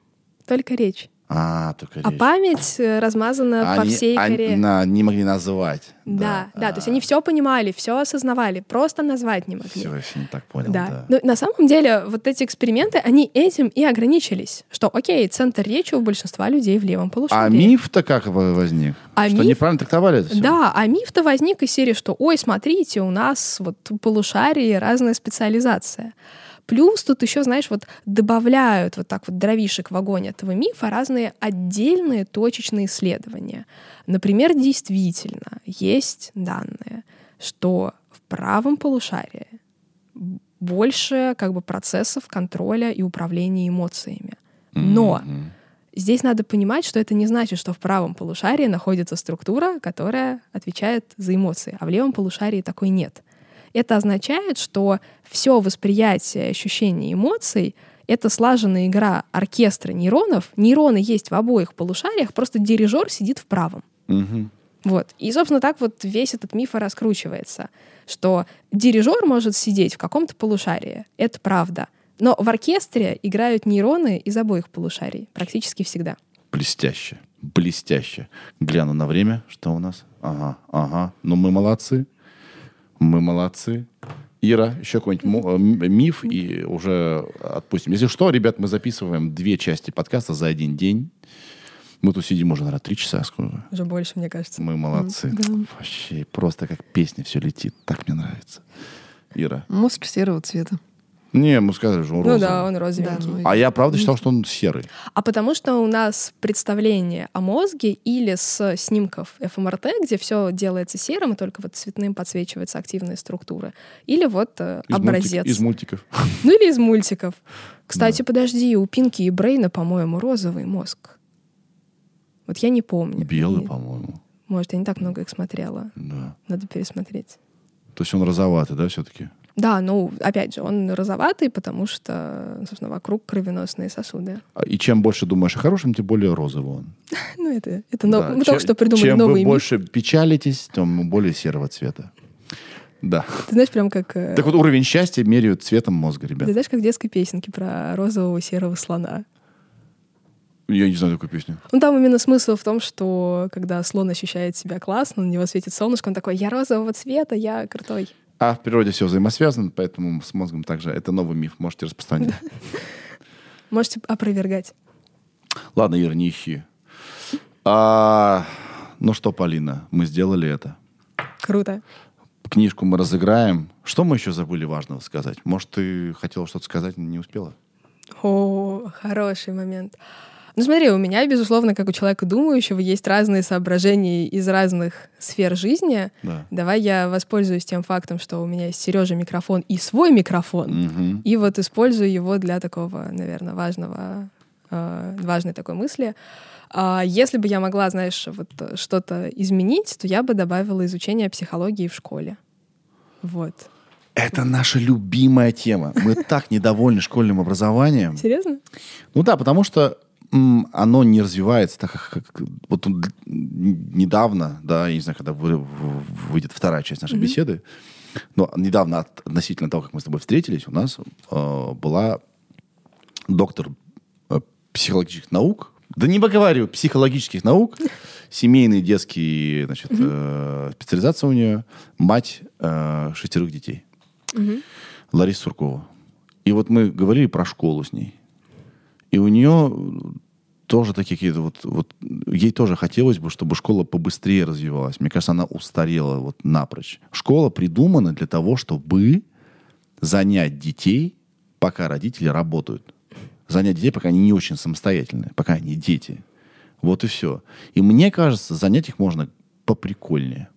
Только речь. А, только А речь. память э, размазана по Они- всей они на- не могли называть. Да, да, то есть А, они все понимали, все осознавали, просто назвать не могли. Все, я всё не так понял, Да. да. Но на самом деле вот эти эксперименты, они этим и ограничились. Что, окей, центр речи у большинства людей в левом полушарии. А миф-то как во- возник? А что миф- неправильно трактовали это все? Да, а миф-то возник из серии, что, ой, смотрите, у нас вот полушарии разная специализация. Плюс тут еще, знаешь, вот добавляют вот так вот дровишек в огонь этого мифа разные отдельные точечные исследования. Например, действительно есть данные, что в правом полушарии больше как бы процессов контроля и управления эмоциями. Но. Здесь надо понимать, что это не значит, что в правом полушарии находится структура, которая отвечает за эмоции, а в левом полушарии такой нет. Это означает, что все восприятие, ощущение эмоций — это слаженная игра оркестра нейронов. Нейроны есть в обоих полушариях, просто дирижер сидит в правом. Мгм. Вот. И, собственно, так вот весь этот миф и раскручивается, что дирижер может сидеть в каком-то полушарии. Это правда. Но в оркестре играют нейроны из обоих полушарий практически всегда. Блестяще. Блестяще. Гляну на время, что у нас. Ага, ага. Ну, мы молодцы. Мы молодцы. Ира, еще какой-нибудь э, миф и уже отпустим. Если что, ребят, мы записываем две части подкаста за один день. Мы тут сидим уже, наверное, три часа. Сколько? Уже больше, мне кажется. Мы молодцы. Вообще, просто как песня все летит. Так мне нравится. Ира. Мозг серого цвета. Не, мы сказали же, он Ну розовый. да, он розовенький. Да, ну, А я правда считал, что он серый. А потому что у нас представление о мозге или с снимков ФМРТ, где все делается серым, и только вот цветным подсвечивается активная структура. Или вот э, Из, образец. мультик- из мультиков. Ну или из мультиков. *laughs* Кстати, подожди, у Пинки и Брейна, по-моему, розовый мозг. Вот я не помню. Белый, И, по-моему. Может, я не так много их смотрела. Да. Надо пересмотреть. То есть он розоватый, да, все-таки? Да, ну, опять же, он розоватый, потому что, собственно, вокруг кровеносные сосуды. И чем больше думаешь о хорошем, тем более розовый он. *laughs* Ну, это, это Да. мы Чем- только что придумали Чем новый вы миф. больше печалитесь, тем более серого цвета. Да. Ты знаешь, прям как... э, Так вот, уровень счастья меряют цветом мозга, Ты ребят. знаешь, как в детской песенке про розового серого слона. Я не знаю такую песню. Ну, там именно смысл в том, что когда слон ощущает себя классно, на него светит солнышко, он такой, я розового цвета, я крутой. А в природе все взаимосвязано, поэтому с мозгом также. Это новый миф, можете распространять. *laughs* Можете опровергать. Ладно, Ира, не ищи. А, ну что, Полина, мы сделали это. Круто. Книжку мы разыграем. Что мы еще забыли важного сказать? Может, ты хотела что-то сказать, но не успела? О, хороший момент. Ну смотри, у меня, безусловно, как у человека думающего, есть разные соображения из разных сфер жизни. Да. Давай я воспользуюсь тем фактом, что у меня есть Сережа микрофон и свой микрофон. Мгм. И вот использую его для такого, наверное, важного, э, важной такой мысли. А если бы я могла, знаешь, вот что-то изменить, то я бы добавила изучение психологии в школе. Вот. Это наша любимая тема. Мы так недовольны школьным образованием. Серьезно? Ну да, потому что оно не развивается так, как, вот недавно, да, я не знаю, когда вы- выйдет вторая часть нашей беседы, но недавно от- относительно того, как мы с тобой встретились, у нас э, была доктор э, психологических наук, да не поговорю, психологических наук, *laughs* семейные детские, значит, э, специализация у нее, мать э, шестерых детей. Лариса Суркова. И вот мы говорили про школу с ней. И у нее тоже такие какие-то вот, вот ей тоже хотелось бы, чтобы школа побыстрее развивалась. Мне кажется, она устарела вот напрочь. Школа придумана для того, чтобы занять детей, пока родители работают. Занять детей, пока они не очень самостоятельные, пока они дети. Вот и все. И мне кажется, занять их можно поприкольнее.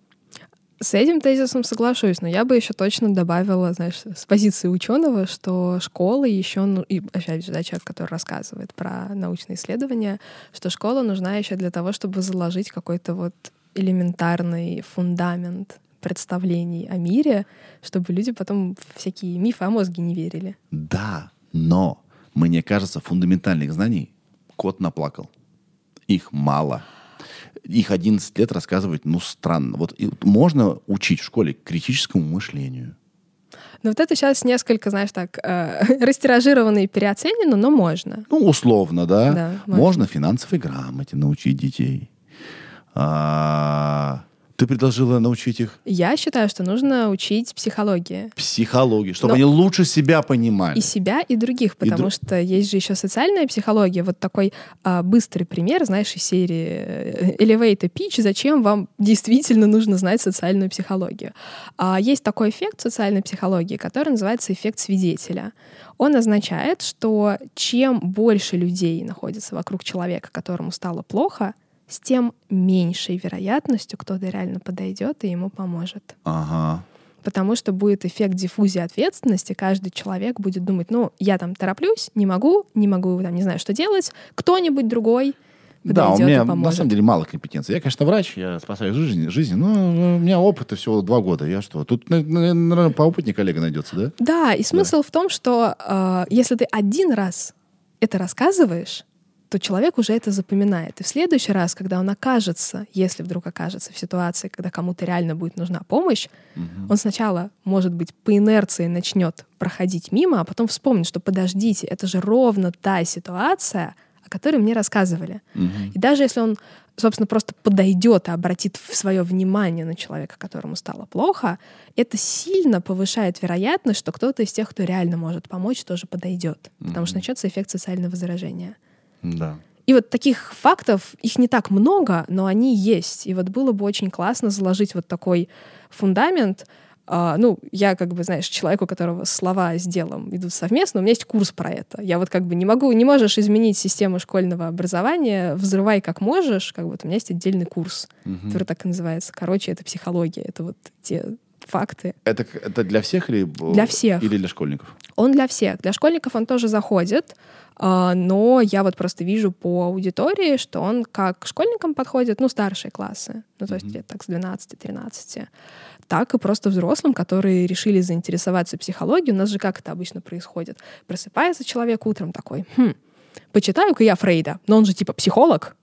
С этим тезисом соглашусь, но я бы еще точно добавила, знаешь, с позиции ученого, что школа еще, ну, и опять же, да, человек, который рассказывает про научные исследования, что школа нужна еще для того, чтобы заложить какой-то вот элементарный фундамент представлений о мире, чтобы люди потом всякие мифы о мозге не верили. Да, но мне кажется, фундаментальных знаний кот наплакал. Их мало. Их 11 лет рассказывать, ну, странно. Вот и- можно учить в школе критическому мышлению. Но вот это сейчас несколько, знаешь, так, э, *laughs* растиражировано и переоценено, но можно. Ну, условно, да. Да, можно. можно финансовой грамоте научить детей. А, ты предложила научить их Я считаю, что нужно учить психологии. психологии, чтобы Но- они лучше себя понимали. И себя, и других, потому дру- что есть же еще социальная психология. Вот такой а, быстрый пример, знаешь, из серии э, Elevator Pitch, зачем вам действительно нужно знать социальную психологию. А, есть такой эффект социальной психологии, который называется эффект свидетеля. Он означает, что чем больше людей находится вокруг человека, которому стало плохо, с тем меньшей вероятностью кто-то реально подойдет и ему поможет Ага. потому что будет эффект диффузии ответственности. Каждый человек будет думать, ну, я там тороплюсь, не могу, не могу, там, не знаю, что делать. Кто-нибудь другой Да, у подойдет меня на самом деле мало компетенций. Я, конечно, врач, я спасаю жизнь, жизнь но у меня опыта всего два года. Я что? Тут, наверное, поопытнее коллега найдется, да? Да, и смысл в том, что э, если ты один раз это рассказываешь, то человек уже это запоминает. И в следующий раз, когда он окажется, если вдруг окажется в ситуации, когда кому-то реально будет нужна помощь, он сначала, может быть, по инерции начнет проходить мимо, а потом вспомнит, что подождите, это же ровно та ситуация, о которой мне рассказывали. Мгм. И даже если он, собственно, просто подойдет и обратит свое внимание на человека, которому стало плохо, это сильно повышает вероятность, что кто-то из тех, кто реально может помочь, тоже подойдет. Потому что начнется эффект социального заражения. Да. И вот таких фактов, их не так много, но они есть. И вот было бы очень классно заложить вот такой фундамент. А, ну, я как бы, знаешь, человек, у которого слова с делом идут совместно, у меня есть курс про это. Я вот как бы не могу, не можешь изменить систему школьного образования, взрывай как можешь, как бы вот у меня есть отдельный курс, который так и называется. Короче, это психология, это вот те факты. Это, это для всех или... э, Для всех. Или для школьников? Он для всех. Для школьников он тоже заходит, а, но я вот просто вижу по аудитории, что он как к школьникам подходит, ну, старшие классы, ну, то есть лет так с 12-13, так и просто взрослым, которые решили заинтересоваться психологией. У нас же как это обычно происходит? Просыпается человек утром такой, хм, почитаю-ка я Фрейда, но он же типа психолог.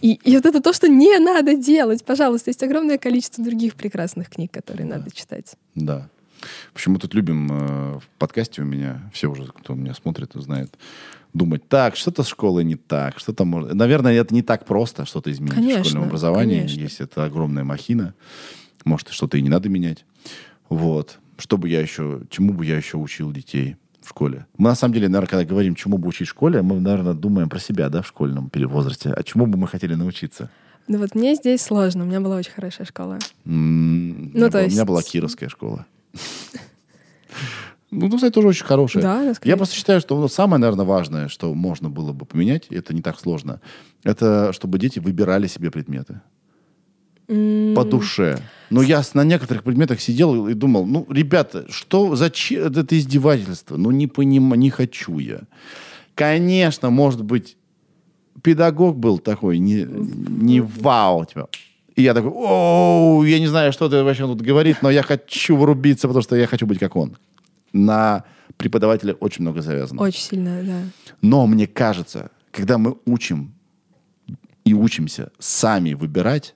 И, и вот это то, что не надо делать. Пожалуйста, есть огромное количество других прекрасных книг, которые надо читать. Да. В мы тут любим э, в подкасте у меня, все уже, кто меня смотрит, знает, думать, так, что-то с школой не так, что-то может... Наверное, это не так просто что-то изменить в Конечно, школьном образовании, конечно. если это огромная махина. Может, что-то и не надо менять. Вот. Что бы я еще, чему бы я еще учил детей в школе? Мы, на самом деле, наверное, когда говорим, чему бы учить в школе, мы, наверное, думаем про себя, да, в школьном возрасте. А чему бы мы хотели научиться? Ну вот мне здесь сложно, у меня была очень хорошая школа. У Ну, то была- У меня есть- была Кировская школа. Ну, *laughs* ну, кстати, тоже очень хорошая. Да, Я просто считаю, что ну, самое, наверное, важное, что можно было бы поменять, это не так сложно, это чтобы дети выбирали себе предметы М, по душе. Но я на некоторых предметах сидел и думал, ну, ребята, что, зачем это издевательство? Ну, не понимаю, не хочу я. Конечно, может быть, педагог был такой, не, не вау, типа. И я такой, оу, я не знаю, что ты вообще тут говорит, но я хочу врубиться, потому что я хочу быть как он. На преподавателя очень много завязано. Очень сильно, да. Но мне кажется, когда мы учим и учимся сами выбирать,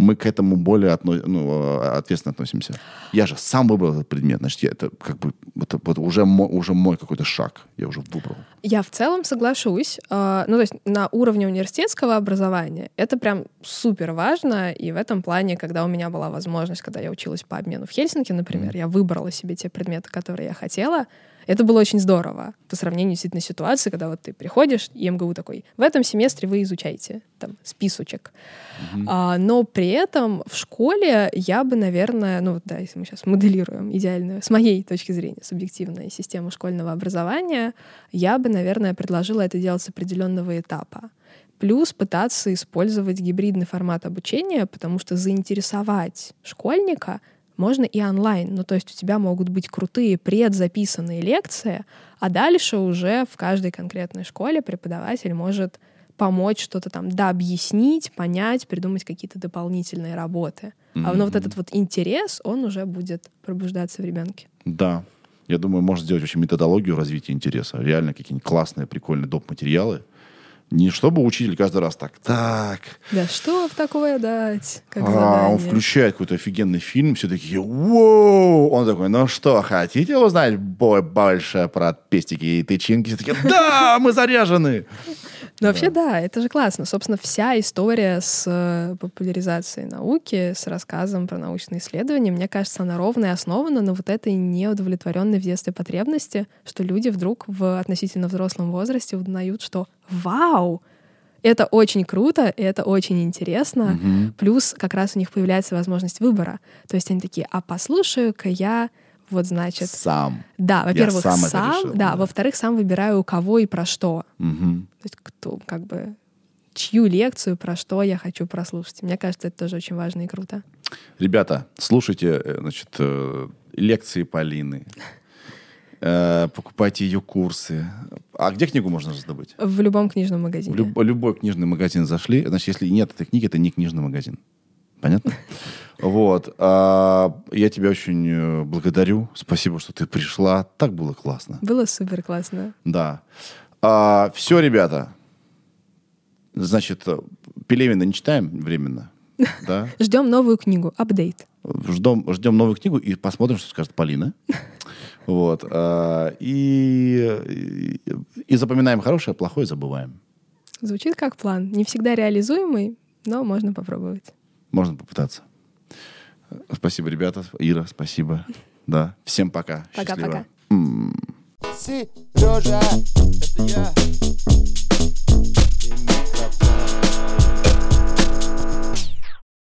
мы к этому более отно- ну, э, ответственно относимся. Я же сам выбрал этот предмет, значит, я, это как бы это, вот уже, мой, уже мой какой-то шаг. Я уже выбрал. Я в целом соглашусь. э, Ну, то есть на уровне университетского образования это прям супер важно. И в этом плане, когда у меня была возможность, когда я училась по обмену в Хельсинки, например, я выбрала себе те предметы, которые я хотела, Это было очень здорово по сравнению действительно с ситуацией, когда вот ты приходишь, и МГУ такой, в этом семестре вы изучаете там списочек. А, но при этом в школе я бы, наверное, ну да, если мы сейчас моделируем идеальную, с моей точки зрения, субъективную систему школьного образования, я бы, наверное, предложила это делать с определенного этапа. Плюс пытаться использовать гибридный формат обучения, потому что заинтересовать школьника можно и онлайн. Ну, то есть у тебя могут быть крутые предзаписанные лекции, а дальше уже в каждой конкретной школе преподаватель может помочь что-то там, да, объяснить, понять, придумать какие-то дополнительные работы. А ну, вот этот вот интерес, он уже будет пробуждаться в ребенке. Да. Я думаю, можно сделать вообще методологию развития интереса. Реально какие-нибудь классные, прикольные доп. материалы. Не чтобы учитель каждый раз так, так, Да что в такое дать? Как а, он задание? включает какой-то офигенный фильм, все такие, воу! Он такой, ну что, хотите узнать бо- больше про пестики и тычинки? Все такие, да, мы заряжены! Ну, вообще, да, это же классно. Собственно, вся история с э, популяризацией науки, с рассказом про научные исследования, мне кажется, она ровно и основана на вот этой неудовлетворенной в детстве потребности, что люди вдруг в относительно взрослом возрасте узнают, что «Вау! Это очень круто, и это очень интересно. Плюс как раз у них появляется возможность выбора. То есть они такие, а послушаю-ка я вот, значит... Сам. Да, во-первых, сам сам, решил, да, да. во-вторых, сам выбираю, у кого и про что. Мгм. То есть кто, как бы, чью лекцию, про что я хочу прослушать. Мне кажется, это тоже очень важно и круто. Ребята, слушайте, э, значит, э, лекции Полины. Э, Покупайте ее курсы. А где книгу можно раздобыть? В любом книжном В магазине. люб- любой книжный магазин зашли. Значит, если нет этой книги, это не книжный магазин. Понятно? Вот. А, Я тебя очень э, благодарю. Спасибо, что ты пришла. Так было классно. Было супер классно. Да. Все, ребята. Значит, э, Пелевина не читаем временно. *laughs* Да? Ждем новую книгу. Апдейт. Ждем, ждем новую книгу и посмотрим, что скажет Полина. *laughs* Вот. а, И, и, и запоминаем хорошее, плохое забываем. Звучит как план. Не всегда реализуемый, но можно попробовать. Можно попытаться. Спасибо, ребята. Ира, спасибо. Да. Всем пока. Пока-пока. Сережа, это я.